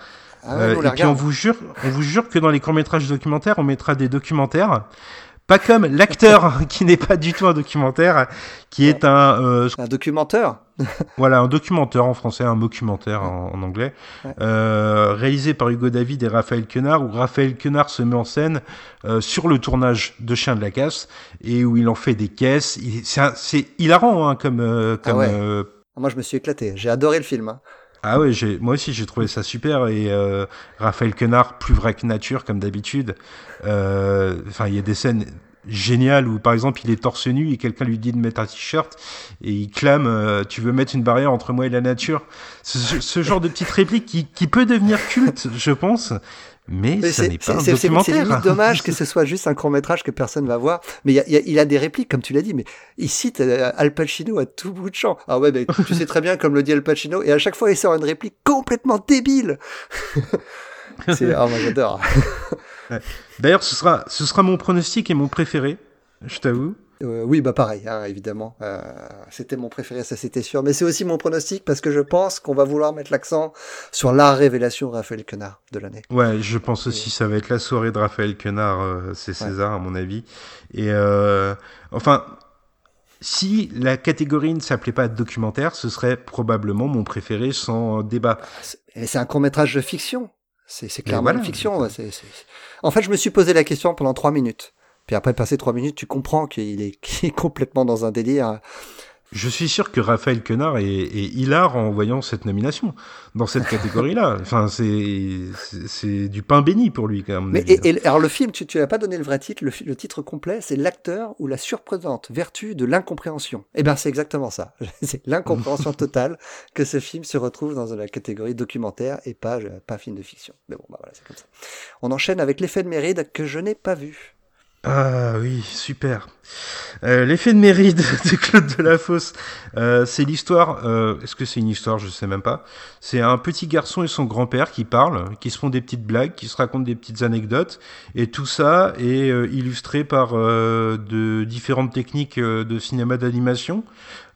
Ah et puis on vous jure, on vous jure que dans les courts métrages documentaires, on mettra des documentaires pas comme l'acteur qui n'est pas du tout un documentaire, qui est un... Euh, un documentaire Voilà, un documentaire en français, un documentaire en, anglais, euh, réalisé par Hugo David et Raphaël Quenard, où Raphaël Quenard se met en scène euh, sur le tournage de Chien de la Casse, et où il en fait des caisses. C'est hilarant hein, comme... Euh, comme ah Moi, je me suis éclaté. J'ai adoré le film. Hein. Ah ouais, moi aussi j'ai trouvé ça super et euh, Raphaël Quenard plus vrai que nature comme d'habitude. Euh, enfin, il y a des scènes géniales où par exemple il est torse nu et quelqu'un lui dit de mettre un t-shirt et il clame euh, tu veux mettre une barrière entre moi et la nature. Ce, genre de petite réplique qui, qui peut devenir culte, je pense, mais, ce n'est pas un documentaire. C'est dommage que ce soit juste un court métrage que personne va voir. Mais il y a, il a des répliques, comme tu l'as dit, mais il cite euh, Al Pacino à tout bout de champ. Ah ouais, mais tu sais très bien comme le dit Al Pacino, et à chaque fois il sort une réplique complètement débile. c'est, oh, moi j'adore. D'ailleurs, ce sera, ce sera mon pronostic et mon préféré, je t'avoue. Euh, oui, bah pareil, hein, évidemment. Euh, c'était mon préféré, ça c'était sûr. Mais c'est aussi mon pronostic parce que je pense qu'on va vouloir mettre l'accent sur la révélation Raphaël Quenard de l'année. Ouais, je pense aussi ça va être la soirée de Raphaël Quenard, euh, c'est César à mon avis. Et enfin, si la catégorie ne s'appelait pas documentaire, ce serait probablement mon préféré sans débat. C'est un court métrage de fiction. C'est clairement une fiction. En fait, je me suis posé la question pendant trois minutes. Puis après, passer trois minutes, tu comprends qu'il est, est, complètement dans un délire. Je suis sûr que Raphaël Quenard est, est hilar en voyant cette nomination dans cette catégorie-là. enfin, c'est du pain béni pour lui, quand même. Mais et, alors le film, tu n'as pas donné le vrai titre. Le, titre complet, c'est l'acteur ou la surprenante vertu de l'incompréhension. Eh bien, c'est exactement ça. c'est l'incompréhension totale que ce film se retrouve dans la catégorie documentaire et pas pas film de fiction. Mais bon, bah voilà, c'est comme ça. On enchaîne avec l'effet de Méride que je n'ai pas vu. Ah oui, super. Euh, L'effet de mérite de Claude Delafosse, euh, c'est l'histoire, euh, est-ce que c'est une histoire, je sais même pas. C'est un petit garçon et son grand-père qui parlent, qui se font des petites blagues, qui se racontent des petites anecdotes, et tout ça est euh, illustré par de différentes techniques de cinéma d'animation.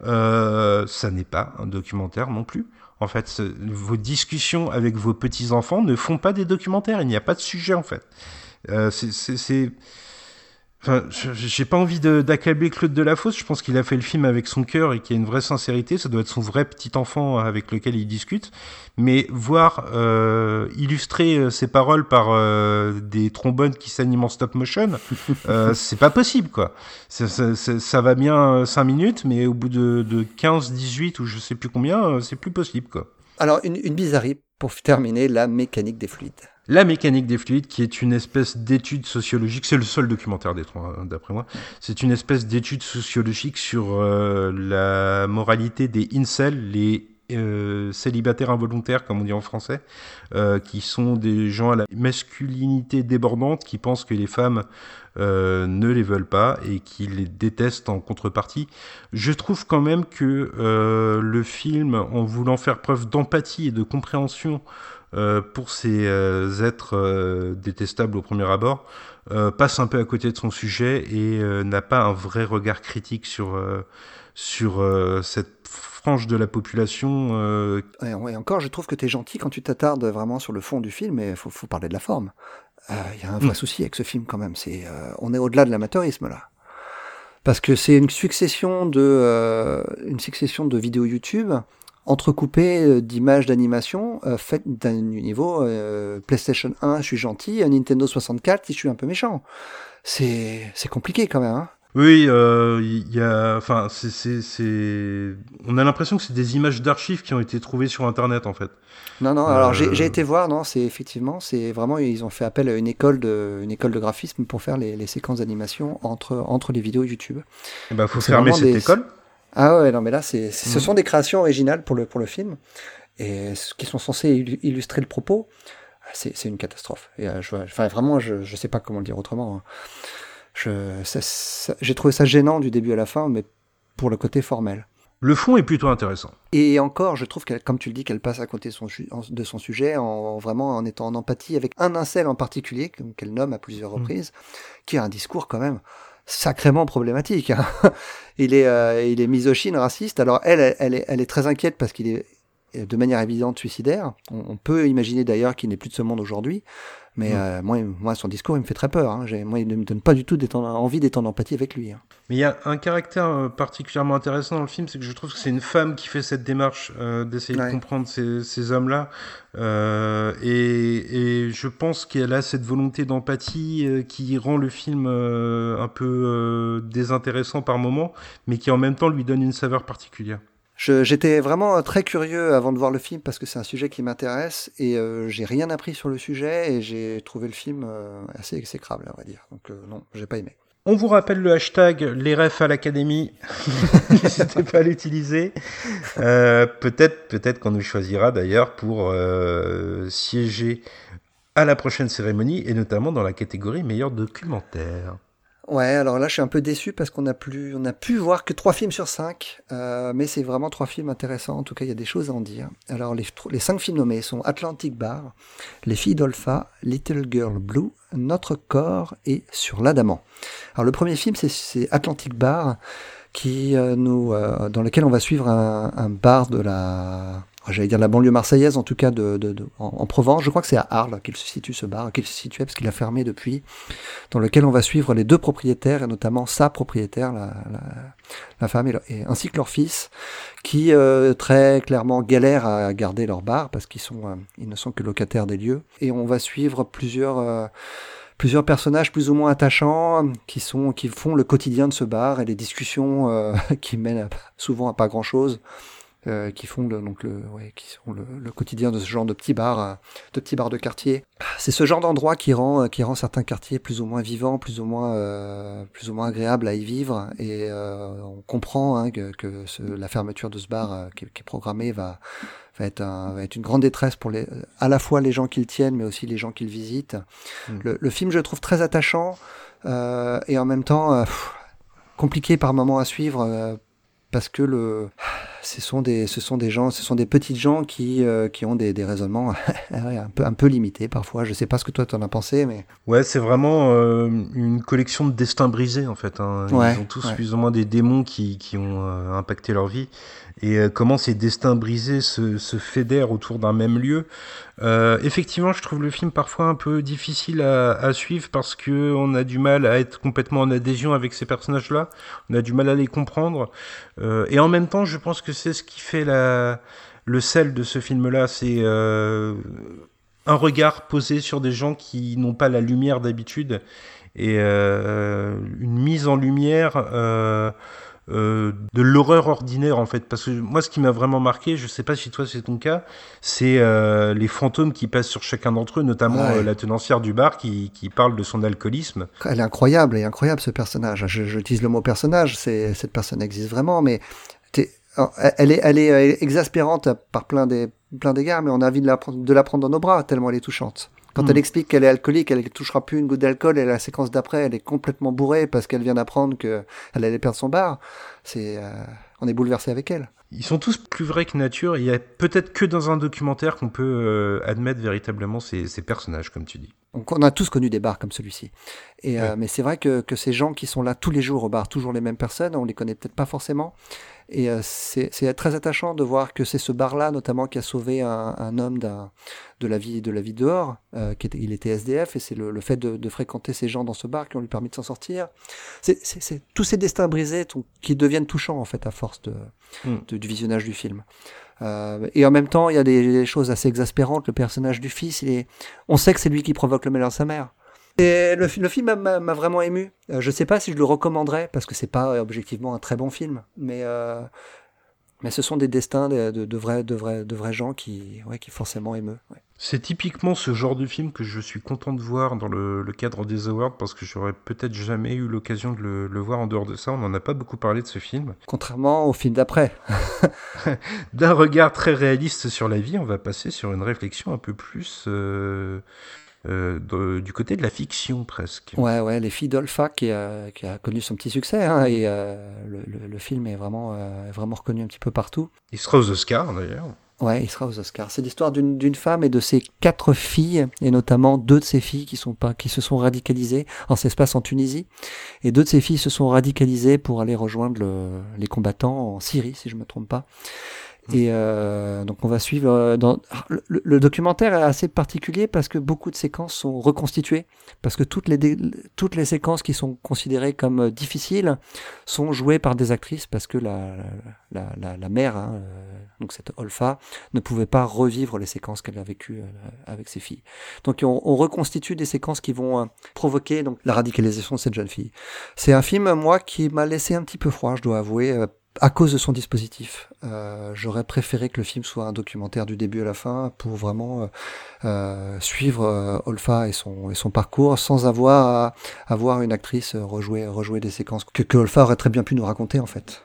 ça n'est pas un documentaire non plus. En fait, vos discussions avec vos petits-enfants ne font pas des documentaires, il n'y a pas de sujet en fait. c'est Enfin, j'ai pas envie d'accabler Claude Delafosse. Je pense qu'il a fait le film avec son cœur et qu'il y a une vraie sincérité. Ça doit être son vrai petit enfant avec lequel il discute. Mais voir euh, illustrer euh, ses paroles par euh, des trombones qui s'animent en stop motion, euh, c'est pas possible, quoi. Ça, ça, ça, va bien 5 minutes, mais au bout de, de 15, 18 ou je sais plus combien, c'est plus possible, quoi. Alors, une, une bizarrerie pour terminer, la mécanique des fluides. La mécanique des fluides, qui est une espèce d'étude sociologique, c'est le seul documentaire des trois, hein, d'après moi. C'est une espèce d'étude sociologique sur euh, la moralité des incels, les euh, célibataires involontaires, comme on dit en français, euh, qui sont des gens à la masculinité débordante, qui pensent que les femmes ne les veulent pas et qui les détestent en contrepartie. Je trouve quand même que le film, en voulant faire preuve d'empathie et de compréhension euh, pour ces euh, êtres euh, détestables au premier abord, passe un peu à côté de son sujet et n'a pas un vrai regard critique sur, sur cette frange de la population. Et, encore, je trouve que tu es gentil quand tu t'attardes vraiment sur le fond du film, mais il faut, faut, parler de la forme. Il y a un vrai mm. souci avec ce film quand même. C'est, on est au-delà de l'amateurisme là parce que c'est une succession de une succession de vidéos YouTube entrecoupé euh, d'images d'animation euh, faites d'un niveau euh, PlayStation 1, je suis gentil, Nintendo 64, je suis un peu méchant. C'est compliqué quand même. Hein Oui, euh, y a, enfin, c'est, on a l'impression que c'est des images d'archives qui ont été trouvées sur Internet, en fait. Non, non. Alors j'ai, j'ai été voir, non, c'est effectivement, c'est vraiment, ils ont fait appel à une école de, une école de graphisme pour faire les, les séquences d'animation entre entre les vidéos YouTube. Il bah, faut fermer cette des... école. Ah ouais, non, mais là, c'est, ce sont des créations originales pour le pour le film et qui sont censés illustrer le propos. C'est, c'est une catastrophe. Et je, enfin, vraiment, je, je sais pas comment le dire autrement. Hein. J'ai trouvé ça gênant du début à la fin, mais pour le côté formel. Le fond est plutôt intéressant. Et encore, je trouve qu'elle, comme tu le dis, qu'elle passe à côté de son sujet en vraiment en étant en empathie avec un incel en particulier, qu'elle nomme à plusieurs mmh. reprises, qui a un discours quand même sacrément problématique. Hein. il, est, euh, il est raciste. Alors elle, elle, est, elle est très inquiète parce qu'il est de manière évidente suicidaire. On, peut imaginer d'ailleurs qu'il n'est plus de ce monde aujourd'hui. Mais mm. euh, moi, moi, son discours, il me fait très peur. Hein. Moi, il ne me donne pas du tout envie d'être en empathie avec lui. Hein. Mais il y a un caractère euh, particulièrement intéressant dans le film, c'est que je trouve que c'est une femme qui fait cette démarche euh, d'essayer de comprendre ces, ces hommes-là. Et, et, je pense qu'elle a cette volonté d'empathie qui rend le film un peu désintéressant par moment, mais qui en même temps lui donne une saveur particulière. J'étais vraiment très curieux avant de voir le film parce que c'est un sujet qui m'intéresse et euh, j'ai rien appris sur le sujet et j'ai trouvé le film euh, assez exécrable, on va dire. Donc euh, non, j'ai pas aimé. On vous rappelle le hashtag les refs à l'académie. N'hésitez pas à l'utiliser. peut-être, peut-être qu'on nous choisira d'ailleurs pour siéger à la prochaine cérémonie et notamment dans la catégorie meilleur documentaire. Ouais, alors là, je suis un peu déçu parce qu'on a plus, on pu voir que trois films sur cinq, euh, mais c'est vraiment trois films intéressants. En tout cas, il y a des choses à en dire. Alors, les, cinq films nommés sont Atlantic Bar, Les filles d'Olpha, Little Girl Blue, Notre corps et Sur l'Adamant. Alors, le premier film, c'est Atlantic Bar, qui euh, nous, euh, dans lequel on va suivre un bar de la j'allais dire la banlieue marseillaise, en tout cas de, de, de en, Provence. Je crois que c'est à Arles qu'il se situe ce bar, qu'il se situait parce qu'il a fermé depuis, dans lequel on va suivre les deux propriétaires et notamment sa propriétaire, la, la, la femme et, ainsi que leur fils, qui euh, très clairement galèrent à garder leur bar parce qu'ils sont, euh, ils ne sont que locataires des lieux. Et on va suivre plusieurs euh, plusieurs personnages plus ou moins attachants qui sont qui font le quotidien de ce bar et les discussions qui mènent souvent à pas grand chose euh, qui font le, donc le, ouais, qui sont le, le, quotidien de ce genre de petits bars, euh, de petits bars de quartier. C'est ce genre d'endroit qui rend, euh, qui rend certains quartiers plus ou moins vivants, plus ou moins, euh, plus ou moins agréables à y vivre. Et euh, on comprend hein, que, que ce, la fermeture de ce bar qui, qui, est programmée va, va être, un, va être une grande détresse pour les, à la fois les gens qui le tiennent, mais aussi les gens qui le visitent. Mmh. Le, le, film, je le trouve très attachant et en même temps compliqué par moments à suivre parce que le, ce sont des, ce sont des gens, ce sont des petites gens qui, euh, qui ont des, des raisonnements un peu, un peu limités parfois. Je sais pas ce que toi t'en as pensé, mais ouais, c'est vraiment euh, une collection de destins brisés en fait. Hein. Ils ont tous ouais. plus ou moins des démons qui, qui ont euh, impacté leur vie et euh, comment ces destins brisés se, se fédèrent autour d'un même lieu. Euh, effectivement, je trouve le film parfois un peu difficile à, à, suivre parce que on a du mal à être complètement en adhésion avec ces personnages-là. On a du mal à les comprendre. Euh, et en même temps, je pense que c'est ce qui fait la, le sel de ce film-là. C'est euh, un regard posé sur des gens qui n'ont pas la lumière d'habitude et euh, une mise en lumière euh, de l'horreur ordinaire en fait. Parce que moi, ce qui m'a vraiment marqué, je sais pas si toi c'est ton cas, c'est euh, les fantômes qui passent sur chacun d'entre eux, notamment ouais. euh, la tenancière du bar qui, qui, parle de son alcoolisme. Elle est incroyable, elle est incroyable ce personnage. Je, j'utilise le mot personnage, c'est cette personne existe vraiment, mais elle est, elle est exaspérante par plein des plein d'égards, mais on a envie de la, de la prendre dans nos bras tellement elle est touchante. Quand mmh. elle explique qu'elle est alcoolique, elle ne touchera plus une goutte d'alcool et la séquence d'après, elle est complètement bourrée parce qu'elle vient d'apprendre qu'elle allait perdre son bar. C'est, euh, on est bouleversé avec elle. Ils sont tous plus vrais que nature. Il y a peut-être que dans un documentaire qu'on peut euh, admettre véritablement ces, ces, personnages, comme tu dis. Donc on a tous connu des bars comme celui-ci. Et ouais. euh, mais c'est vrai que, que ces gens qui sont là tous les jours au bar, toujours les mêmes personnes, on les connaît peut-être pas forcément. Et euh, c'est très attachant de voir que c'est ce bar-là, notamment, qui a sauvé un, un homme de la vie de la vie dehors. Euh, qui était, il était SDF, et c'est le, le, fait de, de, fréquenter ces gens dans ce bar qui ont lui permis de s'en sortir. C'est tous ces destins brisés qui deviennent touchants en fait à force de, mm. de du visionnage du film. Euh, et en même temps, il y a des, des, choses assez exaspérantes. Le personnage du fils, il est, on sait que c'est lui qui provoque le malheur de sa mère. Et le, le film m'a vraiment ému. je ne sais pas si je le recommanderais parce que c'est pas objectivement un très bon film, mais mais ce sont des destins de, de, vrais, de, vrais, de vrais gens qui, ouais, qui forcément émeut. C'est typiquement ce genre de film que je suis content de voir dans le, cadre des awards parce que j'aurais peut-être jamais eu l'occasion de le, voir en dehors de ça. On n'en a pas beaucoup parlé de ce film. Contrairement au film d'après. D'un regard très réaliste sur la vie, on va passer sur une réflexion un peu plus euh, euh, du côté de la fiction presque. Ouais, ouais, Les filles d'Olpha qui a, qui a connu son petit succès hein, et euh, le, le, film est vraiment, euh, vraiment reconnu un petit peu partout. Il sera aux Oscars d'ailleurs. Ouais, il sera aux Oscars. C'est l'histoire d'une femme et de ses quatre filles, et notamment deux de ses filles qui, sont pas, qui se sont radicalisées. en ça se passe en Tunisie. Et deux de ses filles se sont radicalisées pour aller rejoindre le, les combattants en Syrie, si je me trompe pas. Et euh, donc on va suivre. Euh, dans... Le, documentaire est assez particulier parce que beaucoup de séquences sont reconstituées, parce que toutes les toutes les séquences qui sont considérées comme euh, difficiles sont jouées par des actrices parce que la la, la, la mère, hein, donc cette Olfa, ne pouvait pas revivre les séquences qu'elle a vécues avec ses filles. Donc on, on, reconstitue des séquences qui vont provoquer donc la radicalisation de cette jeune fille. C'est un film moi qui m'a laissé un petit peu froid, je dois avouer à cause de son dispositif. Euh, J'aurais préféré que le film soit un documentaire du début à la fin pour vraiment euh, euh suivre euh, Olfa et son, et son parcours sans avoir à une actrice rejouer, rejouer des séquences que, que Olfa aurait très bien pu nous raconter en fait.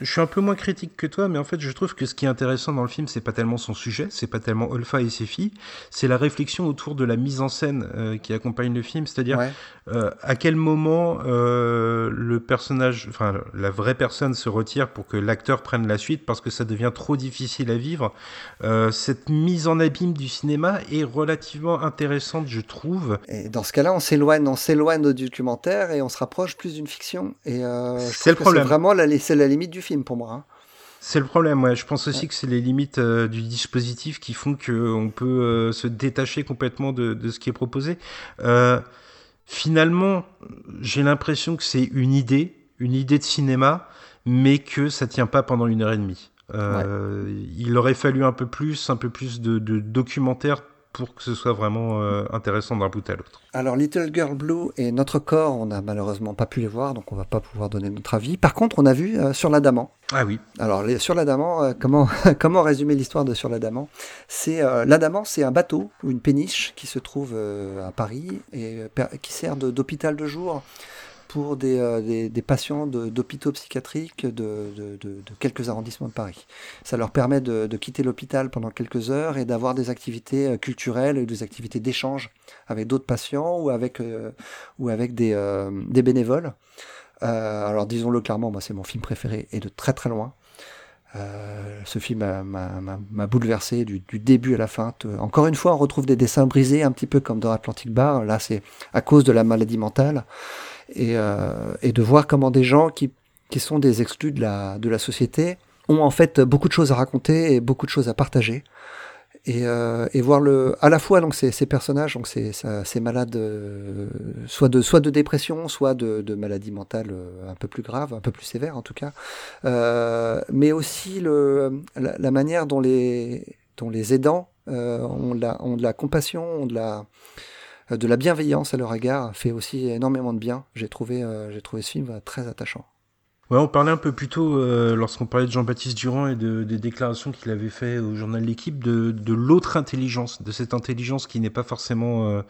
Je suis un peu moins critique que toi, mais en fait, je trouve que ce qui est intéressant dans le film, c'est pas tellement son sujet, c'est pas tellement Olfa et ses filles, c'est la réflexion autour de la mise en scène euh, qui accompagne le film, c'est-à-dire euh, à quel moment euh, le personnage, enfin la vraie personne se retire pour que l'acteur prenne la suite parce que ça devient trop difficile à vivre. cette mise en abîme du cinéma est relativement intéressante, je trouve. Et dans ce cas-là, on s'éloigne, on s'éloigne du documentaire et on se rapproche plus d'une fiction. Et c'est le problème. C'est vraiment la, la limite du film pour moi. Hein. C'est le problème, ouais. Je pense aussi que c'est les limites euh, du dispositif qui font qu'on peut euh, se détacher complètement de, ce qui est proposé. Euh, finalement, j'ai l'impression que c'est une idée, une idée de cinéma, mais que ça tient pas pendant une heure et demie. Il aurait fallu un peu plus, un peu plus de, de documentaire pour que ce soit vraiment euh, intéressant d'un bout à l'autre. Alors Little Girl Blue et Notre Corps, on n'a malheureusement pas pu les voir, donc on va pas pouvoir donner notre avis. Par contre, on a vu euh, Sur l'Adamant. Ah oui. Alors les, Sur l'Adamant, euh, comment, comment résumer l'histoire de Sur l'Adamant? C'est L'Adamant, c'est un bateau ou une péniche qui se trouve à Paris et qui sert d'hôpital de jour pour des, euh, patients d'hôpitaux psychiatriques de, quelques arrondissements de Paris. Ça leur permet de, quitter l'hôpital pendant quelques heures et d'avoir des activités euh, culturelles et des activités d'échange avec d'autres patients ou avec, euh, ou avec des, des bénévoles. alors disons-le clairement, moi c'est mon film préféré et de très très loin. ce film m'a bouleversé du, du, début à la fin. Encore une fois, on retrouve des dessins brisés, un petit peu comme dans Atlantic Bar. Là, c'est à cause de la maladie mentale et, euh, et de voir comment des gens qui, qui sont des exclus de la, de la société ont en fait beaucoup de choses à raconter et beaucoup de choses à partager. Et, euh, et, voir le à la fois donc ces, ces personnages donc ces, ces malades euh, soit de soit de dépression soit de, de maladie mentale euh, un peu plus grave un peu plus sévère en tout cas euh, mais aussi le la, la, manière dont les dont les aidants ont de la ont de la compassion ont de la euh, de la bienveillance à leur égard fait aussi énormément de bien. J'ai trouvé, euh, j'ai trouvé ce film très attachant. Ouais, on parlait un peu plus tôt, euh, lorsqu'on parlait de Jean-Baptiste Durand et de, des déclarations qu'il avait fait au journal L'équipe, de, de l'autre intelligence, de cette intelligence qui n'est pas forcément euh,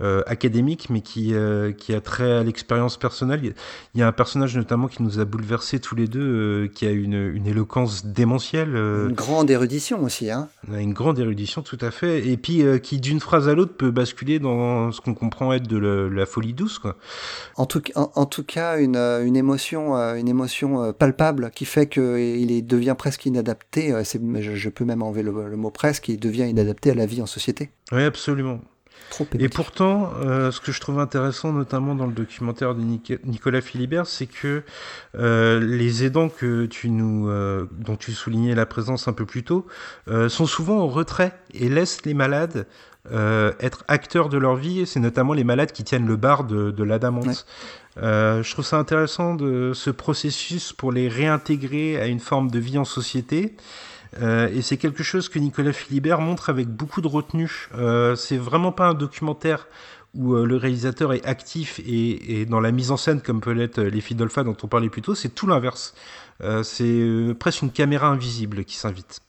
euh, académique, mais qui, qui a trait à l'expérience personnelle. Il y a un personnage notamment qui nous a bouleversés tous les deux, qui a une, une éloquence démentielle. une grande érudition aussi. Hein. Une grande érudition, tout à fait. Et puis qui, d'une phrase à l'autre, peut basculer dans ce qu'on comprend être de la, la, folie douce. Quoi. En, tout, en, en tout cas, une, une émotion... Une émotion émotion euh, palpable qui fait qu'il devient presque inadapté, euh, je, je peux même enlever le, mot presque, il devient inadapté à la vie en société. Oui, absolument. Trop et pourtant, euh, ce que je trouve intéressant, notamment dans le documentaire de Nicolas Philibert, c'est que euh, les aidants que tu nous, euh, dont tu soulignais la présence un peu plus tôt, sont souvent en retrait et laissent les malades être acteurs de leur vie. C'est notamment les malades qui tiennent le bar de, de l'adamante. Euh, je trouve ça intéressant de ce processus pour les réintégrer à une forme de vie en société. Euh, et c'est quelque chose que Nicolas Philibert montre avec beaucoup de retenue. Euh, c'est vraiment pas un documentaire où le réalisateur est actif et, dans la mise en scène, comme peut l'être Les filles d'Olpha dont on parlait plus tôt, c'est tout l'inverse. c'est presque une caméra invisible qui s'invite.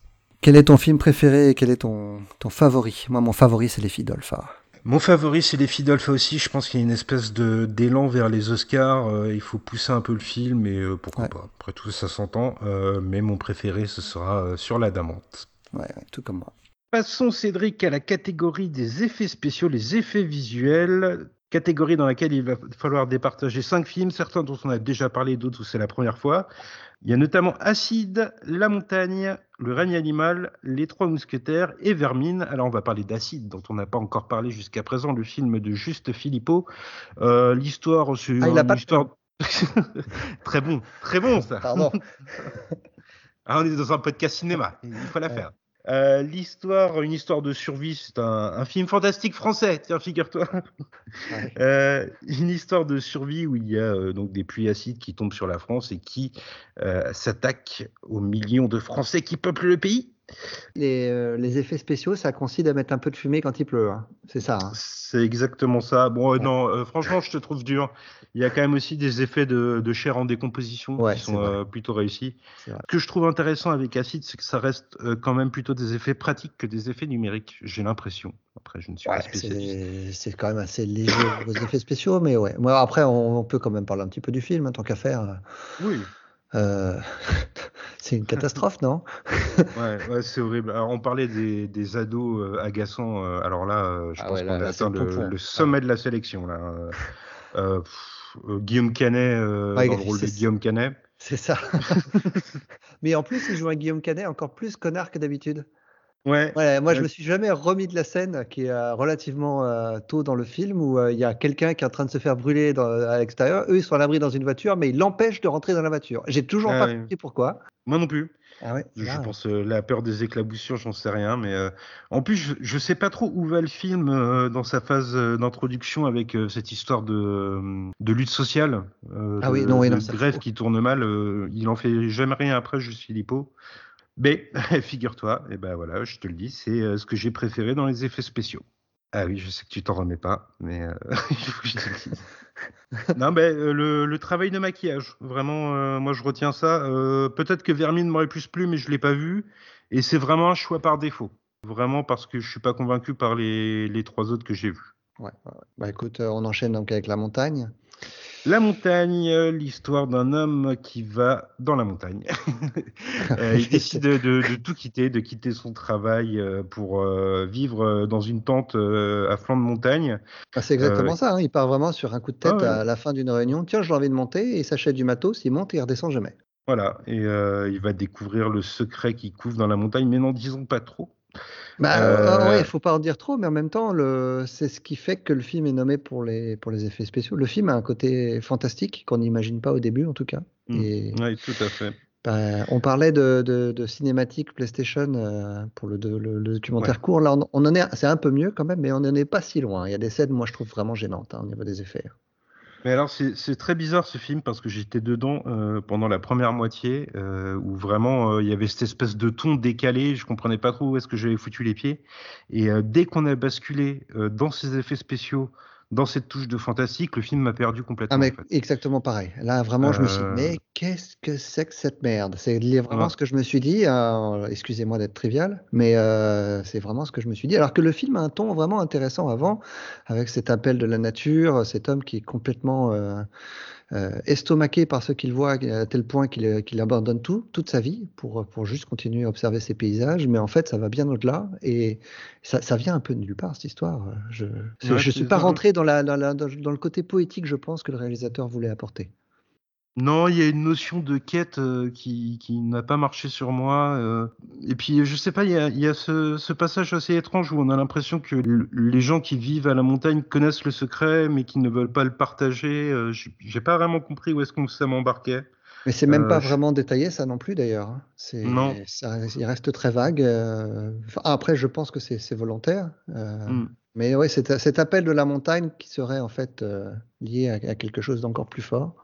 Quel est ton film préféré et quel est ton, ton favori? Moi, mon favori, c'est Les filles d'Olpha. Mon favori, c'est les Fidolfa aussi. Je pense qu'il y a une espèce de d'élan vers les Oscars. Euh, il faut pousser un peu le film, et euh, pourquoi pas. Après tout, ça s'entend. Euh, mais mon préféré, ce sera sur la Damante. Ouais, tout comme moi. Passons, Cédric, à la catégorie des effets spéciaux, les effets visuels. Catégorie dans laquelle il va falloir départager cinq films, certains dont on a déjà parlé, d'autres où c'est la première fois. Il y a notamment Acide, La Montagne, Le règne animal, Les Trois Mousquetaires et Vermine. Alors on va parler d'Acide, dont on n'a pas encore parlé jusqu'à présent, le film de Juste Philippot. Euh, l'histoire, c'est ah, il a pas histoire... très bon, très bon ça. Pardon. Ah, on est dans un podcast cinéma, il faut la faire. Euh, l'histoire, une histoire de survie, c'est un, film fantastique français, tiens, figure-toi. Euh, une histoire de survie où il y a euh, donc des pluies acides qui tombent sur la France et qui s'attaquent aux millions de Français qui peuplent le pays. Les, effets spéciaux, ça consiste à mettre un peu de fumée quand il pleut, hein. c'est ça. Hein. C'est exactement ça. Bon, non, franchement, je te trouve dur. Il y a quand même aussi des effets de, chair en décomposition qui sont euh, plutôt réussis. Ce que je trouve intéressant avec Acid, c'est que ça reste euh, quand même plutôt des effets pratiques que des effets numériques, j'ai l'impression. Après, je ne suis pas spécialiste. C'est quand même assez léger aux effets spéciaux, mais ouais. Moi, après, on, peut quand même parler un petit peu du film, hein, tant qu'à faire. Oui. Euh, c'est une catastrophe, non? Ouais, c'est horrible. Alors, on parlait des, ados agaçants. alors là, je ah pense qu'on a atteint le, sommet de la sélection. Là. Euh, Guillaume Canet euh, dans le rôle de Guillaume Canet. C'est ça. Mais en plus, il joue un Guillaume Canet encore plus connard que d'habitude. Ouais. moi, je me suis jamais remis de la scène qui est euh, relativement tôt dans le film où il y a quelqu'un qui est en train de se faire brûler à l'extérieur. Eux, ils sont à l'abri dans une voiture, mais ils l'empêchent de rentrer dans la voiture. J'ai toujours ah pas compris pourquoi. Moi non plus. Ah je pense euh, la peur des éclaboussures, j'en sais rien, mais euh, en plus je, ne sais pas trop où va le film euh, dans sa phase d'introduction avec cette histoire de, de lutte sociale, ah oui, non, de, grève qui tourne mal. il en fait jamais rien après, je suis lipo. Mais figure-toi, et eh ben voilà, je te le dis, c'est ce que j'ai préféré dans les effets spéciaux. Ah oui, je sais que tu t'en remets pas, mais il faut que je te dise. non, mais euh, le, travail de maquillage, vraiment, euh, moi je retiens ça. Euh, peut-être que Vermine m'aurait plus plu, mais je l'ai pas vu. Et c'est vraiment un choix par défaut. Vraiment parce que je suis pas convaincu par les, les trois autres que j'ai vus. Ouais, Bah écoute, on enchaîne donc avec la montagne. La montagne, l'histoire d'un homme qui va dans la montagne. Euh, il décide de, tout quitter, de quitter son travail euh, pour euh, vivre dans une tente à flanc de montagne. Ah, c'est exactement ça, hein. il part vraiment sur un coup de tête à la fin d'une réunion. Tiens, j'ai envie de monter, et il s'achète du matos, il monte et il redescend jamais. Voilà, et il va découvrir le secret qui couvre dans la montagne, mais n'en disons pas trop. Bah, euh, il faut pas en dire trop, mais en même temps, c'est ce qui fait que le film est nommé pour les, pour les effets spéciaux. Le film a un côté fantastique qu'on n'imagine pas au début, en tout cas. Mmh. Oui, tout à fait. Bah, on parlait de, de, cinématique PlayStation euh, pour le, le, documentaire court. Là, on, en est, c'est un peu mieux quand même, mais on n'en est pas si loin. Il y a des scènes, moi, je trouve vraiment gênantes hein, au niveau des effets. Mais alors, c'est très bizarre ce film parce que j'étais dedans euh, pendant la première moitié euh, où vraiment euh, il y avait cette espèce de ton décalé. Je comprenais pas trop où est-ce que j'avais foutu les pieds. Et dès qu'on a basculé dans ces effets spéciaux, dans cette touche de fantastique, le film m'a perdu complètement. Ah, mais exactement pareil. Là, vraiment, je me suis dit, mais qu'est-ce que c'est que cette merde? C'est vraiment ce que je me suis dit. Excusez-moi d'être trivial, mais c'est vraiment ce que je me suis dit. Alors que le film a un ton vraiment intéressant avant, avec cet appel de la nature, cet homme qui est complètement euh, estomaqué par ce qu'il voit à tel point qu'il euh, abandonne tout, toute sa vie pour, pour juste continuer à observer ces paysages. Mais en fait, ça va bien au-delà et ça, ça, vient un peu de nulle part, cette histoire. Je ne suis pas rentré dans, la, dans, dans, le côté poétique, je pense, que le réalisateur voulait apporter. Non, il y a une notion de quête euh, qui, qui n'a pas marché sur moi. Euh. et puis, je sais pas, il y a, y a ce, ce, passage assez étrange où on a l'impression que les gens qui vivent à la montagne connaissent le secret, mais qui ne veulent pas le partager. Euh, J'ai pas vraiment compris où est-ce qu'on ça m'embarquait. Mais c'est même pas vraiment détaillé, ça non plus d'ailleurs. Hein. Non. Ça, il reste très vague. après, je pense que c'est volontaire. Mm. Mais ouais, c'est cet appel de la montagne qui serait en fait lié à, à quelque chose d'encore plus fort.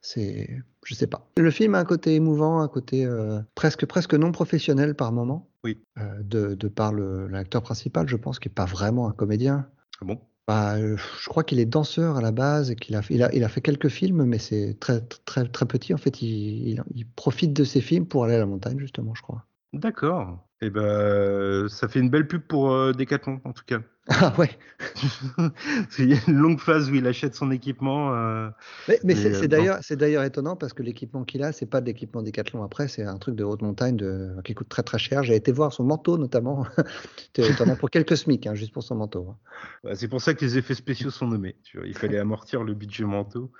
C'est, je sais pas. Le film a un côté émouvant, un côté euh, presque presque non professionnel par moment. Oui. Euh, de, de, par l'acteur principal, je pense, qui est pas vraiment un comédien. Ah bon? Bah, euh, je crois qu'il est danseur à la base et qu'il a, il a, il a fait quelques films, mais c'est très, très, très petit. En fait, il, il- il profite de ses films pour aller à la montagne, justement, je crois. D'accord. Et ben, ça fait une belle pub pour euh, Decathlon, en tout cas. Ah ouais. Il y a une longue phase où il achète son équipement. euh, Mais, mais Mais, c'est euh, c'est d'ailleurs, c'est d'ailleurs étonnant parce que l'équipement qu'il a, c'est pas de l'équipement Decathlon. Après, c'est un truc de haute montagne de, qui coûte très très cher. J'ai été voir son manteau notamment. C'était étonnant pour quelques SMIC, hein, juste pour son manteau. hein. bah, c'est pour ça que les effets spéciaux sont nommés. Tu vois, il fallait amortir le budget manteau.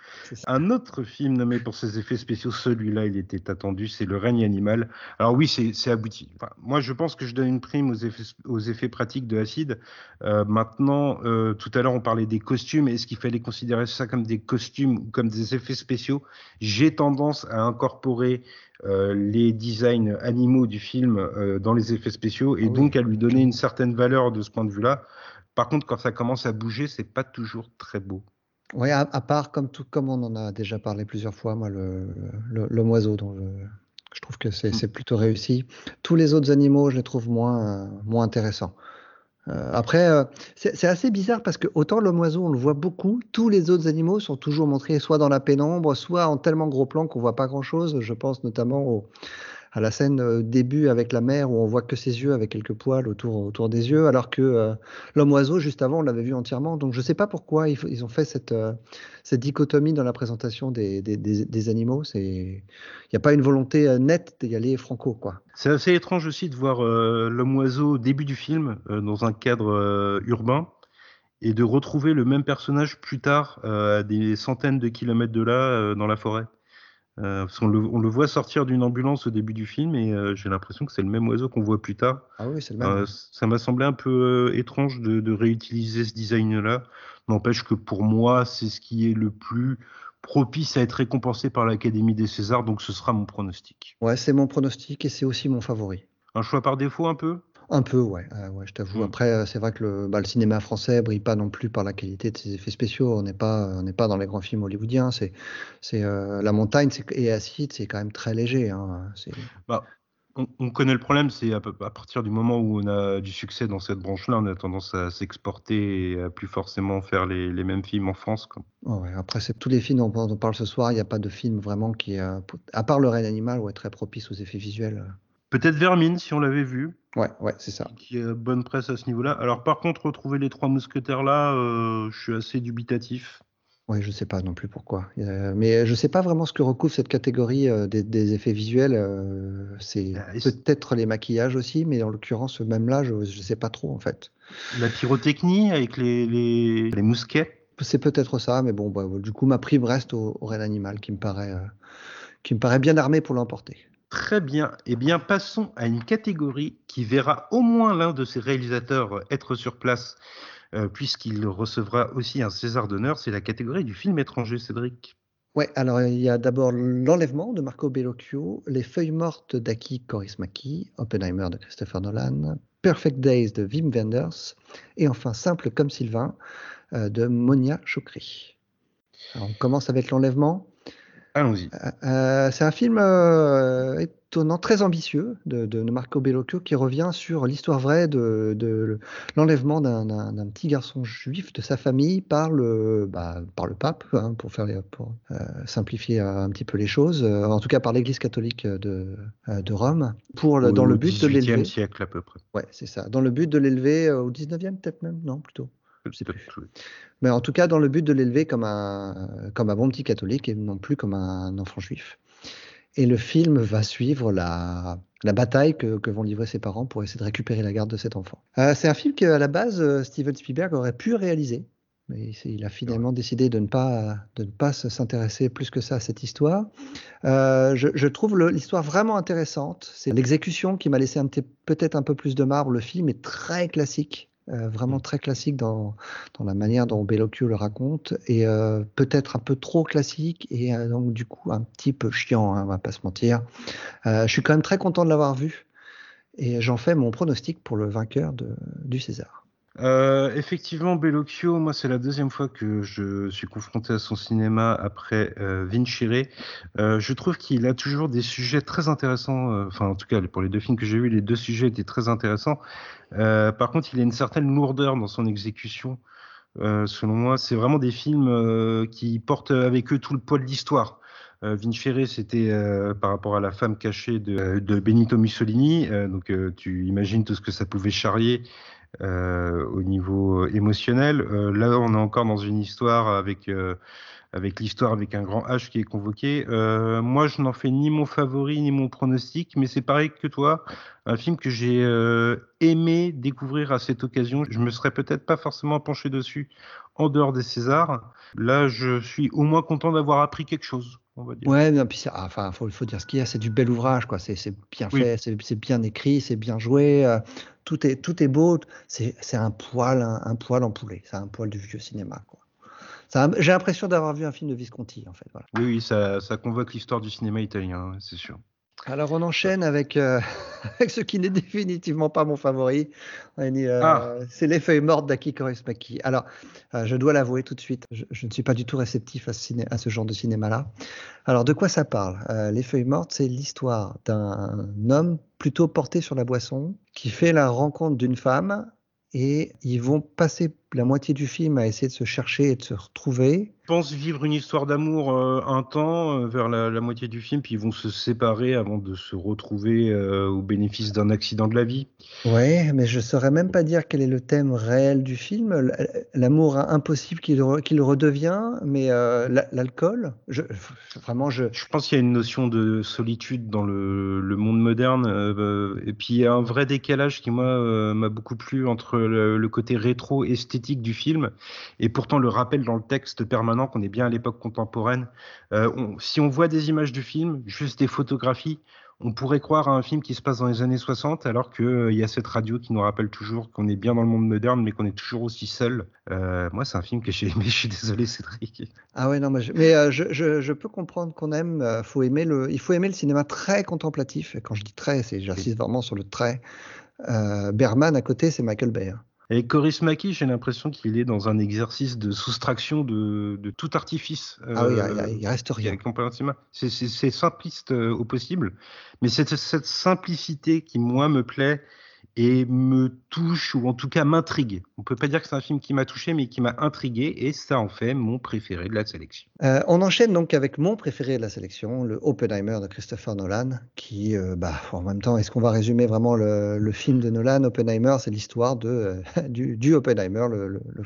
Un autre film nommé pour ses effets spéciaux, celui-là, il était attendu, c'est Le règne animal. Alors oui, c'est c'est abouti. Enfin, moi, je pense que je donne une prime aux effets, aux effets pratiques de Acide. Euh, maintenant, euh, tout à l'heure, on parlait des costumes. Est-ce qu'il fallait considérer ça comme des costumes ou comme des effets spéciaux? J'ai tendance à incorporer euh, les designs animaux du film euh, dans les effets spéciaux et Ah oui. donc à lui donner une certaine valeur de ce point de vue-là. Par contre, quand ça commence à bouger, c'est pas toujours très beau. Ouais, à, à part comme tout, comme on en a déjà parlé plusieurs fois, moi le le- l'homme oiseau, dont je, je trouve que c'est c'est plutôt réussi. Tous les autres animaux, je les trouve moins euh, moins intéressants. Euh, après, euh, c'est assez bizarre parce que autant l'homme oiseau, on le voit beaucoup, tous les autres animaux sont toujours montrés soit dans la pénombre, soit en tellement gros plan qu'on voit pas grand-chose. Je pense notamment au, à la scène euh, début avec la mère où on voit que ses yeux avec quelques poils autour, des yeux, alors que euh, l'homme oiseau, juste avant, on l'avait vu entièrement. Donc je sais pas pourquoi ils, ont fait cette, euh, cette dichotomie dans la présentation des, animaux. Il n'y a pas une volonté nette d'y aller franco, quoi. C'est assez étrange aussi de voir l'homme oiseau au début du film dans un cadre urbain et de retrouver le même personnage plus tard à des centaines de kilomètres de là dans la forêt. Euh, parce qu'on le, on le voit sortir d'une ambulance au début du film et euh, j'ai l'impression que c'est le même oiseau qu'on voit plus tard. Ah oui, c'est le même. Euh, ça m'a semblé un peu étrange de, de réutiliser ce design-là. N'empêche que pour moi, c'est ce qui est le plus propice à être récompensé par l'Académie des Césars, donc ce sera mon pronostic. Ouais, c'est mon pronostic et c'est aussi mon favori. Un choix par défaut un peu? Un peu, ouais, euh, ouais je t'avoue. Mm. Après, euh, c'est vrai que le, bah, le cinéma français brille pas non plus par la qualité de ses effets spéciaux. On n'est pas, on n'est pas dans les grands films hollywoodiens. C'est, c'est euh, la montagne c'est- et acide, c'est quand même très léger. Hein. C'est- on, on connaît le problème, c'est à, partir du moment où on a du succès dans cette branche-là, on a tendance à s'exporter et à plus forcément faire les, les mêmes films en France. quoi. Ouais, ouais. Après, c'est tous les films dont on parle ce soir. Il n'y a pas de film vraiment qui, euh, à part le règne animal, ouais, très propice aux effets visuels. Peut-être Vermine, si on l'avait vu, Ouais, ouais, c'est ça. qui a bonne presse à ce niveau-là. Alors par contre, retrouver les trois mousquetaires là, euh, je suis assez dubitatif. Ouais, je sais pas non plus pourquoi. Euh, mais je sais pas vraiment ce que recouvre cette catégorie euh, des, des effets visuels. euh, c'est Ah, c'est- peut-être les maquillages aussi, mais en l'occurrence, même là, je, je sais pas trop en fait. La pyrotechnie avec les, les, les mousquets. C'est peut-être ça, mais bon, bah, du coup, ma prime reste au, au Reine Animal, qui me paraît, euh, qui me paraît bien armé pour l'emporter. Très bien. Eh bien, passons à une catégorie qui verra au moins l'un de ses réalisateurs euh, être sur place, euh, puisqu'il recevra aussi un César d'honneur. C'est la catégorie du film étranger, Cédric. Ouais, alors il y a d'abord L'Enlèvement de Marco Bellocchio, Les Feuilles Mortes d'Aki Kaurismäki, Oppenheimer de Christopher Nolan, Perfect Days de Wim Wenders, et enfin Simple comme Sylvain euh, de Monia Chokri. On commence avec L'Enlèvement. Allons-y. Euh, c'est un film euh, étonnant, très ambitieux de, de Marco Bellocchio qui revient sur l'histoire vraie de, de l'enlèvement d'un- petit garçon juif de sa famille par le, bah, par le pape, hein, pour, faire les- pour euh, simplifier euh, un petit peu les choses, euh, en tout cas par l'Église catholique de, euh, de Rome, pour le- dans Au le but de 18e l'élever. siècle à peu près. Ouais, c'est ça. Dans le but de l'élever euh, au 19e peut-être même, non plutôt. Mais en tout cas, dans le but de l'élever comme un, comme un bon petit catholique et non plus comme un enfant juif. Et le film va suivre la, la bataille que, que vont livrer ses parents pour essayer de récupérer la garde de cet enfant. Euh, c'est un film qu'à la base, euh, Steven Spielberg aurait pu réaliser. Mais il- a finalement décidé de ne pas, de ne pas se- s'intéresser plus que ça à cette histoire. Euh, je, je trouve l'histoire vraiment intéressante. C'est l'exécution qui m'a laissé peut-être un peu plus de marbre. Le film est très classique, euh, vraiment très classique dans, dans la manière dont Bellocchio le raconte, et euh, peut-être un peu trop classique, et euh, donc du coup un petit peu chiant, hein, on va pas se mentir. Je suis quand même très content de l'avoir vu, et j'en fais mon pronostic pour le vainqueur de, du César. Euh, effectivement, Bellocchio, moi, c'est la deuxième fois que je suis confronté à son cinéma après euh, Vincere. Euh, je trouve qu'il a toujours des sujets très intéressants. euh, Enfin, en tout cas, pour les deux films que j'ai vus, les deux sujets étaient très intéressants. Euh, par contre, il a une certaine lourdeur dans son exécution. selon moi, c'est vraiment des films qui portent avec eux tout le poids de l'histoire. Euh, Ferré, c'était par rapport à la femme cachée de, de Benito Mussolini. donc, tu imagines tout ce que ça pouvait charrier au niveau émotionnel. là, on est encore dans une histoire avec avec l'histoire avec un grand H qui est convoqué. Euh, moi, je n'en fais ni mon favori ni mon pronostic, mais c'est pareil que toi, un film que j'ai euh, aimé découvrir à cette occasion. Je me serais peut-être pas forcément penché dessus en dehors des Césars. Là, je suis au moins content d'avoir appris quelque chose. On va dire. Ouais, mais puis enfin, faut, faut dire ce qu'il y a, c'est du bel ouvrage, quoi. C'est bien fait, c'est bien écrit, c'est bien joué, euh, tout est tout est beau. C'est un poil, un, un poil en poulet, c'est un poil du vieux cinéma, quoi. J'ai l'impression d'avoir vu un film de Visconti, en fait. Oui, oui, ça, convoque l'histoire du cinéma italien, c'est sûr. Alors on enchaîne avec, euh, avec ce qui n'est définitivement pas mon favori. Euh, ah. C'est Les feuilles mortes d'Aki Kaurismäki. Alors euh, je dois l'avouer tout de suite, je, ne suis pas du tout réceptif à ce, à ce genre de cinéma-là. Alors de quoi ça parle? Les feuilles mortes, c'est l'histoire d'un homme plutôt porté sur la boisson qui fait la rencontre d'une femme et ils vont passer la moitié du film à essayer de se chercher et de se retrouver. Je pense vivre une histoire d'amour euh, un temps euh, vers la, moitié du film, puis ils vont se séparer avant de se retrouver euh, au bénéfice d'un accident de la vie. Ouais, mais je saurais même pas dire quel est le thème réel du film. L'amour impossible qu'il redevient, mais l'alcool. Je, vraiment, je. Je pense qu'il y a une notion de solitude dans le, le monde moderne, et puis il y a un vrai décalage qui moi m'a beaucoup plu entre le, le côté rétro esthétique du film, et pourtant le rappel dans le texte permanent qu'on est bien à l'époque contemporaine. Euh, si on voit des images du film, juste des photographies, on pourrait croire à un film qui se passe dans les années 60, alors qu'il euh, y a cette radio qui nous rappelle toujours qu'on est bien dans le monde moderne, mais qu'on est toujours aussi seul. Euh, moi, c'est un film que j'ai aimé. Je suis désolé, Cédric. Ah ouais, non, mais je, mais, je, je, peux comprendre qu'on aime. faut aimer le, il faut aimer le cinéma très contemplatif. Et quand je dis très, c'est j'insiste vraiment sur le très. Berman à côté, c'est Michael Bay. Hein. Et Coris Maki, j'ai l'impression qu'il est dans un exercice de soustraction de, de tout artifice. ah oui, il, reste rien. C'est simpliste euh, au possible, mais c'est cette simplicité qui, moi, me plaît et me touche ou en tout cas m'intrigue. On peut pas dire que c'est un film qui m'a touché, mais qui m'a intrigué et ça en fait mon préféré de la sélection. Euh, on enchaîne donc avec mon préféré de la sélection, le Oppenheimer de Christopher Nolan, qui, euh, bah, en même temps, est-ce qu'on va résumer vraiment le, film de Nolan? Oppenheimer, c'est l'histoire euh, du, Oppenheimer,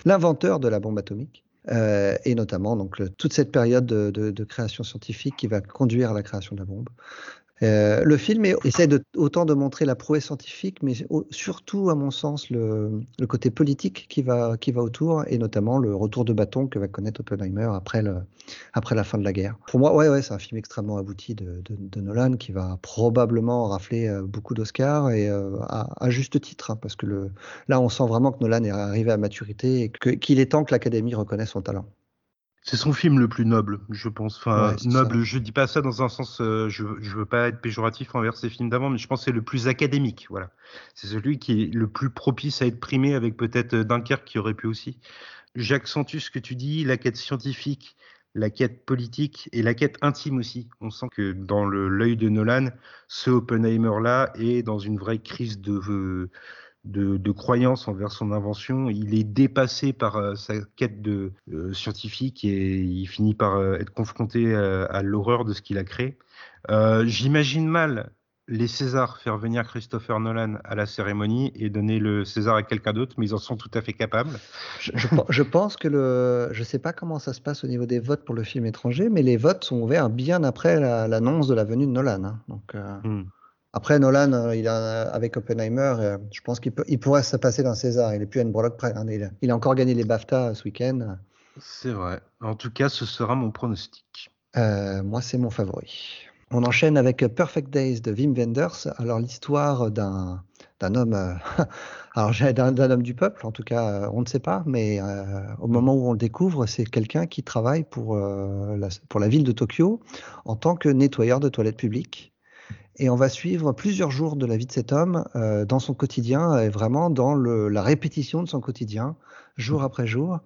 l'inventeur de la bombe atomique. et notamment donc toute cette période de, de, création scientifique qui va conduire à la création de la bombe. Euh, le film essaie autant de montrer la prouesse scientifique, mais surtout, à mon sens, le, côté politique qui va, autour, et notamment le retour de bâton que va connaître Oppenheimer après, la fin de la guerre. Pour moi, ouais, ouais, c'est un film extrêmement abouti de, Nolan qui va probablement rafler euh, beaucoup d'Oscars, et euh, à, juste titre, hein, parce que là, on sent vraiment que Nolan est arrivé à maturité et qu'il est temps que l'Académie reconnaisse son talent. C'est son film le plus noble, je pense. Enfin, noble, je dis pas ça dans un sens, euh, je, je veux pas être péjoratif envers ses films d'avant, mais je pense que c'est le plus académique, voilà. C'est celui qui est le plus propice à être primé avec peut-être Dunkerque qui aurait pu aussi. J'accentue ce que tu dis, la quête scientifique, la quête politique et la quête intime aussi. On sent que dans l'œil de Nolan, ce Oppenheimer-là est dans une vraie crise de, de, croyance envers son invention. Il est dépassé par euh, sa quête de euh, scientifique et il finit par euh, être confronté à l'horreur de ce qu'il a créé. J'imagine mal les Césars faire venir Christopher Nolan à la cérémonie et donner le César à quelqu'un d'autre, mais ils en sont tout à fait capables. Je, pense que le, je sais pas comment ça se passe au niveau des votes pour le film étranger, mais les votes sont ouverts bien après l'annonce de la venue de Nolan. Hein. Donc, hmm. Après, Nolan, euh, il a, avec Oppenheimer, euh, je pense qu'il il pourrait se passer d'un César. Il est plus à une breloque près. Hein. Il, a encore gagné les BAFTA ce week-end. C'est vrai. En tout cas, ce sera mon pronostic. Euh, moi, c'est mon favori. On enchaîne avec Perfect Days de Wim Wenders. Alors, l'histoire d'un, d'un homme, alors d'un, d'un homme du peuple, en tout cas, on ne sait pas, mais au moment où on le découvre, c'est quelqu'un qui travaille pour, la, pour la ville de Tokyo en tant que nettoyeur de toilettes publiques. Et on va suivre plusieurs jours de la vie de cet homme euh, dans son quotidien, et vraiment dans le, la répétition de son quotidien, jour après jour,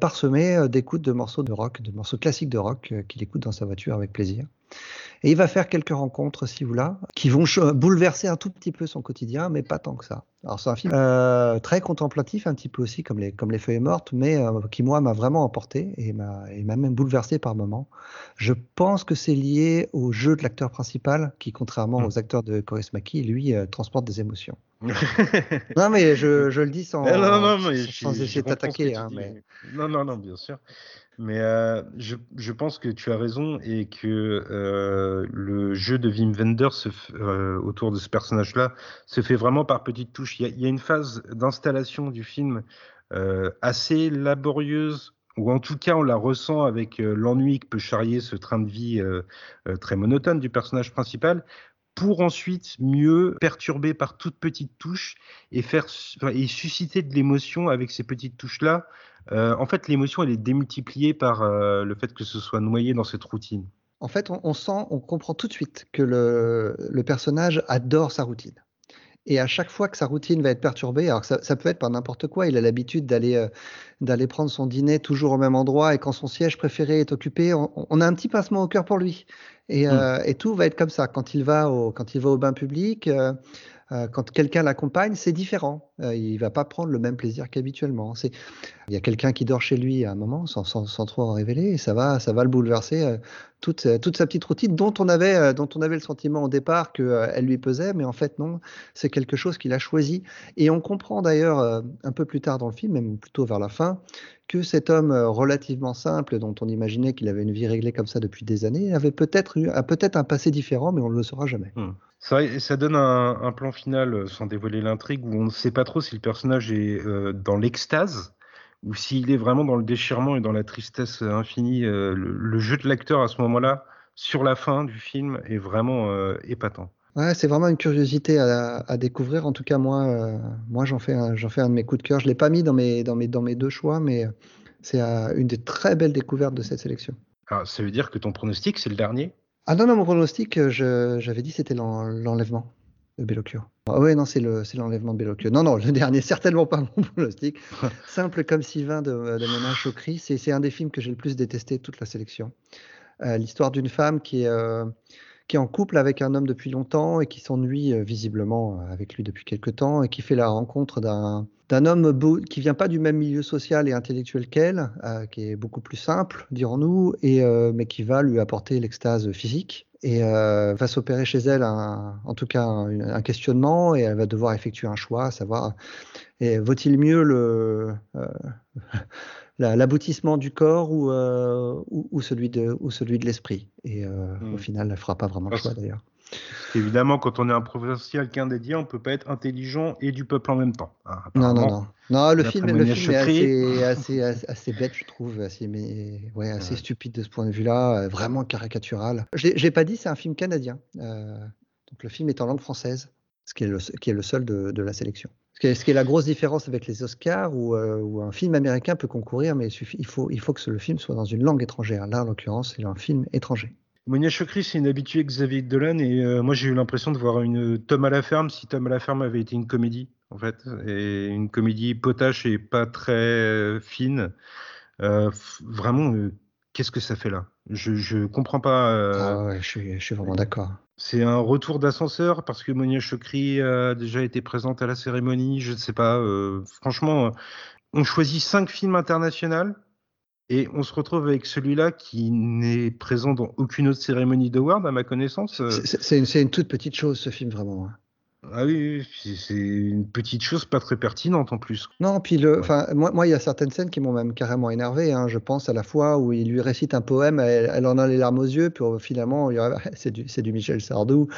parsemé euh, d'écoutes de morceaux de rock, de morceaux classiques de rock qu'il écoute dans sa voiture avec plaisir. Et il va faire quelques rencontres ci ou là qui vont bouleverser un tout petit peu son quotidien, mais pas tant que ça. Alors c'est un film euh, très contemplatif, un petit peu aussi comme les, comme les feuilles mortes, mais euh, qui moi m'a vraiment emporté et m'a même bouleversé par moments. Je pense que c'est lié au jeu de l'acteur principal qui, contrairement hmm. aux acteurs de Coris Maki, lui euh, transporte des émotions. non mais je, je, le dis sans, sans, essayer de t'attaquer. Hein, mais... Non, non, non, bien sûr. Mais euh, je, je, pense que tu as raison et que euh, le jeu de Wim Wenders euh, autour de ce personnage-là se fait vraiment par petites touches. Il y a, une phase d'installation du film assez laborieuse, ou en tout cas on la ressent avec l'ennui que peut charrier ce train de vie très monotone du personnage principal, pour ensuite mieux perturber par toutes petites touches et faire et susciter de l'émotion avec ces petites touches là euh, en fait, l'émotion, elle est démultipliée par euh, le fait que ce soit noyé dans cette routine. En fait, on, sent, on comprend tout de suite que le, personnage adore sa routine. Et à chaque fois que sa routine va être perturbée, alors ça, peut être par n'importe quoi, il a l'habitude d'aller euh, d'aller prendre son dîner toujours au même endroit et quand son siège préféré est occupé, on, a un petit pincement au cœur pour lui. Et, mmh. et, tout va être comme ça. Quand il va au, quand il va au bain public, euh, quand quelqu'un l'accompagne, c'est différent. Euh, il va pas prendre le même plaisir qu'habituellement. C'est, il y a quelqu'un qui dort chez lui à un moment, sans, trop en révéler, et ça va, ça va le bouleverser euh, toute, toute sa petite routine dont on avait, le sentiment au départ qu'elle lui pesait, mais en fait non, c'est quelque chose qu'il a choisi. Et on comprend d'ailleurs un peu plus tard dans le film, même plutôt vers la fin, que cet homme relativement simple, dont on imaginait qu'il avait une vie réglée comme ça depuis des années, avait peut-être a peut-être un passé différent, mais on ne le saura jamais. Hmm. Ça, ça donne un, plan final, euh, sans dévoiler l'intrigue, où on ne sait pas trop si le personnage est euh, dans l'extase ou s'il est vraiment dans le déchirement et dans la tristesse infinie. Euh, le, jeu de l'acteur à ce moment-là, sur la fin du film, est vraiment épatant. Ouais, c'est vraiment une curiosité à, découvrir. En tout cas, moi, moi j'en fais, un, fais un de mes coups de cœur. Je ne l'ai pas mis dans mes, dans, mes, dans mes deux choix, mais c'est une des très belles découvertes de cette sélection. Ça veut dire que ton pronostic, c'est le dernier? Ah non, non, mon pronostic, euh, j'avais dit c'était l'enlèvement de Bellocchio. Ah oui, non, c'est l'enlèvement de Bellocchio. Non, non, le dernier, certainement pas mon pronostic. Simple comme Sylvain de, de Mona Chokri, c'est un des films que j'ai le plus détesté toute la sélection. Euh, l'histoire d'une femme qui est, euh, qui est en couple avec un homme depuis longtemps et qui s'ennuie visiblement avec lui depuis quelque temps et qui fait la rencontre d'un d'un homme beau, qui vient pas du même milieu social et intellectuel qu'elle, euh, qui est beaucoup plus simple, dirons-nous, et euh, mais qui va lui apporter l'extase physique et euh, va s'opérer chez elle un, en tout cas un, questionnement et elle va devoir effectuer un choix, à savoir vaut-il mieux le l'aboutissement du corps ou, ou, celui de ou celui de l'esprit? Et au hmm. final elle fera pas vraiment le choix d'ailleurs. Évidemment, quand on est un provincial dédié, on peut pas être intelligent et du peuple en même temps. Hein, non, non, non. Non, le film, le film est assez, assez, assez, bête, je trouve, assez, mais, ouais, assez stupide de ce point de vue-là, euh, vraiment caricatural. J'ai pas dit, c'est un film canadien. Euh, donc le film est en langue française, ce qui est le, qui est le seul de, de la sélection. Ce qui, est, ce qui, est, la grosse différence avec les Oscars, où, euh, où, un film américain peut concourir, mais il, suffit, il, faut, il faut que le film soit dans une langue étrangère. Là, en l'occurrence, c'est un film étranger. Monia Chokri, c'est une habituée Xavier Dolan et euh, moi j'ai eu l'impression de voir une Tom à la ferme si Tom à la ferme avait été une comédie en fait et une comédie potache et pas très euh, fine. Euh, vraiment, qu'est-ce que ça fait là? Je, je comprends pas. Ah ouais, je suis, je suis vraiment d'accord. C'est un retour d'ascenseur parce que Monia Chokri a déjà été présente à la cérémonie. Je ne sais pas. franchement, on choisit cinq films internationaux et on se retrouve avec celui-là qui n'est présent dans aucune autre cérémonie d'award, à ma connaissance. C'est une, toute petite chose, ce film, vraiment. Hein. Ah oui, c'est une petite chose pas très pertinente en plus. Non, puis le, enfin, moi, il y a certaines scènes qui m'ont même carrément énervé. Hein. Je pense à la fois où il lui récite un poème, elle, en a les larmes aux yeux, puis finalement, c'est du, du, Michel Sardou.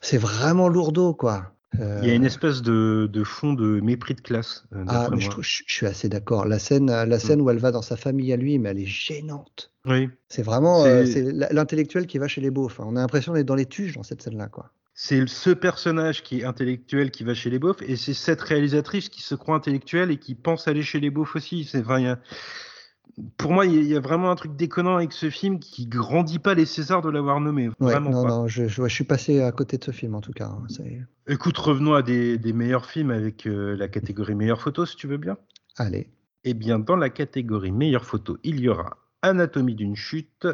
C'est vraiment lourdeau, quoi. Il y a une espèce de, de fond de mépris de classe. Euh, ah, mais je, je, suis assez d'accord. La scène, la mm. scène où elle va dans sa famille à lui, mais elle est gênante. Oui. C'est vraiment euh, l'intellectuel qui va chez les beaufs. On a l'impression d'être dans les tuches dans cette scène-là, quoi. C'est ce personnage qui est intellectuel qui va chez les beaufs, et c'est cette réalisatrice qui se croit intellectuelle et qui pense aller chez les beaufs aussi. C'est enfin, pour moi, il y, a vraiment un truc déconnant avec ce film qui grandit pas les Césars de l'avoir nommé. Vraiment non, non, je, je, suis passé à côté de ce film en tout cas. Hein, Écoute, revenons à des, meilleurs films avec euh, la catégorie meilleure photo, si tu veux bien. Allez. Eh bien, dans la catégorie meilleure photo, il y aura Anatomie d'une chute,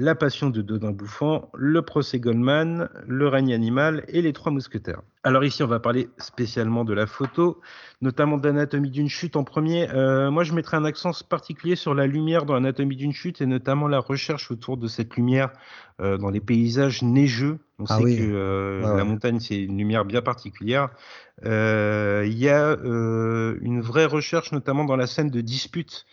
La Passion de Dodin Bouffant, Le Procès Goldman, Le règne animal et Les Trois Mousquetaires. Alors ici, on va parler spécialement de la photo, notamment d'Anatomie d'une chute en premier. Euh, moi, je mettrai un accent particulier sur la lumière dans Anatomie d'une chute et notamment la recherche autour de cette lumière euh, dans les paysages neigeux. On ah sait que euh, la montagne, c'est une lumière bien particulière. Il y a une vraie recherche, notamment dans la scène de dispute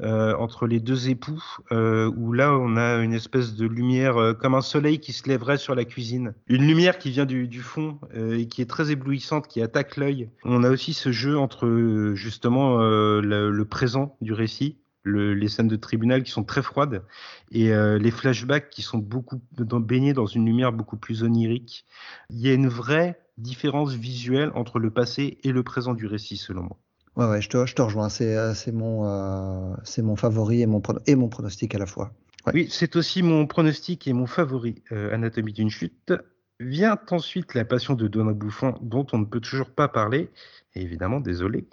euh, entre les deux époux, euh, où là on a une espèce de lumière euh, comme un soleil qui se lèverait sur la cuisine. Une lumière qui vient du, du fond et qui est très éblouissante, qui attaque l'œil. On a aussi ce jeu entre justement le, le, présent du récit, le, les scènes de tribunal qui sont très froides et les flashbacks qui sont beaucoup baignés dans une lumière beaucoup plus onirique. Il y a une vraie différence visuelle entre le passé et le présent du récit selon moi. Ouais, ouais, je te, je te rejoins. C'est, euh, c'est mon, euh, c'est mon favori et mon, et mon pronostic à la fois. Oui, c'est aussi mon pronostic et mon favori. Euh, Anatomie d'une chute. Vient ensuite La Passion de Donna Bouffon, dont on ne peut toujours pas parler. Et évidemment, désolé.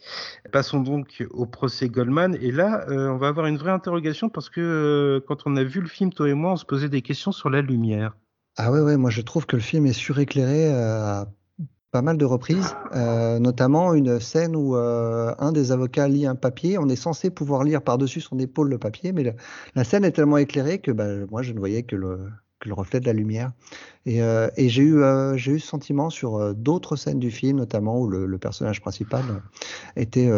Passons donc au procès Goldman. Et là, on va avoir une vraie interrogation parce que quand on a vu le film, toi et moi, on se posait des questions sur la lumière. Ah ouais, ouais, moi je trouve que le film est suréclairé à pas mal de reprises, euh, notamment une scène où euh, un des avocats lit un papier. On est censé pouvoir lire par-dessus son épaule le papier, mais la scène est tellement éclairée que bah, moi, je ne voyais que le, le reflet de la lumière. Et, euh, j'ai eu, euh, eu ce sentiment sur euh, d'autres scènes du film, notamment où le, personnage principal était,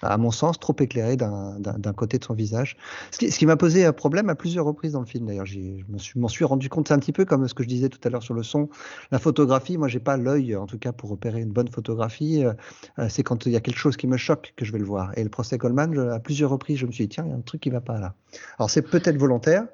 à mon sens, trop éclairé d'un, côté de son visage. Ce qui, m'a posé un problème à plusieurs reprises dans le film. D'ailleurs, je m'en suis, suis rendu compte. C'est un petit peu comme ce que je disais tout à l'heure sur le son. La photographie, moi, j'ai pas l'œil, en tout cas, pour repérer une bonne photographie. c'est quand il y a quelque chose qui me choque que je vais le voir. Et le procès Goldman, à plusieurs reprises, je me suis dit, tiens, il y a un truc qui va pas là. Alors, c'est peut-être volontaire.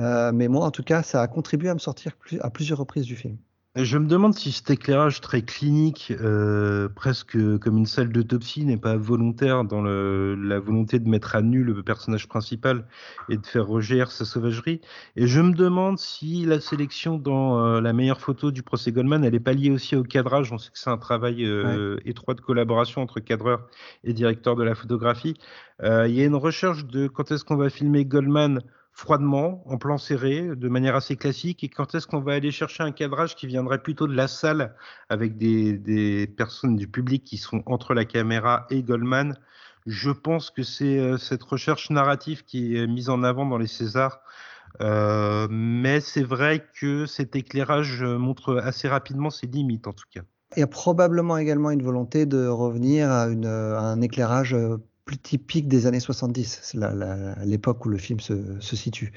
Euh, mais moi, en tout cas, ça a contribué à me sortir à plusieurs reprises du film. Je me demande si cet éclairage très clinique, euh, presque comme une salle d'autopsie, n'est pas volontaire dans le, la volonté de mettre à nu le personnage principal et de faire rejaillir sa sauvagerie. Et je me demande si la sélection dans euh, la meilleure photo du procès Goldman, elle n'est pas liée aussi au cadrage. On sait que c'est un travail étroit de collaboration entre cadreur et directeur de la photographie. Il y a une recherche de quand est-ce qu'on va filmer Goldman froidement, en plan serré, de manière assez classique, et quand est-ce qu'on va aller chercher un cadrage qui viendrait plutôt de la salle, avec des, personnes du public qui sont entre la caméra et Goldman? Je pense que c'est euh, cette recherche narrative qui est mise en avant dans les Césars. Euh, mais c'est vrai que cet éclairage montre assez rapidement ses limites, en tout cas. Il y a probablement également une volonté de revenir à un éclairage plus typique des années 70, c'est l'époque où le film se, situe.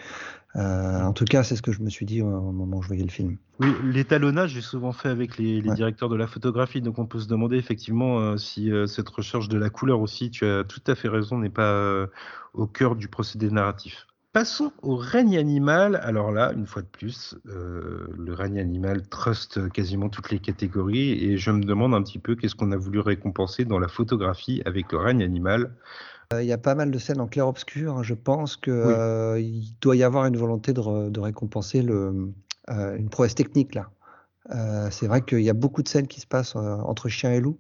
Euh, en tout cas, c'est ce que je me suis dit au, moment où je voyais le film. Oui, l'étalonnage est souvent fait avec les, directeurs de la photographie, donc on peut se demander effectivement euh, si euh, cette recherche de la couleur aussi, tu as tout à fait raison, n'est pas au cœur du procédé narratif. Passons au règne animal. Alors là, une fois de plus, euh, le règne animal truste quasiment toutes les catégories et je me demande un petit peu qu'est-ce qu'on a voulu récompenser dans la photographie avec le règne animal. Euh, il y a pas mal de scènes en clair-obscur. Je pense qu'il euh, doit y avoir une volonté de, récompenser le, une prouesse technique là. c'est vrai qu'il y a beaucoup de scènes qui se passent entre chien et loup.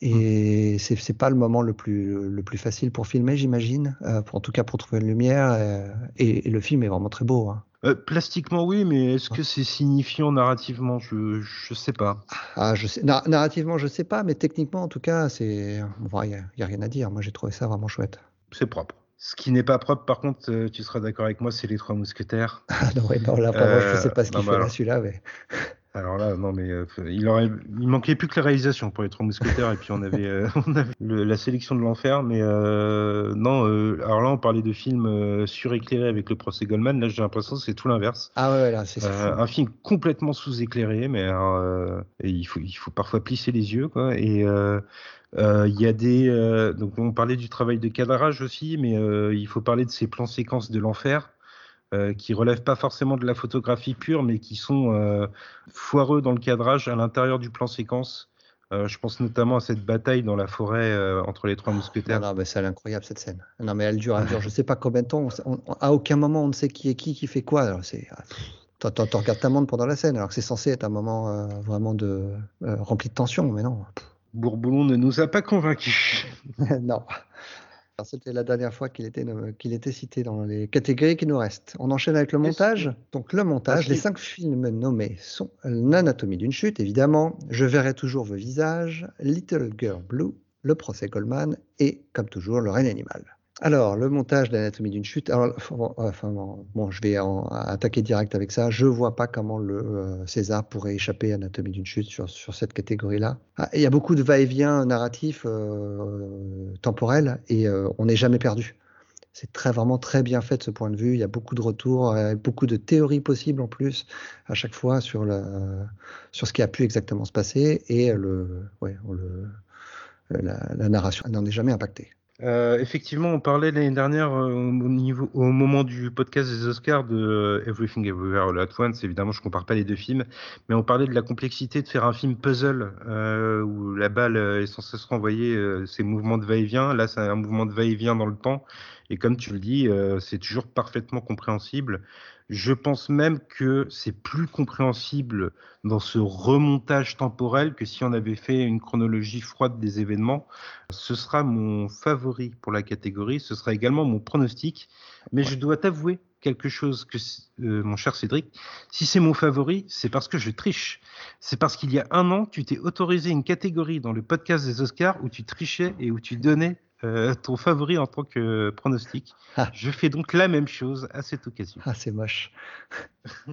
Et c'est c'est pas le moment le plus le plus facile pour filmer, j'imagine. Euh, en tout cas pour trouver une lumière. Euh, et, le film est vraiment très beau. Hein. Euh, plastiquement oui, mais est-ce que c'est signifiant narrativement? Je je sais pas. Ah je sais narrativement je sais pas, mais techniquement en tout cas c'est il y, a rien à dire. Moi j'ai trouvé ça vraiment chouette. C'est propre. Ce qui n'est pas propre, par contre, tu seras d'accord avec moi, c'est les trois mousquetaires. Ah non, ouais, non là, vraiment, je sais pas ce qu'il fait là, celui-là, mais. Alors là, non, mais euh, il aurait, il manquait plus que la réalisation pour les trois mousquetaires, et puis on avait, euh, on avait la sélection de l'enfer, mais euh, non. alors là, on parlait de films suréclairés avec le procès Goldman. Là, j'ai l'impression que c'est tout l'inverse. Ah ouais, là, c'est un film complètement sous-éclairé, mais il faut, il faut parfois plisser les yeux, quoi. Et il y a des, donc on parlait du travail de cadrage aussi, mais il faut parler de ces plans séquences de l'enfer. Euh, qui relèvent pas forcément de la photographie pure, mais qui sont euh, foireux dans le cadrage à l'intérieur du plan séquence. Euh, je pense notamment à cette bataille dans la forêt entre les trois mousquetaires. Non, mais c'est incroyable cette scène. Non, mais elle dure, elle dure je sais pas combien de temps. à aucun moment on ne sait qui est qui, qui fait quoi. Tu regardes ta montre pendant la scène, alors que c'est censé être un moment vraiment de rempli de tension, mais non. Bourboulon ne nous a pas convaincus. non. C'était la dernière fois qu'il était, qu'il était cité dans les catégories qui nous restent. On enchaîne avec le montage. Donc le montage, les cinq films nommés sont L'anatomie d'une chute, évidemment, Je verrai toujours vos visages, Little Girl Blue, Le procès Goldman et, comme toujours, Le règne animal. Alors, le montage d'Anatomie d'une chute. Alors, bon, je vais attaquer direct avec ça. Je vois pas comment le euh, César pourrait échapper à Anatomie d'une chute sur, cette catégorie-là. Ah, il y a beaucoup de va-et-vient narratif euh, temporel et euh, on n'est jamais perdu. C'est très vraiment très bien fait de ce point de vue. Il y a beaucoup de retours, beaucoup de théories possibles en plus à chaque fois sur, ce qui a pu exactement se passer et la narration n'en est jamais impactée. Euh, effectivement, on parlait l'année dernière euh, au, niveau, au moment du podcast des Oscars de euh, Everything Everywhere All At Once. Évidemment, je compare pas les deux films, mais on parlait de la complexité de faire un film puzzle où la balle est censée se renvoyer ses mouvements de va-et-vient. Là, c'est un mouvement de va-et-vient dans le temps, et comme tu le dis, c'est toujours parfaitement compréhensible. Je pense même que c'est plus compréhensible dans ce remontage temporel que si on avait fait une chronologie froide des événements. Ce sera mon favori pour la catégorie, ce sera également mon pronostic, mais je dois t'avouer quelque chose que euh, mon cher Cédric, si c'est mon favori, c'est parce que je triche. C'est parce qu'il y a un an, tu t'es autorisé une catégorie dans le podcast des Oscars où tu trichais et où tu donnais euh, ton favori en tant que pronostic. Ah. Je fais donc la même chose à cette occasion. Ah, c'est moche.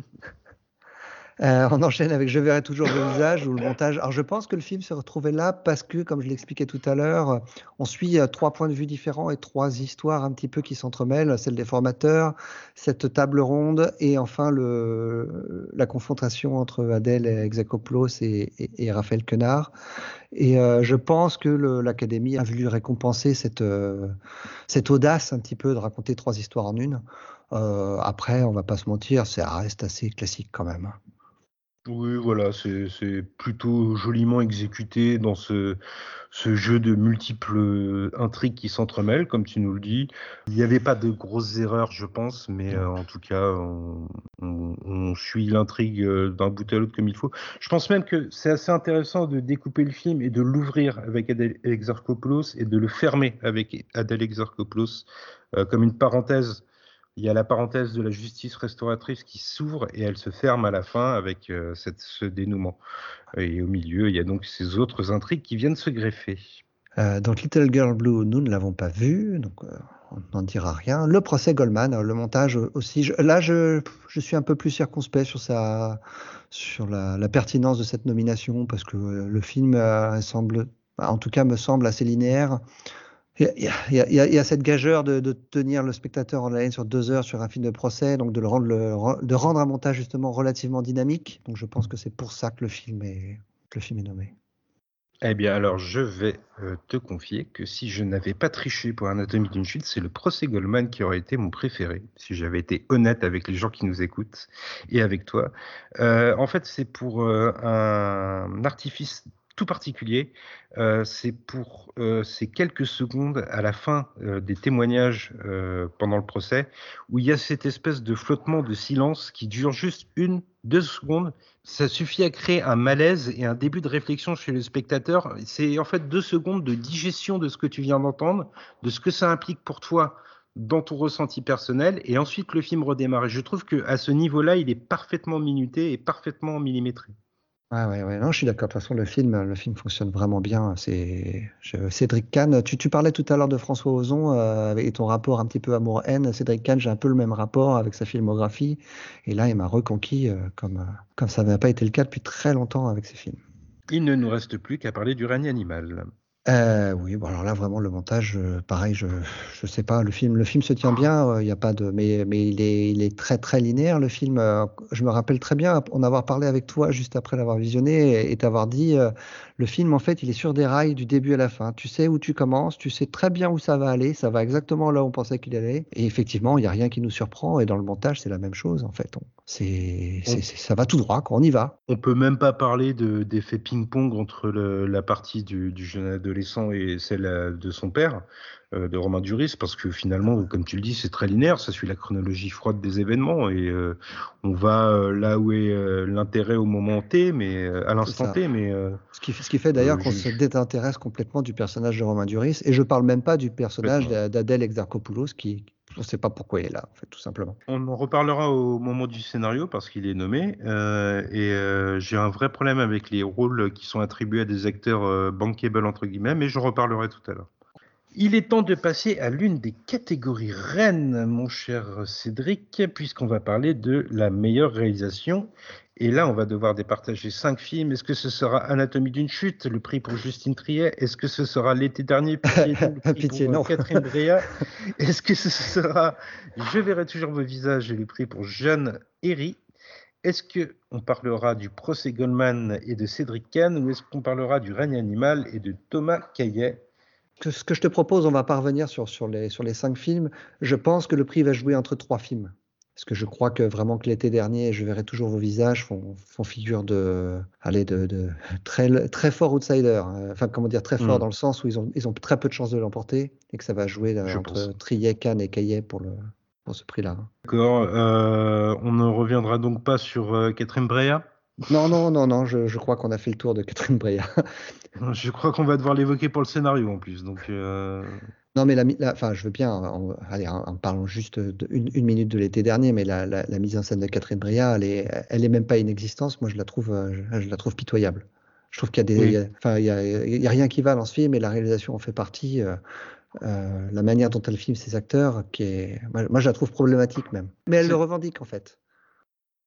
Euh, on enchaîne avec Je verrai toujours le visage ou le montage. Alors je pense que le film se retrouvait là parce que, comme je l'expliquais tout à l'heure, on suit euh, trois points de vue différents et trois histoires un petit peu qui s'entremêlent, celle des formateurs, cette table ronde et enfin la confrontation entre Adèle Exakopoulos et, et, Raphaël Quenard. Et euh, je pense que l'Académie a voulu récompenser cette, cette audace un petit peu de raconter trois histoires en une. après, on va pas se mentir, ça reste assez classique quand même. Oui, voilà, c'est plutôt joliment exécuté dans ce, ce jeu de multiples intrigues qui s'entremêlent, comme tu nous le dis. Il n'y avait pas de grosses erreurs, je pense, mais euh, en tout cas, on, on, suit l'intrigue euh, d'un bout à l'autre comme il faut. Je pense même que c'est assez intéressant de découper le film et de l'ouvrir avec Adèle Exarchopoulos et de le fermer avec Adèle Exarchopoulos euh, comme une parenthèse il y a la parenthèse de la justice restauratrice qui s'ouvre et elle se ferme à la fin avec euh, ce dénouement. Et au milieu, il y a donc ces autres intrigues qui viennent se greffer. Euh, donc Little Girl Blue, nous ne l'avons pas vu, donc euh, on n'en dira rien. Le procès Goldman, le montage aussi. là, je, suis un peu plus circonspect sur la, la pertinence de cette nomination parce que le film semble, en tout cas, me semble assez linéaire. Il y, a, cette gageure de, tenir le spectateur en haleine sur deux heures sur un film de procès, donc de, le rendre, un montage justement relativement dynamique. Donc je pense que c'est pour ça que le film est, le film est nommé. Eh bien, alors je vais euh, te confier que si je n'avais pas triché pour Anatomie d'une chute, c'est le procès Goldman qui aurait été mon préféré, si j'avais été honnête avec les gens qui nous écoutent et avec toi. Euh, en fait, c'est pour euh, un artifice tout particulier. Euh, c'est pour euh, ces quelques secondes à la fin euh, des témoignages pendant le procès où il y a cette espèce de flottement de silence qui dure juste une, deux secondes. Ça suffit à créer un malaise et un début de réflexion chez le spectateur. C'est en fait deux secondes de digestion de ce que tu viens d'entendre, de ce que ça implique pour toi dans ton ressenti personnel et ensuite le film redémarre. Je trouve que à ce niveau-là, il est parfaitement minuté et parfaitement millimétré. Ouais, ouais, ouais. Non, je suis d'accord. De toute façon, le film, le film fonctionne vraiment bien. C'est Cédric Kahn. Tu, tu parlais tout à l'heure de François Ozon euh, et ton rapport un petit peu amour-haine. Cédric Kahn, j'ai un peu le même rapport avec sa filmographie. Et là, il m'a reconquis euh, comme, euh, comme ça n'a pas été le cas depuis très longtemps avec ses films. Il ne nous reste plus qu'à parler du règne animal. Euh, oui, bon alors là vraiment le montage, euh, pareil, je je sais pas, le film le film se tient bien, euh, il a pas de mais il est il est très très linéaire le film. Je me rappelle très bien en avoir parlé avec toi juste après l'avoir visionné et, t'avoir dit le film en fait il est sur des rails du début à la fin. Tu sais où tu commences, tu sais très bien où ça va aller, ça va exactement là où on pensait qu'il allait. Et effectivement il y a rien qui nous surprend et dans le montage c'est la même chose en fait. C'est ça va tout droit, quoi. on y va. On peut même pas parler d'effet ping-pong entre le, la partie du, du de adolescent et celle de son père, de Romain Duris, parce que finalement, comme tu le dis, c'est très linéaire, ça suit la chronologie froide des événements et on va là où est l'intérêt au moment T, mais à l'instant T, mais ce qui, ce qui fait d'ailleurs qu'on se désintéresse complètement du personnage de Romain Duris, et je parle même pas du personnage d'Adèle Exarchopoulos qui on ne sait pas pourquoi il est là, tout simplement. On en reparlera au moment du scénario parce qu'il est nommé. Euh, et euh, j'ai un vrai problème avec les rôles qui sont attribués à des acteurs euh, bankable, entre guillemets, mais je reparlerai tout à l'heure. Il est temps de passer à l'une des catégories reines, mon cher Cédric, puisqu'on va parler de la meilleure réalisation. Et là, on va devoir départager cinq films. Est-ce que ce sera Anatomie d'une chute, le prix pour Justine Triet? Est-ce que ce sera L'été dernier, Pitié, le prix pour Catherine Brea? Est-ce que ce sera Je verrai toujours vos visages, le prix pour Jeanne Herry? Est-ce qu'on parlera du procès Goldman et de Cédric Kahn ou est-ce qu'on parlera du règne animal et de Thomas Caillet? Ce que je te propose, on va parvenir sur, sur, les, sur les cinq films. Je pense que le prix va jouer entre trois films. Parce que je crois que vraiment que l'été dernier, je verrai toujours vos visages font, font figure de, allez, de, de, très, très fort outsider. Hein. Enfin, comment dire, très fort mm. dans le sens où ils ont, ils ont très peu de chances de l'emporter et que ça va jouer euh, entre Trier, Cannes et Caillet pour, le, pour ce prix-là. D'accord. Euh, on ne reviendra donc pas sur euh, Catherine Breillat? Non, non, non, non, je, je crois qu'on a fait le tour de Catherine Breillat. je crois qu'on va devoir l'évoquer pour le scénario en plus. Donc, non, mais la, enfin, je veux bien, en, allez, en, parlant juste d'une une minute de l'été dernier, mais la, la, mise en scène de Catherine Bria, elle est, elle est même pas inexistence. Moi, je la trouve, euh, je, la trouve pitoyable. Je trouve qu'il y a des, enfin, il y a, il y a, rien qui va dans ce film, et la réalisation en fait partie. Euh, euh, la manière dont elle filme ses acteurs, qui est, moi, je la trouve problématique même. Mais elle le revendique en fait.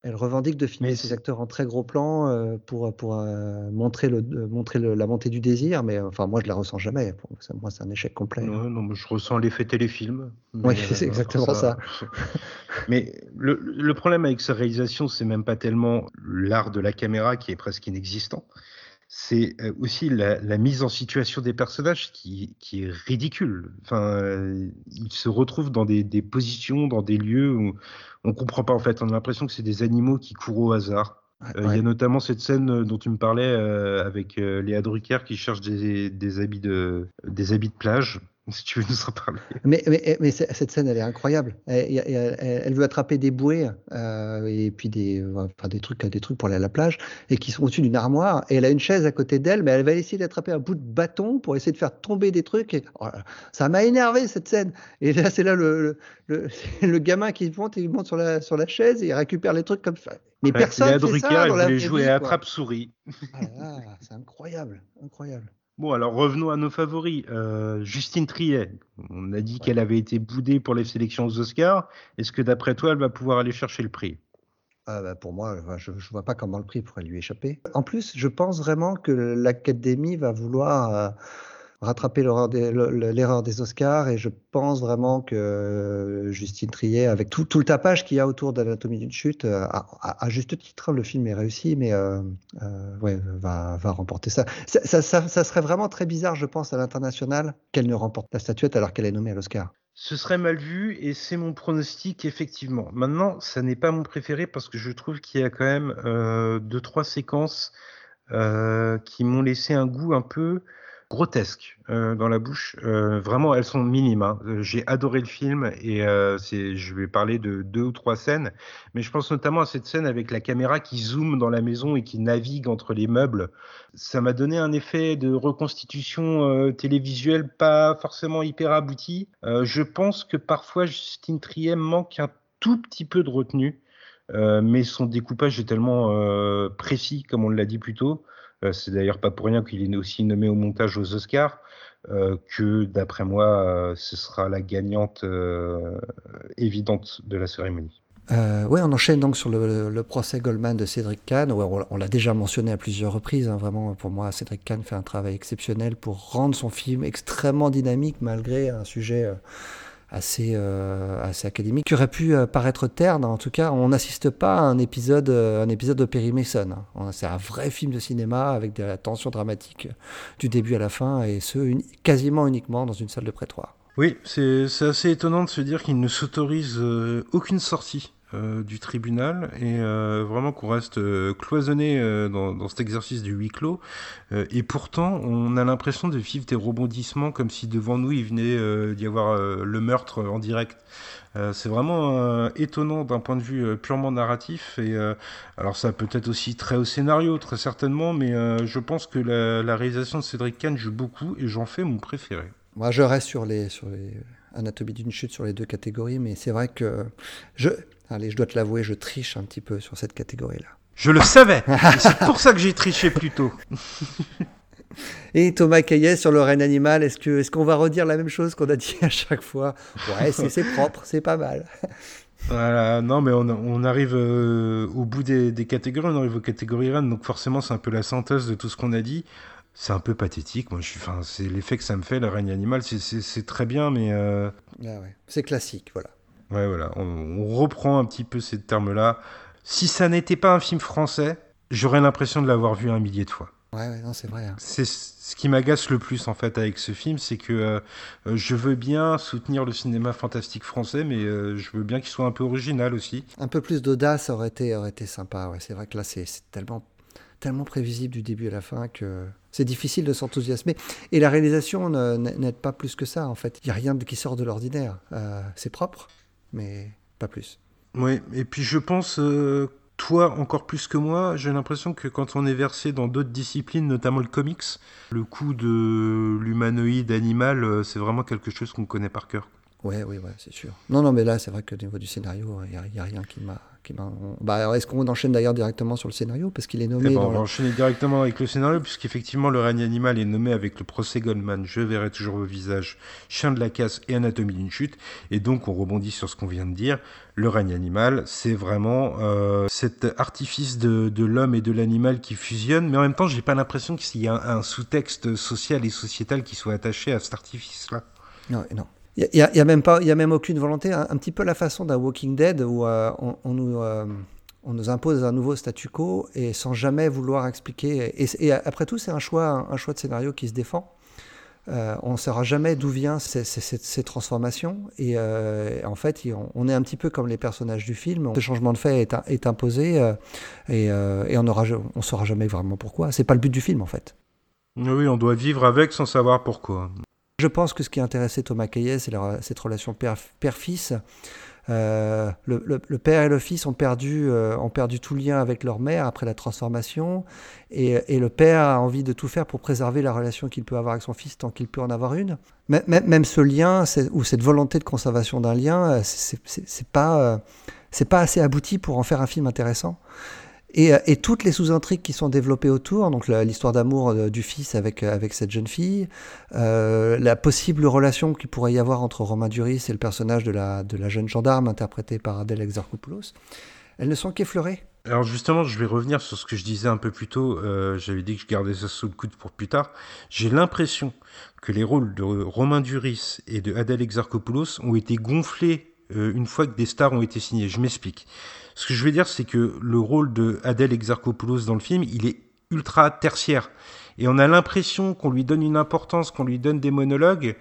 Elle revendique de filmer ses acteurs en très gros plan euh, pour, pour euh, montrer, le, montrer la montée du désir, mais enfin moi je la ressens jamais. Pour moi c'est un échec complet. Non, non, je ressens l'effet téléfilm. Oui, c'est euh, exactement ça. mais le, le, problème avec sa réalisation, c'est même pas tellement l'art de la caméra qui est presque inexistant c'est aussi la, la, mise en situation des personnages qui, qui est ridicule. Enfin, ils se retrouvent dans des, des, positions, dans des lieux où on comprend pas en fait. On a l'impression que c'est des animaux qui courent au hasard. Il y a notamment cette scène dont tu me parlais avec Léa Drucker qui cherche des, des, habits de, des habits de plage. si tu veux nous en parler. Mais, mais, mais cette scène, elle est incroyable. Elle, veut attraper des bouées euh, et puis des, enfin, des, trucs, des trucs pour aller à la plage et qui sont au-dessus d'une armoire. Et elle a une chaise à côté d'elle, mais elle va essayer d'attraper un bout de bâton pour essayer de faire tomber des trucs. Et, oh ça m'a énervé cette scène. Et là, c'est là le, le, le, gamin qui monte, il monte sur la, sur la chaise et il récupère les trucs comme ça. Mais personne ne fait ça dans jouer à attrape-souris. Ah c'est incroyable, incroyable. Bon, alors revenons à nos favoris. Euh, Justine Triet, on a dit qu'elle avait été boudée pour les sélections aux Oscars. Est-ce que d'après toi, elle va pouvoir aller chercher le prix? Ah bah pour moi, je ne vois pas comment le prix pourrait lui échapper. En plus, je pense vraiment que l'Académie va vouloir euh, rattraper l'erreur des, Oscars et je pense vraiment que euh, Justine Trier, avec tout, le tapage qu'il y a autour d'Anatomie d'une chute, euh, à, juste titre, le film est réussi, mais euh, va, remporter ça. Ça, serait vraiment très bizarre, je pense, à l'international qu'elle ne remporte la statuette alors qu'elle est nommée à l'Oscar. Ce serait mal vu et c'est mon pronostic effectivement. Maintenant, ça n'est pas mon préféré parce que je trouve qu'il y a quand même deux trois séquences qui m'ont laissé un goût un peu grotesques euh, dans la bouche. Euh, vraiment, elles sont minimes. Hein. Euh, j'ai adoré le film et je vais parler de deux ou trois scènes, mais je pense notamment à cette scène avec la caméra qui zoome dans la maison et qui navigue entre les meubles. Ça m'a donné un effet de reconstitution télévisuelle pas forcément hyper abouti. je pense que parfois Justine Trier manque un tout petit peu de retenue. mais son découpage est tellement précis, comme on l'a dit plus tôt, c'est d'ailleurs pas pour rien qu'il est aussi nommé au montage aux Oscars. Euh, que d'après moi, euh, ce sera la gagnante évidente de la cérémonie. oui, on enchaîne donc sur le, procès Goldman de Cédric Kahn. on, l'a déjà mentionné à plusieurs reprises. Hein, vraiment, pour moi, Cédric Kahn fait un travail exceptionnel pour rendre son film extrêmement dynamique malgré un sujet assez, euh, assez académique, qui aurait pu euh, paraître terne. En tout cas, on n'assiste pas à un épisode, euh, de Perry Mason. Hein. C'est un vrai film de cinéma avec de la tension dramatique du début à la fin, et ce, quasiment uniquement dans une salle de prétoire. Oui, c'est assez étonnant de se dire qu'il ne s'autorise aucune sortie du tribunal et vraiment qu'on reste cloisonné dans, cet exercice du huis clos. et pourtant, on a l'impression de vivre des rebondissements comme si devant nous il venait d'y avoir le meurtre en direct. Euh, c'est vraiment euh, étonnant d'un point de vue euh, purement narratif. Et alors ça peut être aussi très au scénario, très certainement, mais je pense que la, réalisation de Cédric Kahn joue beaucoup et j'en fais mon préféré. Moi, je reste sur les sur les Anatomie d'une chute sur les deux catégories, mais c'est vrai que je, allez, je dois te l'avouer, je triche un petit peu sur cette catégorie-là. Je le savais. c'est pour ça que j'ai triché plus tôt. Et Thomas Caillet sur le règne animal, est-ce qu'on est qu'on va redire la même chose qu'on a dit à chaque fois? Ouais, c'est propre, c'est pas mal. Voilà, non, mais on, arrive euh, au bout des, catégories, on arrive aux catégories reines, donc forcément c'est un peu la synthèse de tout ce qu'on a dit. C'est un peu pathétique, moi je suis, enfin, c'est l'effet que ça me fait, le règne animal, c'est très bien, mais. Euh, ah ouais. C'est classique, voilà. Ouais, voilà, on, on reprend un petit peu ces termes-là. Si ça n'était pas un film français, j'aurais l'impression de l'avoir vu un millier de fois. Ouais, non, c'est vrai. Hein. C'est ce qui m'agace le plus en fait avec ce film, c'est que euh, je veux bien soutenir le cinéma fantastique français, mais euh, je veux bien qu'il soit un peu original aussi. Un peu plus d'audace aurait été, aurait été sympa. Ouais. C'est vrai que là, c'est tellement, tellement prévisible du début à la fin que c'est difficile de s'enthousiasmer. Et la réalisation n'aide pas plus que ça en fait. Il n'y a rien qui sort de l'ordinaire. c'est propre, mais pas plus. Oui, et puis je pense toi encore plus que moi, j'ai l'impression que quand on est versé dans d'autres disciplines, notamment le comics, le coup de l'humanoïde animal, euh, c'est vraiment quelque chose qu'on connaît par cœur. Oui, oui, ouais, c'est sûr. Non, non, mais là, c'est vrai que au niveau du scénario, il n'y a, rien qui m'a. Bah, Est-ce qu'on enchaîne d'ailleurs directement sur le scénario Parce qu'il est nommé. Eh ben, on va enchaîner directement avec le scénario, puisqu'effectivement, le règne animal est nommé avec le procès Goldman, Je verrai toujours vos visages, Chien de la casse et Anatomie d'une chute. Et donc, on rebondit sur ce qu'on vient de dire. Le règne animal, c'est vraiment euh, cet artifice de, de l'homme et de l'animal qui fusionne, mais en même temps, j'ai pas l'impression qu'il y a un, un sous-texte social et sociétal qui soit attaché à cet artifice-là. Non, non. Il n'y a, a, même pas, il y a même aucune volonté, un, petit peu la façon d'un Walking Dead où euh, on, nous, euh, on nous impose un nouveau statu quo et sans jamais vouloir expliquer. Et, après tout, c'est un choix, un choix de scénario qui se défend. Euh, on ne saura jamais d'où viennent ces, ces, transformations. Et en fait, on, est un petit peu comme les personnages du film. Ce changement de fait est, imposé et, on ne saura jamais vraiment pourquoi. C'est pas le but du film, en fait. Oui, on doit vivre avec sans savoir pourquoi. Je pense que ce qui a intéressé Thomas Caillet, c'est cette relation père-fils. Euh, le, père et le fils ont perdu, euh, ont perdu tout lien avec leur mère après la transformation, et, le père a envie de tout faire pour préserver la relation qu'il peut avoir avec son fils tant qu'il peut en avoir une. Même, même ce lien, ou cette volonté de conservation d'un lien, euh, c'est pas, c'est pas assez abouti pour en faire un film intéressant. Euh, et, toutes les sous-intrigues qui sont développées autour, donc l'histoire d'amour euh, du fils avec, euh, avec cette jeune fille, la possible relation qu'il pourrait y avoir entre Romain Duris et le personnage de la jeune gendarme interprétée par Adèle Exarchopoulos, elles ne sont qu'effleurées. Alors justement, je vais revenir sur ce que je disais un peu plus tôt. J'avais dit que je gardais ça sous le coude pour plus tard. J'ai l'impression que les rôles de Romain Duris et de Adèle Exarchopoulos ont été gonflés une fois que des stars ont été signés. Je m'explique. Ce que je veux dire, c'est que le rôle de Adèle Exarchopoulos dans le film, il est ultra tertiaire. Et on a l'impression qu'on lui donne une importance, qu'on lui donne des monologues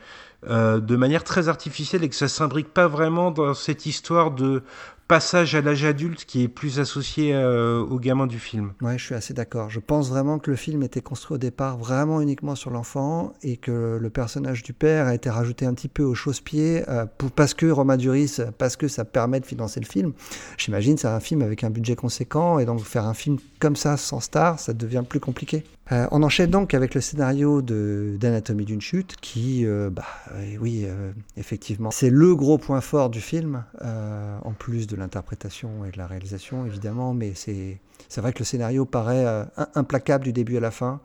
euh, de manière très artificielle et que ça s'imbrique pas vraiment dans cette histoire de passage à l'âge adulte qui est plus associé euh, aux gamins du film. Ouais, je suis assez d'accord. Je pense vraiment que le film était construit au départ vraiment uniquement sur l'enfant et que le personnage du père a été rajouté un petit peu au chausse-pied euh, parce que Romain Duris, parce que ça permet de financer le film. J'imagine c'est un film avec un budget conséquent et donc faire un film comme ça sans star, ça devient plus compliqué. Euh, on enchaîne donc avec le scénario d'Anatomie d'une chute qui, bah oui, effectivement, c'est le gros point fort du film en plus de l'interprétation et de la réalisation, évidemment, mais c'est vrai que le scénario paraît euh, implacable du début à la fin,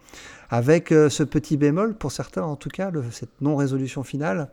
avec euh, ce petit bémol, pour certains en tout cas, cette non-résolution finale,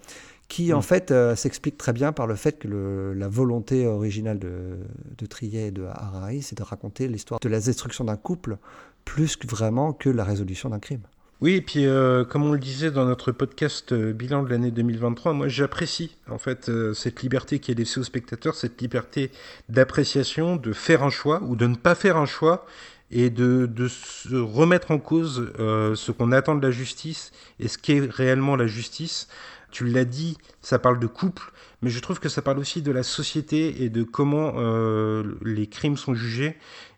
qui en mm. fait euh, s'explique très bien par le fait que la volonté originale de, de Trier et de Harari, c'est de raconter l'histoire de la destruction d'un couple, plus vraiment que la résolution d'un crime. Oui, et puis euh, comme on le disait dans notre podcast euh, bilan de l'année 2023, moi j'apprécie en fait euh, cette liberté qui est laissée aux spectateurs, cette liberté d'appréciation, de faire un choix ou de ne pas faire un choix, et de, se remettre en cause ce qu'on attend de la justice et ce qu'est réellement la justice. Tu l'as dit, ça parle de couple, mais je trouve que ça parle aussi de la société et de comment les crimes sont jugés,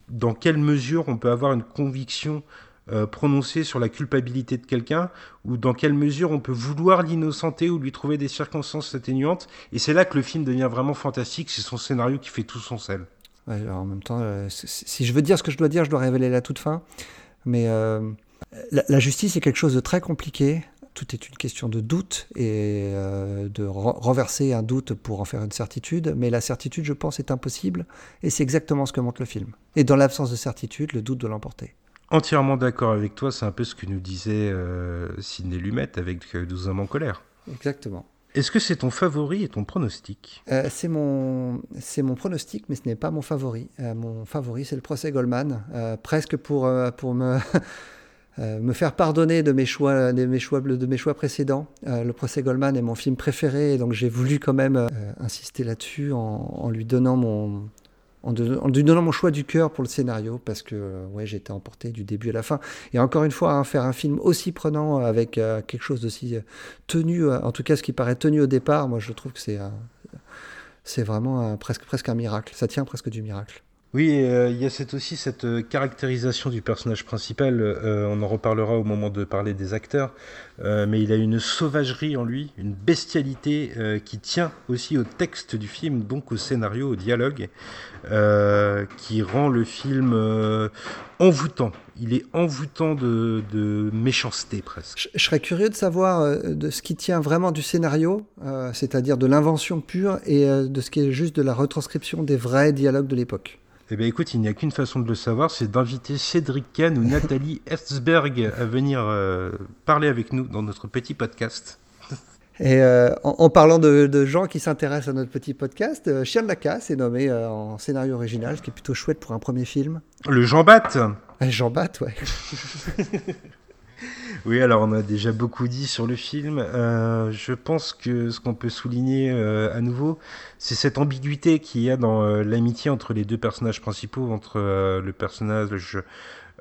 dans quelle mesure on peut avoir une conviction euh, prononcée sur la culpabilité de quelqu'un, ou dans quelle mesure on peut vouloir l'innocenter ou lui trouver des circonstances atténuantes. Et c'est là que le film devient vraiment fantastique, c'est son scénario qui fait tout son sel. En même temps, euh, si- je veux dire ce que je dois dire, je dois révéler la toute fin. Mais euh, la justice est quelque chose de très compliqué. Tout est une question de doute et euh, de ren- renverser un doute pour en faire une certitude. Mais la certitude, je pense, est impossible. Et c'est exactement ce que montre le film. Et dans l'absence de certitude, le doute doit l'emporter. Entièrement d'accord avec toi, c'est un peu ce que nous disait euh, Sidney Lumet avec euh, 12 hommes en colère. Exactement. Est-ce que c'est ton favori et ton pronostic? Euh, c'est mon, mon pronostic, mais ce n'est pas mon favori. Euh, mon favori, c'est le procès Goldman, euh, presque pour, euh, pour me, euh, me faire pardonner de mes choix, de mes choix, de mes choix précédents. Euh, le procès Goldman est mon film préféré, donc j'ai voulu quand même euh, insister là-dessus en, lui donnant mon, en, lui donnant mon choix du cœur pour le scénario, parce que ouais, été emporté du début à la fin. Et encore une fois, hein, faire un film aussi prenant avec quelque chose d'aussi tenu, en tout cas ce qui paraît tenu au départ, moi je trouve que c'est c'est vraiment presque, presque un miracle. Ça tient presque du miracle. Oui, euh, il y a aussi cette euh, caractérisation du personnage principal, euh, on en reparlera au moment de parler des acteurs, mais il a une sauvagerie en lui, une bestialité qui tient aussi au texte du film, donc au scénario, au dialogue, qui rend le film envoûtant. Il est envoûtant de, méchanceté presque. Je, serais curieux de savoir de ce qui tient vraiment du scénario, c'est-à-dire de l'invention pure, et de ce qui est juste de la retranscription des vrais dialogues de l'époque. Eh bien écoute, il n'y a qu'une façon de le savoir, c'est d'inviter Cédric Kahn ou Nathalie Herzberg à venir euh, parler avec nous dans notre petit podcast. Et euh, en, en parlant de, de gens qui s'intéressent à notre petit podcast, euh, Chien de la casse est nommé euh, en scénario original, ce qui est plutôt chouette pour un premier film. Le Jean Euh, Jean Batte, ouais. Oui, alors on a déjà beaucoup dit sur le film. Euh, je pense que ce qu'on peut souligner euh, à nouveau, c'est cette ambiguïté qu'il y a dans euh, l'amitié entre les deux personnages principaux, entre le personnage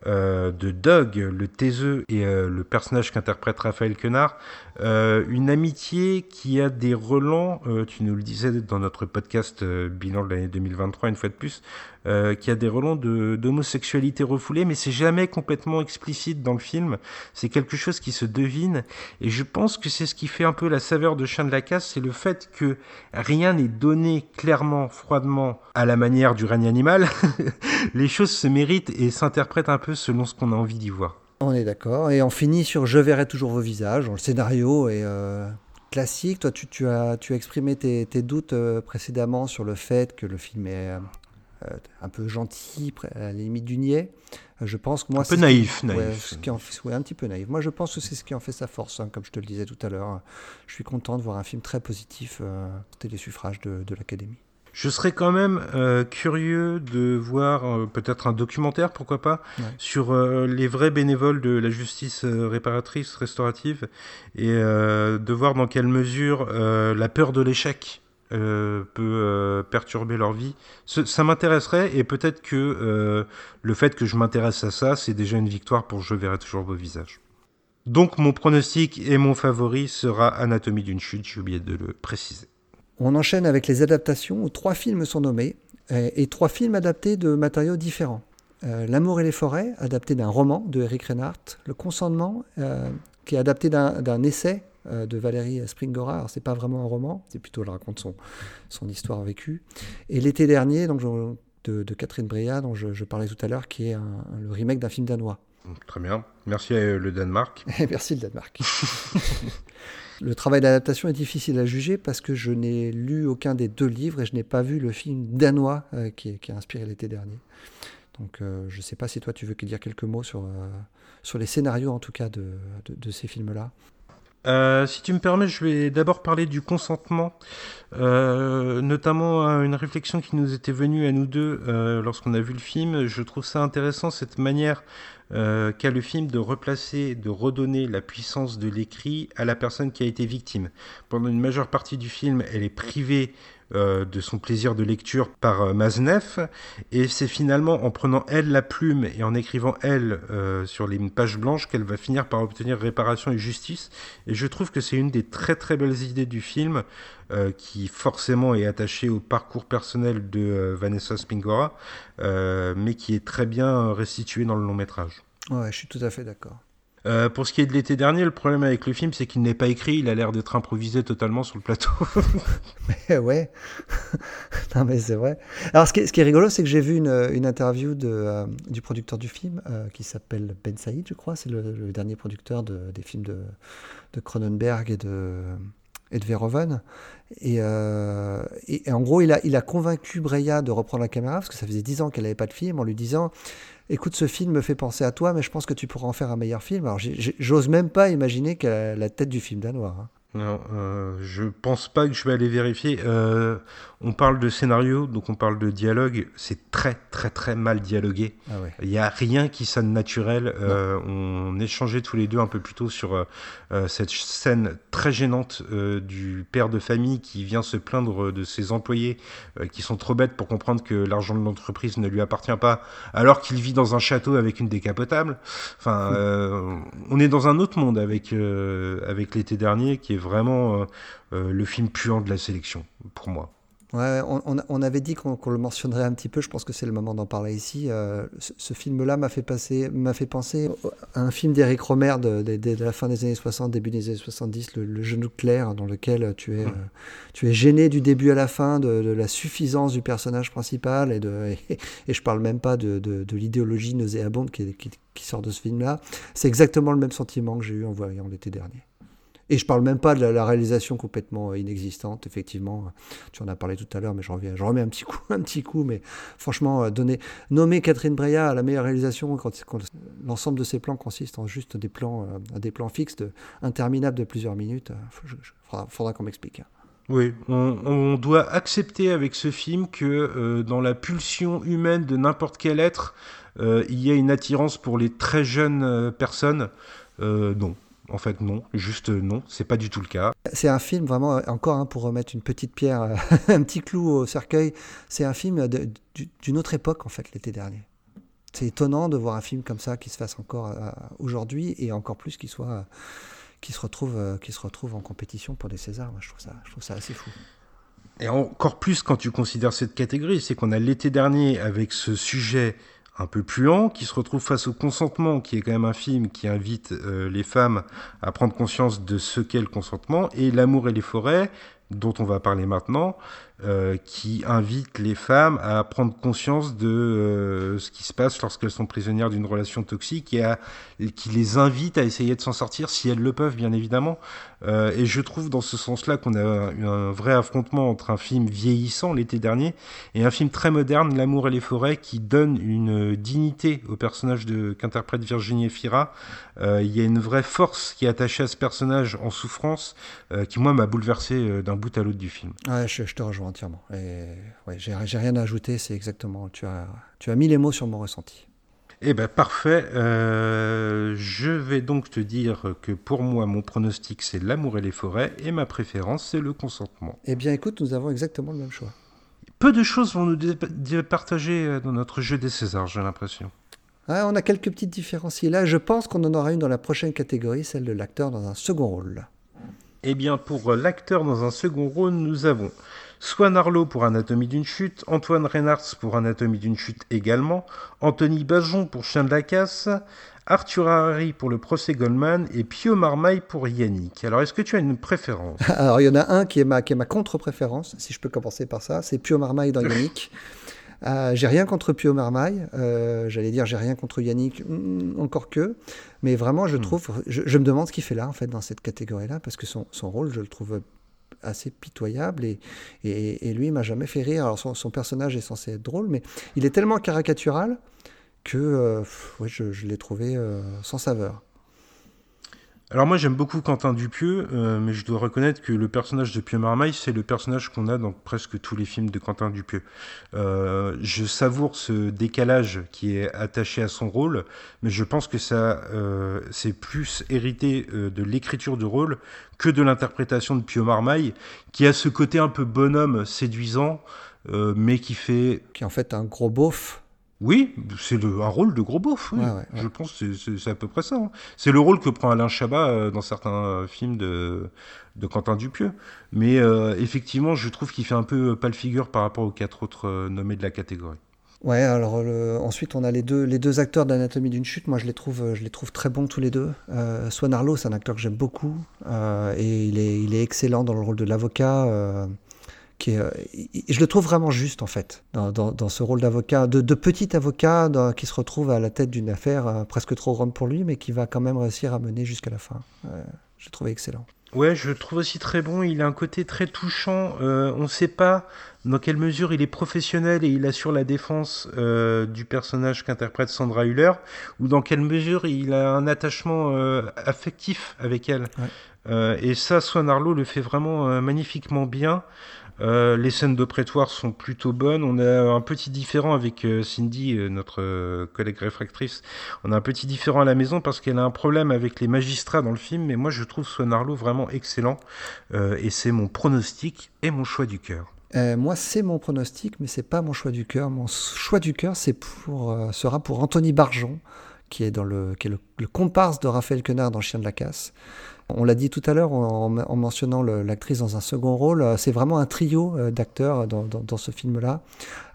de Doug, le taiseux, et le personnage qu'interprète Raphaël Quenard. Une amitié qui a des relents, tu nous le disais dans notre podcast bilan de l'année 2023, une fois de plus, euh, qui a des relents d'homosexualité refoulée, mais c'est jamais complètement explicite dans le film. C'est quelque chose qui se devine, et je pense que c'est ce qui fait un peu la saveur de Chien de la Casse, c'est le fait que rien n'est donné clairement, froidement, à la manière du règne animal. Les choses se méritent et s'interprètent un peu selon ce qu'on a envie d'y voir. On est d'accord. Et on finit sur Je verrai toujours vos visages. Le scénario est euh, classique. Toi, tu, as, tu as exprimé tes, tes doutes euh, précédemment sur le fait que le film est un peu gentil, à la limite du niais. Euh, je pense que moi, Un peu naïf, Ouais, naïf. ce qui en fait- ouais, un petit peu naïf. Moi, je pense que c'est ce qui en fait sa force, hein, comme je te le disais tout à l'heure. Je suis content de voir un film très positif, euh, télésuffrage de, de l'Académie. Je serais quand même euh, curieux de voir euh, peut-être un documentaire, pourquoi pas, Ouais. sur euh, les vrais bénévoles de la justice euh, réparatrice, restaurative, et euh, de voir dans quelle mesure euh, la peur de l'échec euh, peut euh, perturber leur vie. Ça m'intéresserait, et peut-être que euh, le fait que je m'intéresse à ça, c'est déjà une victoire pour Je verrai toujours vos visages. Donc mon pronostic et mon favori sera Anatomie d'une chute, j'ai oublié de le préciser. On enchaîne avec les adaptations où trois films sont nommés euh, et trois films adaptés de matériaux différents. L'amour et les forêts, adapté d'un roman de Eric Reinhardt. Le consentement, qui est adapté d'un essai de Valérie Springora. Alors, c'est pas vraiment un roman, c'est plutôt, elle raconte son, son histoire vécue. Et l'été dernier, donc, de, de Catherine Breillat, dont je, je parlais tout à l'heure, qui est un- le remake d'un film danois. Très bien, merci à euh, le Danemark. Merci le Danemark. le travail d'adaptation est difficile à juger parce que je n'ai lu aucun des deux livres et je n'ai pas vu le film danois euh, qui, qui a inspiré l'été dernier. Donc euh, je ne sais pas si toi tu veux dire quelques mots sur, euh, sur les scénarios en tout cas de, de, de ces films-là. Euh, si tu me permets, je vais d'abord parler du consentement, euh, notamment une réflexion qui nous était venue à nous deux euh, lorsqu'on a vu le film. Je trouve ça intéressant cette manière qu'a le film de replacer, de redonner la puissance de l'écrit à la personne qui a été victime. Pendant une majeure partie du film, elle est privée euh, de son plaisir de lecture par euh, Maznev, et c'est finalement en prenant elle la plume et en écrivant elle euh, sur les pages blanches qu'elle va finir par obtenir réparation et justice. Et je trouve que c'est une des très très belles idées du film, qui forcément est attachée au parcours personnel de Vanessa Spingora, mais qui est très bien restituée dans le long métrage. Ouais, je suis tout à fait d'accord. Euh, pour ce qui est de l'été dernier, le problème avec le film, c'est qu'il n'est pas écrit, il a l'air d'être improvisé totalement sur le plateau. mais ouais, non mais c'est vrai. Alors ce qui est, rigolo, c'est que j'ai vu une, interview euh, du producteur du film, euh, qui s'appelle Ben Saïd, je crois, c'est le, dernier producteur de, des films de, Cronenberg et de, et Verhoeven. Et, en gros, il a, il a convaincu Breya de reprendre la caméra, parce que ça faisait dix ans qu'elle n'avait pas de film, en lui disant écoute, ce film me fait penser à toi, mais je pense que tu pourras en faire un meilleur film. Alors, j'ose même pas imaginer qu'elle la tête du film danois. Hein. Non, euh, je pense pas que je vais aller vérifier. Euh, on parle de scénario, donc on parle de dialogue. C'est très, très, très mal dialogué. Ah ouais. Il n'y a rien qui sonne naturel. Euh, on échangeait tous les deux un peu plus tôt sur euh, cette scène très gênante du père de famille qui vient se plaindre de ses employés qui sont trop bêtes pour comprendre que l'argent de l'entreprise ne lui appartient pas, alors qu'il vit dans un château avec une décapotable. Enfin, on est dans un autre monde avec, avec l'été dernier qui est vraiment euh, euh, le film puant de la sélection, pour moi. Ouais, on, on, avait dit qu'on qu le mentionnerait un petit peu. Je pense que c'est le moment d'en parler ici. Euh, ce, ce film-là m'a fait passer, fait penser à un film d'Éric Romer de, de, de, la fin des années 60, début des années 70, le, le genou clair, dans lequel tu es, mmh. euh, tu es gêné du début à la fin de, de, la suffisance du personnage principal et de, et, et je parle même pas de, de l'idéologie nauséabonde qui, qui, qui sort de ce film-là. C'est exactement le même sentiment que j'ai eu en voyant l'été dernier. Et je parle même pas de la, réalisation complètement inexistante, effectivement. Tu en as parlé tout à l'heure, mais je reviens, je remets un petit coup, un petit coup. Mais franchement, donner, nommer Catherine Breillat à la meilleure réalisation quand, l'ensemble de ces plans consiste en juste des plans, euh, des plans fixes, interminables de plusieurs minutes, il faudra, qu'on m'explique. Oui, on, doit accepter avec ce film que euh, dans la pulsion humaine de n'importe quel être, euh, il y a une attirance pour les très jeunes euh, personnes. non, en fait, non, juste non, c'est pas du tout le cas. C'est un film vraiment, encore hein, pour remettre une petite pierre, un petit clou au cercueil, c'est un film d'une autre époque en fait, l'été dernier. C'est étonnant de voir un film comme ça qui se fasse encore euh, aujourd'hui et encore plus qu'il soit, qui se retrouve, euh, qui se retrouve en compétition pour des Césars. Moi, je trouve ça, je trouve ça assez fou. Et encore plus quand tu considères cette catégorie, c'est qu'on a l'été dernier avec ce sujet un peu puant, qui se retrouve face au consentement, qui est quand même un film qui invite euh, les femmes à prendre conscience de ce qu'est le consentement, et L'amour et les forêts, dont on va parler maintenant, euh, qui invite les femmes à prendre conscience de euh, ce qui se passe lorsqu'elles sont prisonnières d'une relation toxique et, à, qui les invite à essayer de s'en sortir si elles le peuvent, bien évidemment. Euh, et je trouve dans ce sens-là qu'on a eu un vrai affrontement entre un film vieillissant l'été dernier et un film très moderne, L'amour et les forêts, qui donne une dignité au personnage qu'interprète Virginie Efira. Euh, il y a une vraie force qui est attachée à ce personnage en souffrance euh, qui, moi, m'a bouleversé d'un bout à l'autre du film. Ouais, je te rejoins entièrement. Et ouais, j'ai rien à ajouter, c'est exactement, tu as, tu as mis les mots sur mon ressenti. Eh ben parfait. Euh, je vais donc te dire que pour moi, mon pronostic c'est l'amour et les forêts et ma préférence c'est le consentement. Eh bien, écoute, nous avons exactement le même choix. Peu de choses vont nous départager dans notre jeu des Césars, j'ai l'impression. Ah, on a quelques petites différences là. Je pense qu'on en aura une dans la prochaine catégorie, celle de l'acteur dans un second rôle. Eh bien, pour l'acteur dans un second rôle, nous avons Swan Arlo pour Anatomie d'une chute, Antoine Reynards pour Anatomie d'une chute également, Anthony Bajon pour Chien de la casse, Arthur Harari pour le procès Goldman et Pio Marmaille pour Yannick. Alors, est-ce que tu as une préférence? Alors, il y en a un qui est ma, qui est ma contre-préférence, si je peux commencer par ça, c'est Pio Marmaille dans Yannick. Euh, j'ai rien contre Pio Marmaille, euh, j'allais dire j'ai rien contre Yannick, mm, encore que, mais vraiment je trouve, mm. je, je, me demande ce qu'il fait là en fait dans cette catégorie-là, parce que son, son rôle je le trouve assez pitoyable et, et, lui m'a jamais fait rire. Alors son, son, personnage est censé être drôle, mais il est tellement caricatural que euh, je l'ai trouvé euh, sans saveur. Alors moi j'aime beaucoup Quentin Dupieux, euh, mais je dois reconnaître que le personnage de Pieux Marmaille, c'est le personnage qu'on a dans presque tous les films de Quentin Dupieux. Euh, je savoure ce décalage qui est attaché à son rôle, mais je pense que ça euh, c'est plus hérité euh, de l'écriture du rôle que de l'interprétation de Pieux Marmaille, qui a ce côté un peu bonhomme séduisant, euh, mais qui fait Qui est en fait un gros beauf. Oui, c'est le- un rôle de gros beauf. oui. Ouais, ouais, ouais. Je pense que c'est- à peu près ça. hein. C'est le rôle que prend Alain Chabat euh, dans certains euh, films de, de Quentin Dupieux. Mais euh, effectivement, je trouve qu'il fait un peu pâle figure par rapport aux quatre autres nommés de la catégorie. Ouais, alors le- ensuite on a les deux, les deux acteurs d'Anatomie d'une chute. Moi je les trouve, je les trouve très bons tous les deux. Euh, Swan Arlo, c'est un acteur que j'aime beaucoup euh, et il est, il est excellent dans le rôle de l'avocat. Euh, qui est, il- je le trouve vraiment juste en fait dans, dans- dans ce rôle d'avocat, de, de petit avocat dans- qui se retrouve à la tête d'une affaire euh, presque trop grande pour lui, mais qui va quand même réussir à mener jusqu'à la fin. Euh, je le trouve excellent. Ouais, je le trouve aussi très bon. Il a un côté très touchant. Euh, on ne sait pas dans quelle mesure il est professionnel et il assure la défense euh, du personnage qu'interprète Sandra Hüller, ou dans quelle mesure il a un attachement euh, affectif avec elle. Ouais. Et ça, Swan Arlo le fait vraiment magnifiquement bien. Euh, les scènes de prétoire sont plutôt bonnes. On a un petit différent avec euh, Cindy, euh, notre collègue réfractrice. On a un petit différent à la maison parce qu'elle a un problème avec les magistrats dans le film. Mais moi, je trouve Swan Arlo vraiment excellent. Et c'est mon pronostic et mon choix du cœur. Moi, c'est mon pronostic, mais c'est pas mon choix du cœur. Mon choix du cœur, c'est pour sera pour Anthony Barjon, qui est dans le qui est le, le comparse de Raphaël Quenard dans Chien de la casse. On l'a dit tout à l'heure en, en mentionnant l'actrice dans un second rôle. euh, C'est vraiment un trio euh, d'acteurs dans, ce film-là,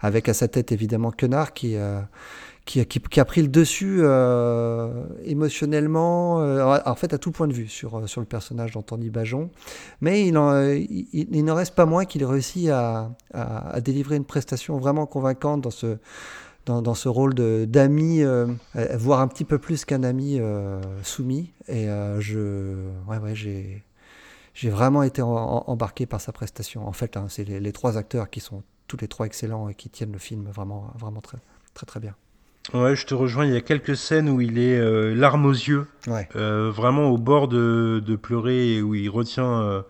avec à sa tête évidemment Quenard qui euh, qui, a- qui, a pris le dessus émotionnellement, en fait à tout point de vue sur, sur le personnage d'Anthony Bajon. Mais il, il, il n'en reste pas moins qu'il réussit à, à, à délivrer une prestation vraiment convaincante dans ce, dans, dans ce rôle d'ami, euh, voire un petit peu plus qu'un ami euh, soumis. Et euh, je, ouais, ouais, j'ai, j'ai vraiment été en- en- embarqué par sa prestation. En fait, hein, c'est les, les trois acteurs qui sont tous les trois excellents et qui tiennent le film vraiment, vraiment très, très, très bien. Ouais, je te rejoins. Il y a quelques scènes où il est euh, larmes aux yeux, Ouais. euh, vraiment au bord de, de pleurer, et où il retient, euh,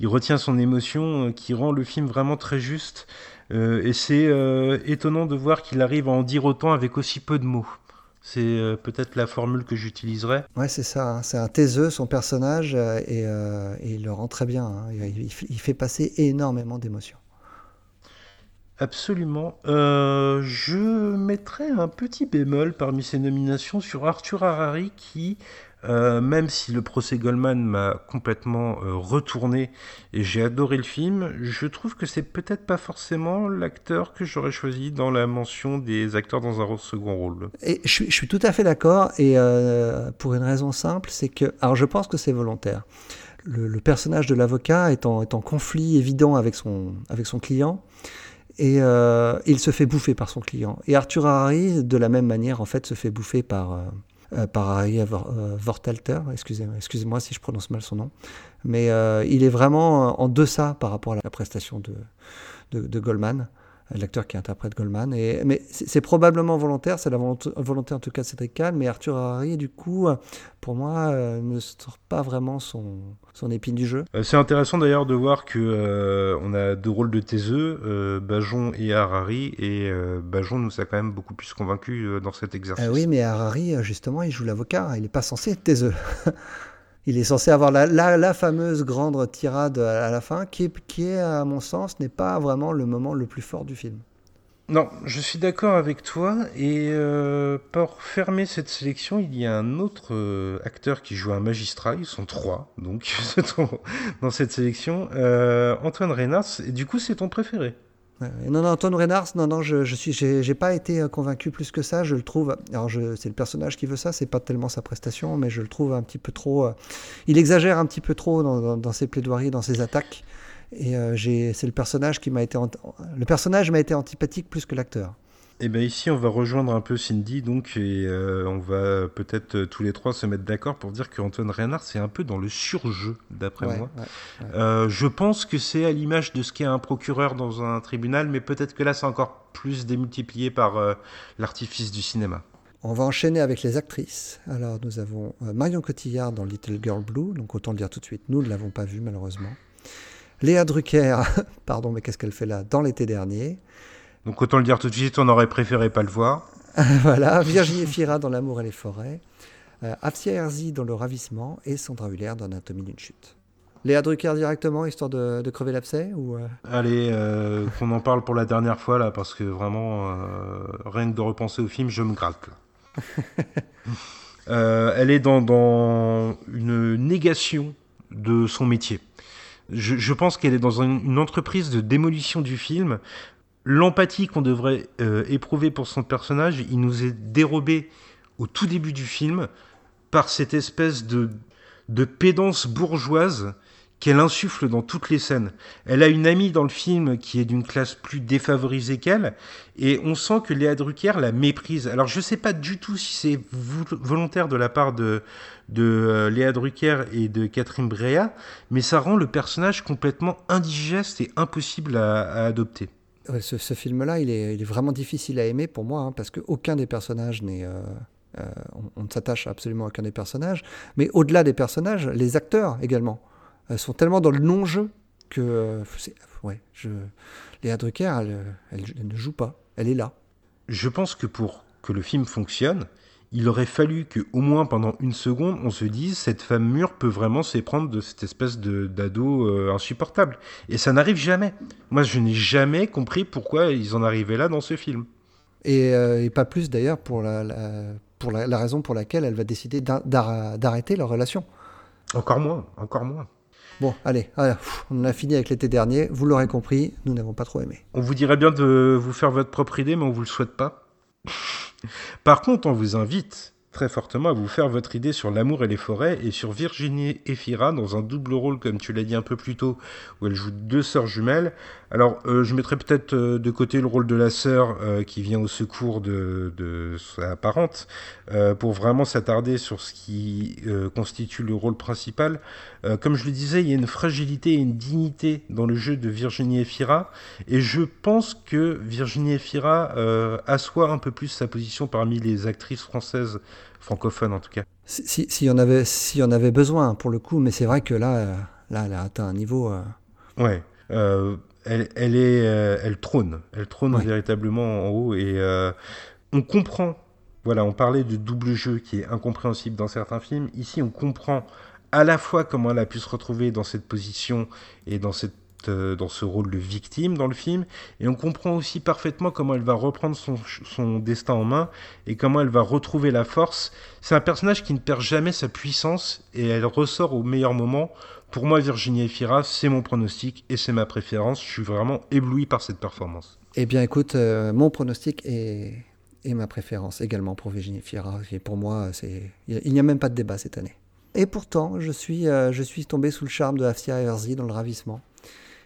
il retient son émotion, qui rend le film vraiment très juste. Euh, et c'est euh, étonnant de voir qu'il arrive à en dire autant avec aussi peu de mots. C'est euh, peut-être la formule que j'utiliserai. Ouais, c'est ça. hein. C'est un taiseux, son personnage, et, euh, et il le rend très bien. hein. Il, fait passer énormément d'émotions. Absolument. Euh, je mettrai un petit bémol parmi ces nominations sur Arthur Harari qui, euh, même si le procès Goldman m'a complètement euh, retourné et j'ai adoré le film, je trouve que c'est peut-être pas forcément l'acteur que j'aurais choisi dans la mention des acteurs dans un second rôle. Je suis, tout à fait d'accord, et euh, pour une raison simple, c'est que, alors je pense que c'est volontaire. Le, personnage de l'avocat est en, conflit évident avec son, avec son client, et il se fait bouffer par son client. Et Arthur Harari, de la même manière, en fait, se fait bouffer par, euh, par Harry euh, Vortalter, excusez-moi excusez si je prononce mal son nom, mais euh, il est vraiment en deçà par rapport à la prestation de, Goldman l'acteur qui interprète Goldman. Mais c'est probablement volontaire, c'est la volonté, en tout cas de Cédric Kahn, mais Arthur Harari, du coup, pour moi, ne sort pas vraiment son, son épine du jeu. Euh, c'est intéressant d'ailleurs de voir que euh, on a deux rôles de taiseux, euh, Bajon et Harari, et euh, Bajon nous a quand même beaucoup plus convaincus dans cet exercice. Euh, oui, mais Harari, justement, il joue l'avocat, il n'est pas censé être taiseux. Il est censé avoir la, la, la, fameuse grande tirade à la fin, qui, qui est, à mon sens, n'est pas vraiment le moment le plus fort du film. Non, je suis d'accord avec toi. Et euh, pour fermer cette sélection, il y a un autre euh, acteur qui joue un magistrat. Ils sont trois, donc dans cette sélection. Euh, Antoine Reynard. Et du coup, c'est ton préféré non, non, Antoine Reynard, non, non, je, je suis, j'ai pas été convaincu plus que ça. Je le trouve, alors c'est le personnage qui veut ça, c'est pas tellement sa prestation, mais je le trouve un petit peu trop. Il exagère un petit peu trop dans, ses plaidoiries, dans ses attaques. Et euh, c'est le personnage qui m'a été, le personnage m'a été antipathique plus que l'acteur. Et eh bien ici, on va rejoindre un peu Cindy, donc, et euh, on va peut-être euh, tous les trois se mettre d'accord pour dire qu'Antoine Reynard, c'est un peu dans le surjeu, d'après ouais, moi. Ouais, ouais. Euh, je pense que c'est à l'image de ce qu'est un procureur dans un tribunal, mais peut-être que là, c'est encore plus démultiplié par euh, l'artifice du cinéma. On va enchaîner avec les actrices. Alors nous avons Marion Cotillard dans Little Girl Blue, donc autant le dire tout de suite, nous ne l'avons pas vue malheureusement. Léa Drucker, pardon, mais qu'est-ce qu'elle fait là Dans l'été dernier? Donc autant le dire tout de suite, on aurait préféré pas le voir. voilà, Virginie Fira dans L'amour et les forêts, euh, Afsia Herzi dans Le ravissement et Sandra Huller dans Anatomie d'une chute. Léa Drucker directement, histoire de, de crever l'abcès ou euh? Allez, euh, qu'on en parle pour la dernière fois là, parce que vraiment, euh, rien que de repenser au film, je me gratte. Elle est dans, dans une négation de son métier. Je, pense qu'elle est dans une, une entreprise de démolition du film. L'empathie qu'on devrait euh, éprouver pour son personnage, il nous est dérobé au tout début du film par cette espèce de, de pédance bourgeoise qu'elle insuffle dans toutes les scènes. Elle a une amie dans le film qui est d'une classe plus défavorisée qu'elle, et on sent que Léa Drucker la méprise. Alors je sais pas du tout si c'est volontaire de la part de, euh, Léa Drucker et de Catherine Breillat, mais ça rend le personnage complètement indigeste et impossible à, adopter. Ce, film-là, il est, vraiment difficile à aimer pour moi, hein, parce qu'aucun des personnages n'est... euh, euh, on, on ne s'attache absolument à aucun des personnages. Mais au-delà des personnages, les acteurs également sont tellement dans le non-jeu que... euh, ouais, je... Léa Drucker, elle, elle- elle ne joue pas. Elle est là. Je pense que pour que le film fonctionne, il aurait fallu que au moins pendant une seconde, on se dise cette femme mûre peut vraiment s'éprendre de cette espèce de d'ado euh, insupportable. Et ça n'arrive jamais. Moi, je n'ai jamais compris pourquoi ils en arrivaient là dans ce film. Et, euh, et pas plus d'ailleurs pour, la, la- pour la, la raison pour laquelle elle va décider d'ar- d'ar- d'arrêter leur relation. Encore moins, encore moins. Bon, allez, pff, on a fini avec l'été dernier. Vous l'aurez compris, nous n'avons pas trop aimé. On vous dirait bien de vous faire votre propre idée, mais on vous le souhaite pas. Par contre, on vous invite très fortement à vous faire votre idée sur l'amour et les forêts et sur Virginie Efira dans un double rôle, comme tu l'as dit un peu plus tôt, où elle joue deux sœurs jumelles. Alors, euh, je mettrais peut-être euh, de côté le rôle de la sœur euh, qui vient au secours de, de sa parente, euh, pour vraiment s'attarder sur ce qui constitue le rôle principal. Comme je le disais, il y a une fragilité et une dignité dans le jeu de Virginie Efira, et je pense que Virginie Efira assoit un peu plus sa position parmi les actrices françaises francophones en tout cas. Si- si- S'il y, en avait- s'il y en avait besoin, pour le coup, mais c'est vrai que là, là, elle a atteint un niveau. Ouais. Euh, elle, elle est, euh, elle trône, elle trône Ouais. véritablement en haut et euh, on comprend. Voilà, on parlait de double jeu qui est incompréhensible dans certains films. Ici, on comprend à la fois comment elle a pu se retrouver dans cette position et dans cette euh, dans ce rôle de victime dans le film, et on comprend aussi parfaitement comment elle va reprendre son, son destin en main et comment elle va retrouver la force. C'est un personnage qui ne perd jamais sa puissance et elle ressort au meilleur moment. Pour moi, Virginie Efira, c'est mon pronostic et c'est ma préférence. Je suis vraiment ébloui par cette performance. Eh bien, écoute, euh, mon pronostic est, ma préférence également pour Virginie Fira. Et pour moi, il n'y a même pas de débat cette année. Et pourtant, je suis, euh, tombé sous le charme de Afsia Herzi dans Le Ravissement,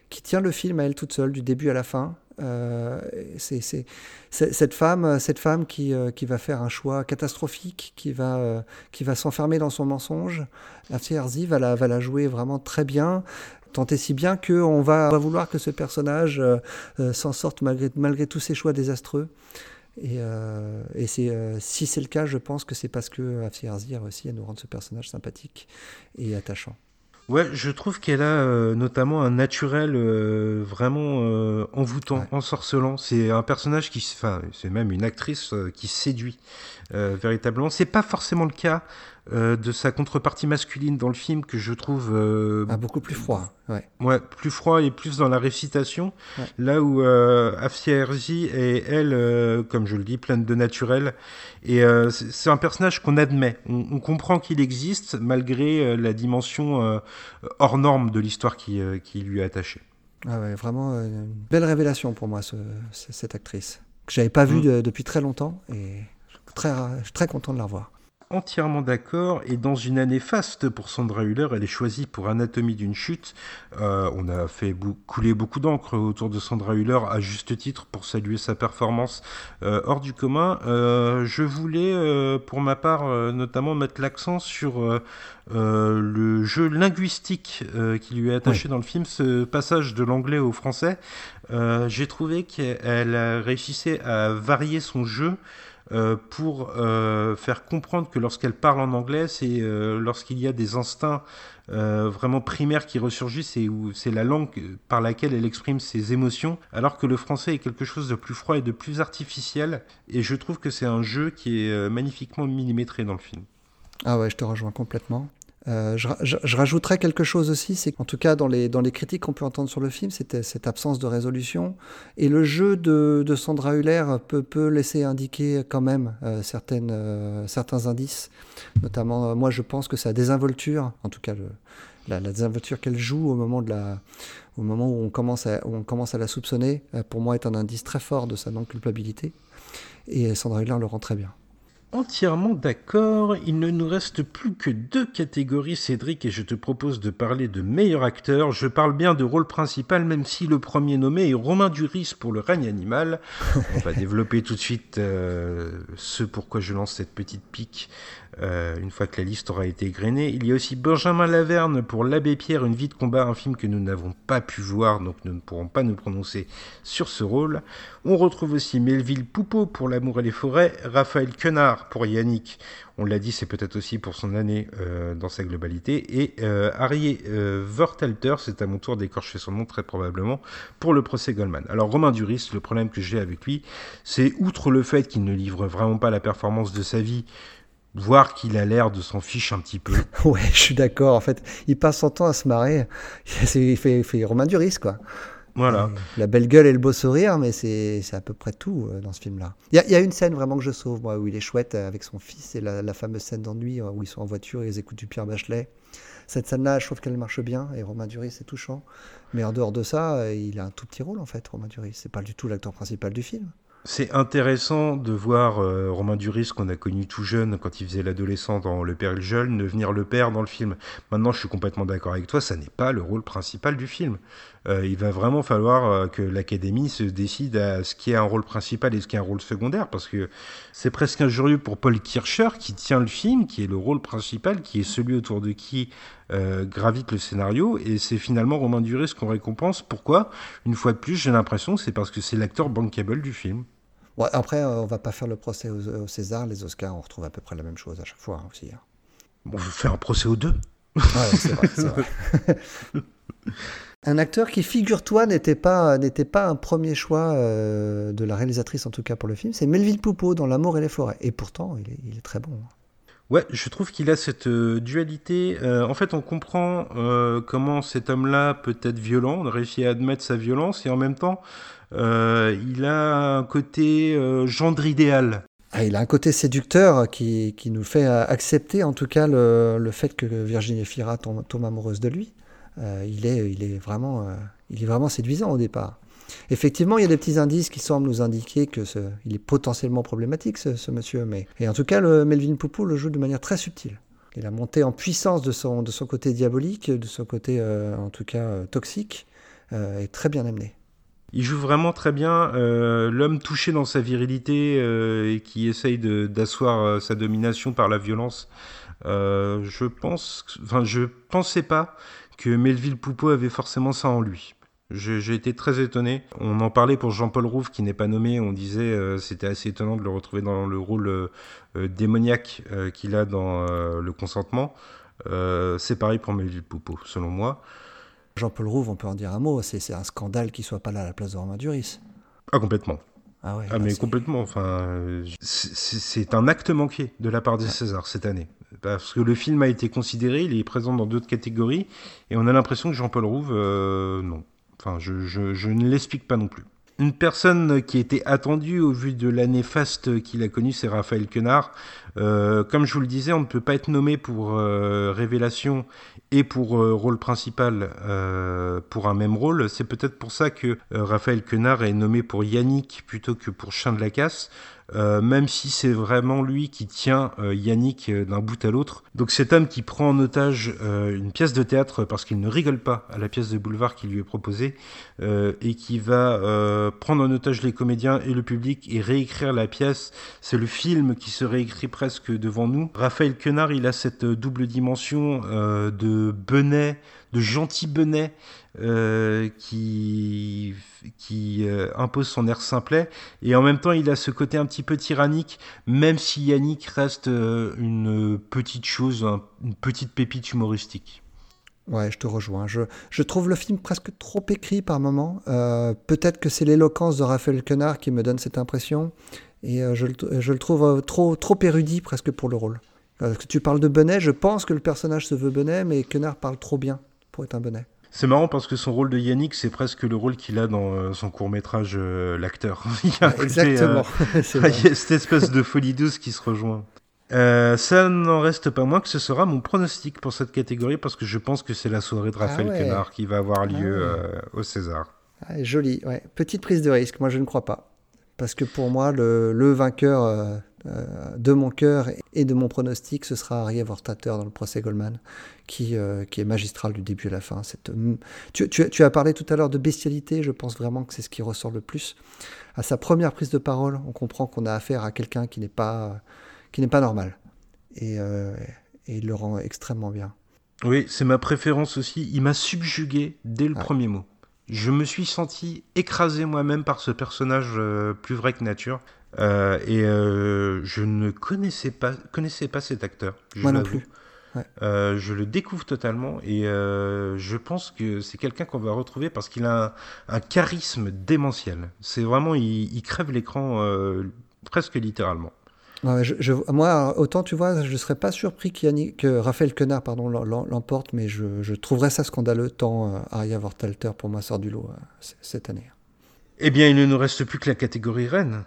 qui tient le film à elle toute seule, du début à la fin. Euh, c'est cette femme, cette femme qui, euh, qui va faire un choix catastrophique, qui va, euh, qui va s'enfermer dans son mensonge. Herzi va la, va la jouer vraiment très bien, tant et si bien qu'on va, va vouloir que ce personnage s'en sorte malgré, malgré tous ses choix désastreux. Et, et c'est, si c'est le cas, je pense que c'est parce que Herzi a réussi à nous rendre ce personnage sympathique et attachant. Ouais, je trouve qu'elle a euh, notamment un naturel euh, vraiment euh, envoûtant, Ouais. ensorcelant. C'est un personnage qui, enfin, c'est même une actrice euh, qui séduit euh, véritablement. C'est pas forcément le cas euh, de sa contrepartie masculine dans le film que je trouve euh, Ah, beaucoup plus froid. Ouais. Ouais, plus froid et plus dans la récitation. Ouais. Là où euh, Afsia Herzi est, elle, euh, comme je le dis, pleine de naturel. Et c'est un personnage qu'on admet. On, on comprend qu'il existe malgré la dimension hors norme de l'histoire qui, qui lui est attachée. Ah ouais, vraiment une belle révélation pour moi, ce- ce- cette actrice. Que j'avais pas vue Mm. de- depuis très longtemps et je suis très, très content de la revoir. Entièrement d'accord. Et dans une année faste pour Sandra Hüller, elle est choisie pour Anatomie d'une chute. Euh, on a fait bou- couler beaucoup d'encre autour de Sandra Hüller, à juste titre, pour saluer sa performance euh, hors du commun. Euh, je voulais, pour ma part, notamment mettre l'accent sur le jeu linguistique qui lui est attaché dans le film, ce passage de l'anglais au français. J'ai trouvé qu'elle réussissait à varier son jeu pour faire comprendre que lorsqu'elle parle en anglais, c'est lorsqu'il y a des instincts vraiment primaires qui ressurgissent et où c'est la langue par laquelle elle exprime ses émotions, alors que le français est quelque chose de plus froid et de plus artificiel. Et je trouve que c'est un jeu qui est magnifiquement millimétré dans le film. Ah ouais, je te rejoins complètement. Euh, je, rajouterais quelque chose aussi, c'est qu'en tout cas dans les, critiques qu'on peut entendre sur le film, c'était cette absence de résolution. Et le jeu de, Sandra Huller peut, laisser indiquer quand même euh, euh, certains indices. Notamment, moi je pense que sa désinvolture, en tout cas la, désinvolture qu'elle joue au moment, où, on commence à, on commence à la soupçonner, pour moi est un indice très fort de sa non-culpabilité. Et Sandra Huller le rend très bien. Entièrement d'accord, il ne nous reste plus que deux catégories Cédric et je te propose de parler de meilleur acteur. Je parle bien de rôle principal même si le premier nommé est Romain Duris pour le règne animal. On va développer tout de suite euh, ce pourquoi je lance cette petite pique euh, une fois que la liste aura été égrenée. Il y a aussi Benjamin Laverne pour L'Abbé Pierre, une vie de combat, un film que nous n'avons pas pu voir, donc nous ne pourrons pas nous prononcer sur ce rôle. On retrouve aussi Melville Poupeau pour L'amour et les forêts, Raphaël Quenard pour Yannick, on l'a dit, c'est peut-être aussi pour son année euh, dans sa globalité, et euh, Harry euh, c'est à mon tour d'écorcher son nom très probablement, pour le procès Goldman. Alors Romain Duris, le problème que j'ai avec lui, c'est outre le fait qu'il ne livre vraiment pas la performance de sa vie, voir qu'il a l'air de s'en fiche un petit peu. ouais, je suis d'accord. En fait, il passe son temps à se marrer. Il fait, fait Romain Duris, quoi. Voilà. Euh, la belle gueule et le beau sourire, mais c'est à peu près tout euh, dans ce film-là. Il y, y, a une scène vraiment que je sauve, moi, où il est chouette euh, avec son fils, et la, la fameuse scène d'ennui où ils sont en voiture et ils écoutent du Pierre Bachelet. Cette scène-là, je trouve qu'elle marche bien, et Romain Duris, c'est touchant. Mais en dehors de ça, il a un tout petit rôle, en fait, Romain Duris. C'est pas du tout l'acteur principal du film. C'est intéressant de voir euh, Romain Duris, qu'on a connu tout jeune quand il faisait l'adolescent dans Le Père et le Jeune, devenir le père dans le film. Maintenant, je suis complètement d'accord avec toi, ça n'est pas le rôle principal du film. Euh, il va vraiment falloir euh, que l'Académie se décide à ce qui est un rôle principal et ce qui est un rôle secondaire, parce que c'est presque injurieux pour Paul Kircher, qui tient le film, qui est le rôle principal, qui est celui autour de qui gravite le scénario, et c'est finalement Romain Duris qu'on récompense. Pourquoi? Une fois de plus, j'ai l'impression que c'est parce que c'est l'acteur bankable du film après, euh, on va pas faire le procès au, César, les Oscars, on retrouve à peu près la même chose à chaque fois hein, aussi. Hein. Bon, on fait un procès aux deux. Ouais, c'est vrai, vrai. un acteur qui, figure-toi, n'était pas, n'était pas un premier choix euh, de la réalisatrice, en tout cas pour le film, c'est Melville Poupeau dans L'amour et les forêts. Et pourtant, il est, il est très bon. Hein. Ouais, je trouve qu'il a cette euh, dualité. en fait, on comprend comment cet homme-là peut être violent, on réussit à admettre sa violence, et en même temps, euh, il a un côté euh, gendre idéal. Ah, il a un côté séducteur qui, qui, nous fait accepter en tout cas le, le fait que Virginie Fira tombe, tombe amoureuse de lui. Euh, il, est, vraiment, il est vraiment séduisant au départ. Effectivement, il y a des petits indices qui semblent nous indiquer que ce, il est potentiellement problématique, ce, monsieur. Mais et en tout cas, le Melvin Poupou le joue de manière très subtile. Il a monté en puissance de son, de son côté diabolique, de son côté en tout cas toxique, est très bien amené. Il joue vraiment très bien euh, l'homme touché dans sa virilité euh, et qui essaye d'asseoir euh, sa domination par la violence. je pense, enfin, je pensais pas que Melville Poupeau avait forcément ça en lui. J'ai été très étonné. On en parlait pour Jean-Paul Rouve qui n'est pas nommé. On disait c'était assez étonnant de le retrouver dans le rôle démoniaque qu'il a dans le consentement. C'est pareil pour Melville Poupeau, selon moi. Jean-Paul Rouve, on peut en dire un mot, c'est un scandale qu'il soit pas là à la place de Romain Duris. Ah, complètement. Ah, ouais, ah mais complètement. Enfin, c'est un acte manqué de la part des Césars cette année. Parce que le film a été considéré, il est présent dans d'autres catégories, et on a l'impression que Jean-Paul Rouve, euh, non. Enfin, je, je, je ne l'explique pas non plus. Une personne qui était attendue au vu de l'année faste qu'il a connue, c'est Raphaël Quenard. Euh, comme je vous le disais, on ne peut pas être nommé pour euh, Révélation et pour euh, rôle principal pour un même rôle. C'est peut-être pour ça que Raphaël Quenard est nommé pour Yannick plutôt que pour Chien de la Casse. Euh, même si c'est vraiment lui qui tient euh, Yannick euh, d'un bout à l'autre. Donc cet homme qui prend en otage une pièce de théâtre parce qu'il ne rigole pas à la pièce de boulevard qui lui est proposée et qui va prendre en otage les comédiens et le public et réécrire la pièce. C'est le film qui se réécrit presque devant nous. Raphaël Quenard, il a cette double dimension de Benet, de gentil Benet, qui, qui impose son air simplet, et en même temps il a ce côté un petit peu tyrannique, même si Yannick reste une petite chose, une petite pépite humoristique. Ouais, je te rejoins. Je, trouve le film presque trop écrit par moments. Peut-être que c'est l'éloquence de Raphaël Quenard qui me donne cette impression. Et je, le trouve trop, trop érudit presque pour le rôle. Tu parles de Benet, je pense que le personnage se veut Benet, mais Quenard parle trop bien pour être un Benet. C'est marrant parce que son rôle de Yannick, c'est presque le rôle qu'il a dans euh, son court métrage euh, L'acteur. Exactement. Euh, il y a cette espèce de folie douce qui se rejoint. ça n'en reste pas moins que ce sera mon pronostic pour cette catégorie parce que je pense que c'est la soirée de ah Raphaël Quenard qui va avoir lieu ah au César. Ah, joli, ouais. Petite prise de risque, moi je ne crois pas. Parce que pour moi, le, le vainqueur euh, de mon cœur et de mon pronostic, ce sera Harry Avortateur dans le procès Goldman, qui, euh, qui est magistral du début à la fin. Cette, tu, tu, as parlé tout à l'heure de bestialité, je pense vraiment que c'est ce qui ressort le plus. À sa première prise de parole, on comprend qu'on a affaire à quelqu'un qui n'est pas, qui n'est pas normal. Et, euh, et, il le rend extrêmement bien. Oui, c'est ma préférence aussi. Il m'a subjugué dès le premier mot. Je me suis senti écrasé moi-même par ce personnage plus vrai que nature. Euh, et euh, je ne connaissais pas, connaissais pas cet acteur. Moi non plus. Euh, je le découvre totalement et je pense que c'est quelqu'un qu'on va retrouver parce qu'il a un, charisme démentiel. C'est vraiment, il, crève l'écran presque littéralement. je, moi, autant tu vois, je ne serais pas surpris que Raphaël Quenard pardon, l'emporte, mais je, je, trouverais ça scandaleux tant Aria Vortalter pour moi sort du lot cette année. Eh bien, il ne nous reste plus que la catégorie reine.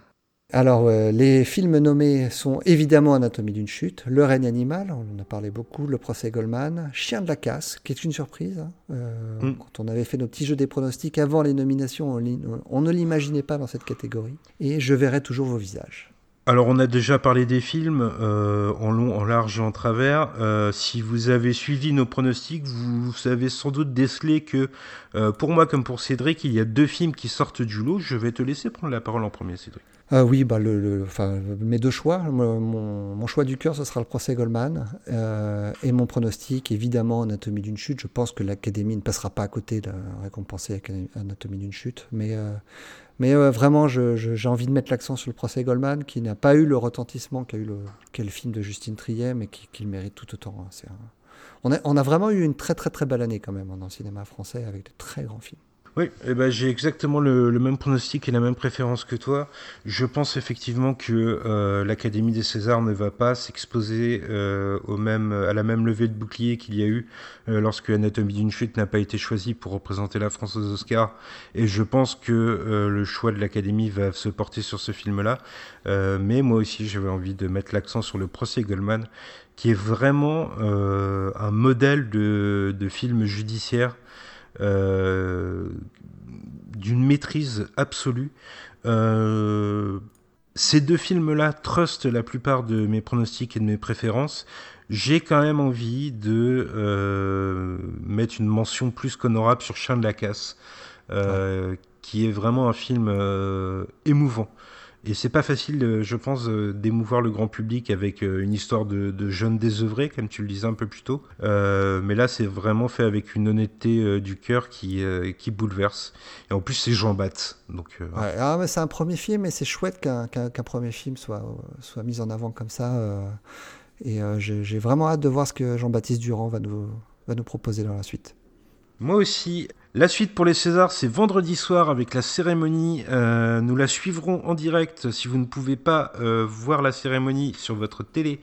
Alors, euh, les films nommés sont évidemment Anatomie d'une chute, Le règne animal, on en a parlé beaucoup, Le procès Goldman, Chien de la casse, qui est une surprise. Hein. Euh, mm. Quand on avait fait nos petits jeux des pronostics avant les nominations, on, ne l'imaginait pas dans cette catégorie. Et Je verrai toujours vos visages. Alors on a déjà parlé des films euh, en long, en large et en travers. si vous avez suivi nos pronostics, vous savez sans doute déceler que pour moi comme pour Cédric, il y a deux films qui sortent du lot. Je vais te laisser prendre la parole en premier, Cédric. Euh, oui, bah, mes deux choix. Mon, choix du cœur, ce sera le procès Goldman. Euh, et mon pronostic, évidemment, Anatomie d'une chute. Je pense que l'Académie ne passera pas à côté de récompenser Anatomie d'une chute. Mais, euh, mais vraiment, j'ai envie de mettre l'accent sur le procès Goldman, qui n'a pas eu le retentissement qu'a eu le, film de Justine Triet, mais qui, le mérite tout autant. Hein. on, a, on, a, vraiment eu une très très très belle année quand même hein, dans le cinéma français, avec de très grands films. Oui, eh ben, j'ai exactement le, même pronostic et la même préférence que toi. Je pense effectivement que euh, l'Académie des Césars ne va pas s'exposer euh, au même, à la même levée de bouclier qu'il y a eu euh, lorsque Anatomie d'une chute n'a pas été choisi pour représenter la France aux Oscars. Et je pense que le choix de l'Académie va se porter sur ce film-là. mais moi aussi, j'avais envie de mettre l'accent sur le procès Goldman, qui est vraiment un modèle de, de film judiciaire euh, d'une maîtrise absolue. Euh, ces deux films-là trustent la plupart de mes pronostics et de mes préférences. J'ai quand même envie de euh, mettre une mention plus qu'honorable sur Chien de la casse, qui est vraiment un film émouvant. Et c'est pas facile, je pense, d'émouvoir le grand public avec euh, une histoire de, jeunes désœuvrés, comme tu le disais un peu plus tôt. Euh, mais là, c'est vraiment fait avec une honnêteté euh, du cœur qui, qui bouleverse. Et en plus, c'est Jean Bat. Donc, ah, mais c'est un premier film et c'est chouette qu'un premier film soit, soit mis en avant comme ça. et j'ai vraiment hâte de voir ce que Jean-Baptiste Durand va nous, va nous proposer dans la suite. Moi aussi. La suite pour les Césars, c'est vendredi soir avec la cérémonie. Euh, nous la suivrons en direct. Si vous ne pouvez pas euh, voir la cérémonie sur votre télé,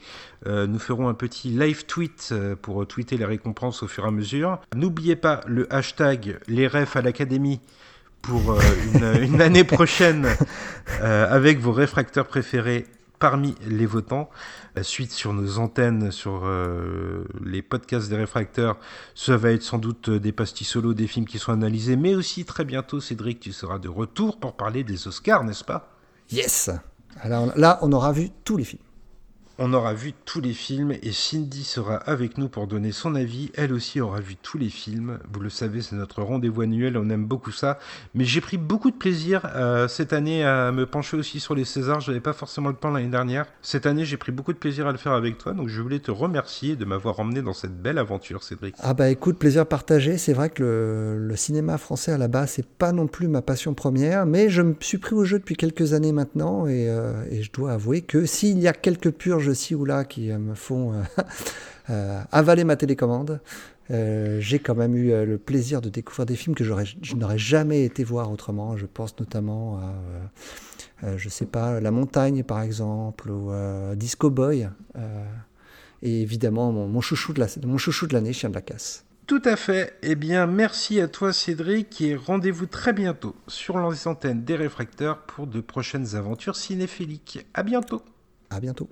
euh, nous ferons un petit live tweet pour tweeter les récompenses au fur et à mesure. N'oubliez pas le hashtag les refs à l'académie pour une, une, année prochaine avec vos réfracteurs préférés parmi les votants. La suite sur nos antennes, sur euh, les podcasts des réfracteurs, ça va être sans doute des pastilles solo, des films qui sont analysés, mais aussi très bientôt, Cédric, tu seras de retour pour parler des Oscars, n'est-ce pas? Yes Alors là, on aura vu tous les films. On aura vu tous les films et Cindy sera avec nous pour donner son avis. Elle aussi aura vu tous les films. Vous le savez, c'est notre rendez-vous annuel, on aime beaucoup ça. Mais j'ai pris beaucoup de plaisir euh, cette année à me pencher aussi sur les Césars. Je n'avais pas forcément le temps l'année dernière. Cette année, j'ai pris beaucoup de plaisir à le faire avec toi. Donc je voulais te remercier de m'avoir emmené dans cette belle aventure, Cédric. Ah bah écoute, plaisir partagé. C'est vrai que le, cinéma français à la base, c'est pas non plus ma passion première, mais je me suis pris au jeu depuis quelques années maintenant et, euh, et je dois avouer que s'il y a quelques purges ci ou là qui euh, me font euh, euh, avaler ma télécommande. j'ai quand même eu le plaisir de découvrir des films que je n'aurais jamais été voir autrement. Je pense notamment à, je sais pas, La Montagne par exemple, ou Disco Boy, et évidemment mon, chouchou de mon chouchou de l'année, Chien de la Casse. Tout à fait. Eh bien, merci à toi Cédric et rendez-vous très bientôt sur les antennes des réfracteurs pour de prochaines aventures cinéphiliques. À bientôt. À bientôt.